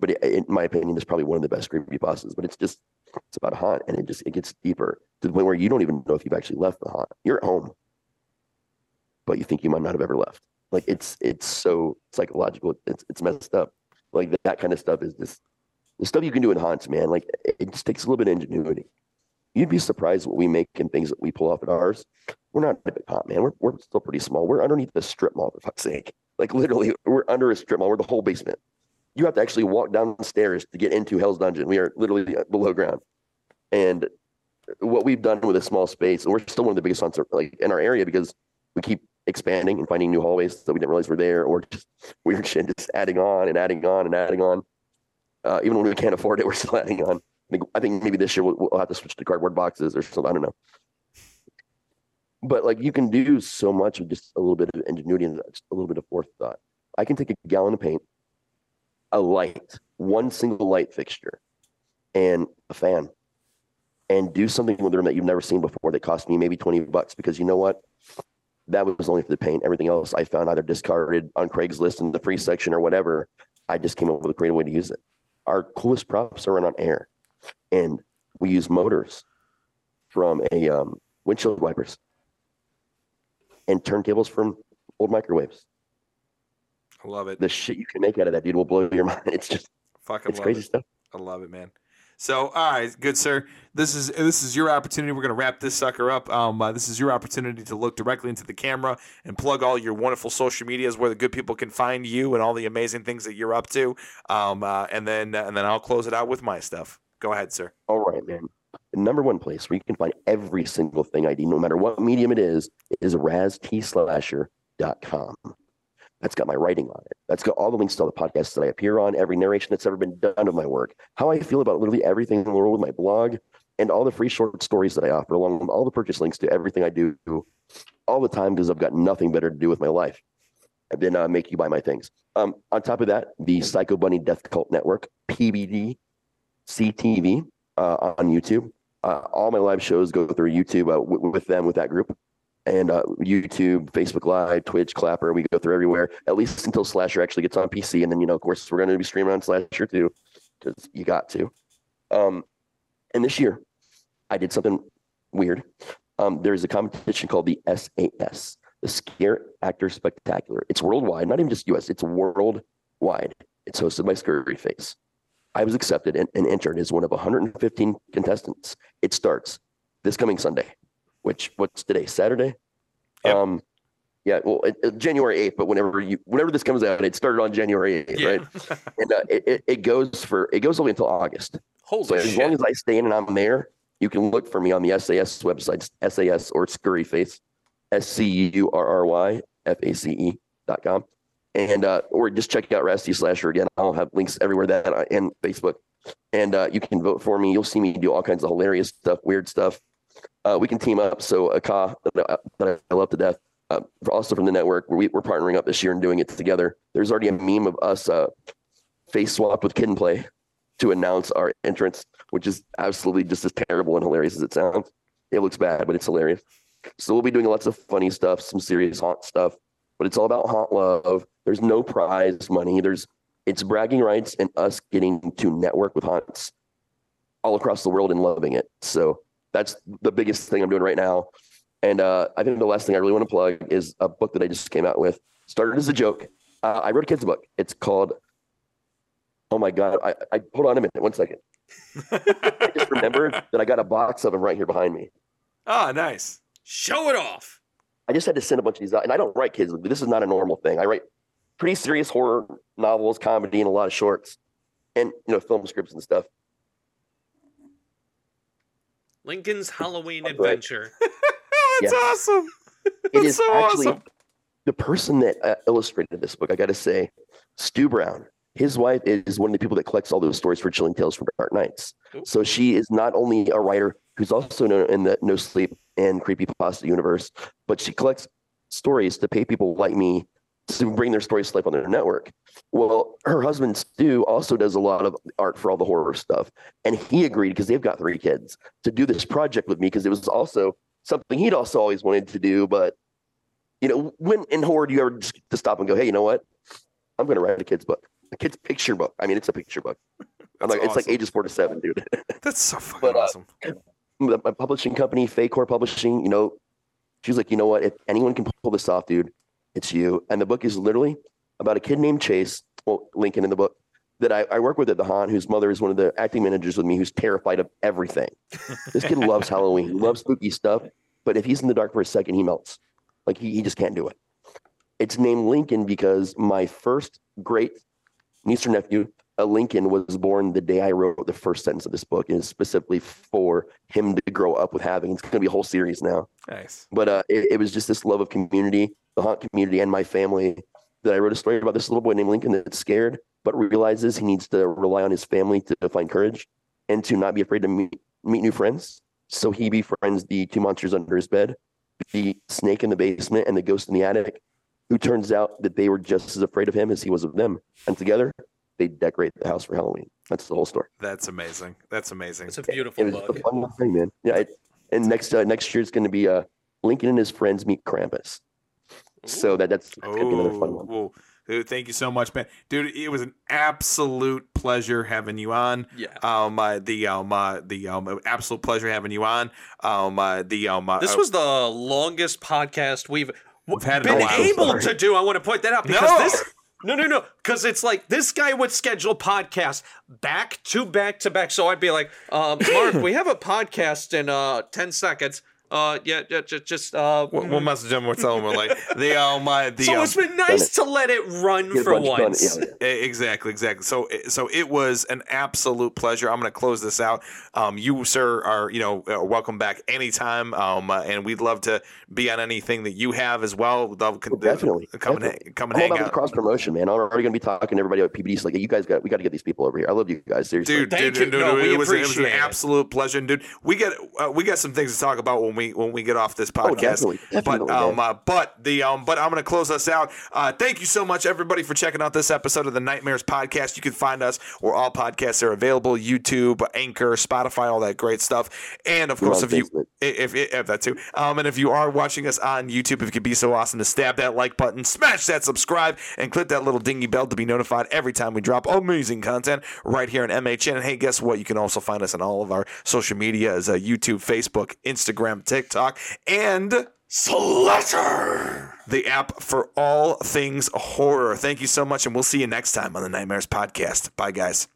But it, in my opinion, it's probably one of the best creepypastas. But it's just it's about a haunt, and it just it gets deeper to the point where you don't even know if you've actually left the haunt. You're at home, but you think you might not have ever left. Like it's it's so psychological. It's it's messed up. Like that kind of stuff is just the stuff you can do in haunts, man. Like it, just takes a little bit of ingenuity. You'd be surprised what we make and things that we pull off at ours. We're not a big haunt, man. We're we're still pretty small. We're underneath the strip mall, for fuck's sake. Like literally, we're under a strip mall. We're the whole basement. You have to actually walk downstairs to get into Hell's Dungeon. We are literally uh, below ground. And what we've done with a small space, and we're still one of the biggest haunts like in our area because we keep expanding and finding new hallways that we didn't realize were there, or just weird shit, just adding on and adding on and adding on. Uh, even when we can't afford it, we're still adding on. I think, I think maybe this year we'll, we'll have to switch to cardboard boxes or something. I don't know. But like you can do so much with just a little bit of ingenuity and a little bit of forethought. I can take a gallon of paint, a light, one single light fixture, and a fan, and do something with the room that you've never seen before that cost me maybe 20 bucks because you know what? That was only for the paint. Everything else I found either discarded on Craigslist in the free section or whatever. I just came up with a creative way to use it. Our coolest props are run on air, and we use motors from a um, windshield wipers and turntables from old microwaves. I love it. The shit you can make out of that, dude, will blow your mind. It's just, Fucking it's crazy it. stuff. I love it, man. So, all right, good sir. This is this is your opportunity. We're gonna wrap this sucker up. Um, uh, this is your opportunity to look directly into the camera and plug all your wonderful social medias where the good people can find you and all the amazing things that you're up to. Um, uh, and then uh, and then I'll close it out with my stuff. Go ahead, sir. All right, man. The number one place where you can find every single thing I do, no matter what medium it is, is raztslasher.com. That's got my writing on it. That's got all the links to all the podcasts that I appear on, every narration that's ever been done of my work, how I feel about literally everything in the world with my blog, and all the free short stories that I offer, along with all the purchase links to everything I do all the time because I've got nothing better to do with my life than uh, make you buy my things. Um, on top of that, the Psycho Bunny Death Cult Network, PBD CTV uh, on YouTube. Uh, all my live shows go through YouTube uh, w- with them, with that group. And uh, YouTube, Facebook Live, Twitch, Clapper, we go through everywhere, at least until Slasher actually gets on PC. And then, you know, of course, we're going to be streaming on Slasher too, because you got to. Um, and this year, I did something weird. Um, there's a competition called the SAS, the Scare Actor Spectacular. It's worldwide, not even just US, it's worldwide. It's hosted by Scurry Face. I was accepted and, and entered as one of 115 contestants. It starts this coming Sunday, which what's today? Saturday. Yep. Um, yeah, well, it, it- January 8th, but whenever you whenever this comes out, it started on January 8th, Yeah. right? And uh, it, it, it goes for it goes only until August. Holy So as long as I stay in and I'm there, you can look for me on the SAS website, SAS or Scurry Face, S C U R R Y F A C E dot com, and uh, or just check out Rasty Slasher again. I'll have links everywhere that I, and Facebook, and uh, you can vote for me. You'll see me do all kinds of hilarious stuff, weird stuff. Uh, we can team up. So a ka that I, love to death. Uh, also from the network, we, we're partnering up this year and doing it together. There's already a meme of us uh, face swapped with Kid and Play to announce our entrance, which is absolutely just as terrible and hilarious as it sounds. It looks bad, but it's hilarious. So we'll be doing lots of funny stuff, some serious haunt stuff, but it's all about haunt love. There's no prize money. There's it's bragging rights and us getting to network with haunts all across the world and loving it. So that's the biggest thing I'm doing right now. And uh, I think the last thing I really want to plug is a book that I just came out with. Started as a joke. Uh, I wrote a kid's book. It's called Oh my god! I, I hold on a minute, one second. I just remembered that I got a box of them right here behind me. Ah, nice. Show it off. I just had to send a bunch of these out, and I don't write kids. This is not a normal thing. I write pretty serious horror novels, comedy, and a lot of shorts, and you know, film scripts and stuff. Lincoln's Halloween Adventure. That's Yeah. awesome. It That's is so actually awesome. the person that uh, illustrated this book. I got to say, Stu Brown. His wife is one of the people that collects all those stories for Chilling Tales for Dark Nights. Ooh. So she is not only a writer who's also known in the No Sleep and Creepy Pasta universe, but she collects stories to pay people like me to bring their stories to life on their network. Well, her husband Stu also does a lot of art for all the horror stuff, and he agreed because they've got three kids to do this project with me because it was also something he'd also always wanted to do, but you know, when in horror do you ever just to stop and go, hey, you know what? I'm going to write a kid's book, a kid's picture book. I mean, it's a picture book. I'm like, it's like ages four to seven, dude. That's so fucking But, uh, awesome. my my publishing company, Faycore Publishing, you know, she's like, you know what? If anyone can pull this off, dude, it's you. And the book is literally about a kid named Chase, well, Lincoln in the book, that I, I work with at the Haunt, whose mother is one of the acting managers with me, who's terrified of everything. this kid loves Halloween, he loves spooky stuff, but if he's in the dark for a second, he melts. Like he, he just can't do it. It's named Lincoln because my first great niece or nephew, a Lincoln, was born the day I wrote the first sentence of this book, and it's specifically for him to grow up with having. It's going to be a whole series now. Nice. But uh, it, it was just this love of community, the haunt community, and my family that I wrote a story about this little boy named Lincoln that's scared, but realizes he needs to rely on his family to find courage and to not be afraid to meet, meet new friends. So he befriends the two monsters under his bed, the snake in the basement, and the ghost in the attic, who turns out that they were just as afraid of him as he was of them. And together, they decorate the house for Halloween. That's the whole story. That's amazing. That's amazing. It's a It beautiful was a book. fun thing, man. Yeah. It, and next uh, next year it's going to be uh, Lincoln and his friends meet Krampus. So that that's, that's going to be another fun one. Oh, dude, thank you so much, man. Dude, it was an absolute pleasure having you on. Yeah. Um, uh, the um, uh, the um, absolute pleasure having you on. Um, uh, the um, uh, This was the longest podcast we've, We've had been able Sorry. to do. I want to point that out because No. this No, no, no. Because it's like this guy would schedule podcasts back to back to back. So I'd be like, uh, Mark, we have a podcast in uh, 10 seconds. Uh, yeah, yeah, just, just uh, We'll, we'll message them. We'll tell them we're like the uh, the so um, it's been nice to let it run for once. Yeah, yeah. Exactly, exactly. So, so it was an absolute pleasure. I'm going to close this out. Um, you, sir, are you know uh, welcome back anytime. Um, uh, and we'd love to be on anything that you have as well. We'd love con- Definitely. come and definitely. hang, come I'm hang out. cross promotion, man. I'm already going to be talking to everybody at PBD. Like, you guys got, we got to get these people over here. I love you guys, seriously. Dude, Thank dude, you. dude, No, dude, we it was it was an appreciate it. absolute pleasure, dude. We get uh, we got some things to talk about when we when we get off this Oh, podcast. definitely, definitely, but um, uh, but the um, but I'm gonna close us out. Uh, thank you so much, everybody, for checking out this episode of the Nightmares Podcast. You can find us where all podcasts are available: YouTube, Anchor, Spotify, all that great stuff. And of We're course, if you if, if, if that too, um, and if you are watching us on YouTube, if you could be so awesome to stab that like button, smash that subscribe, and click that little dingy bell to be notified every time we drop amazing content right here on MHN. And hey, guess what? You can also find us on all of our social media as uh, YouTube, Facebook, Instagram, TikTok, and Slasher, the app for all things horror. Thank you so much, and we'll see you next time on the Nightmares Podcast. Bye, guys.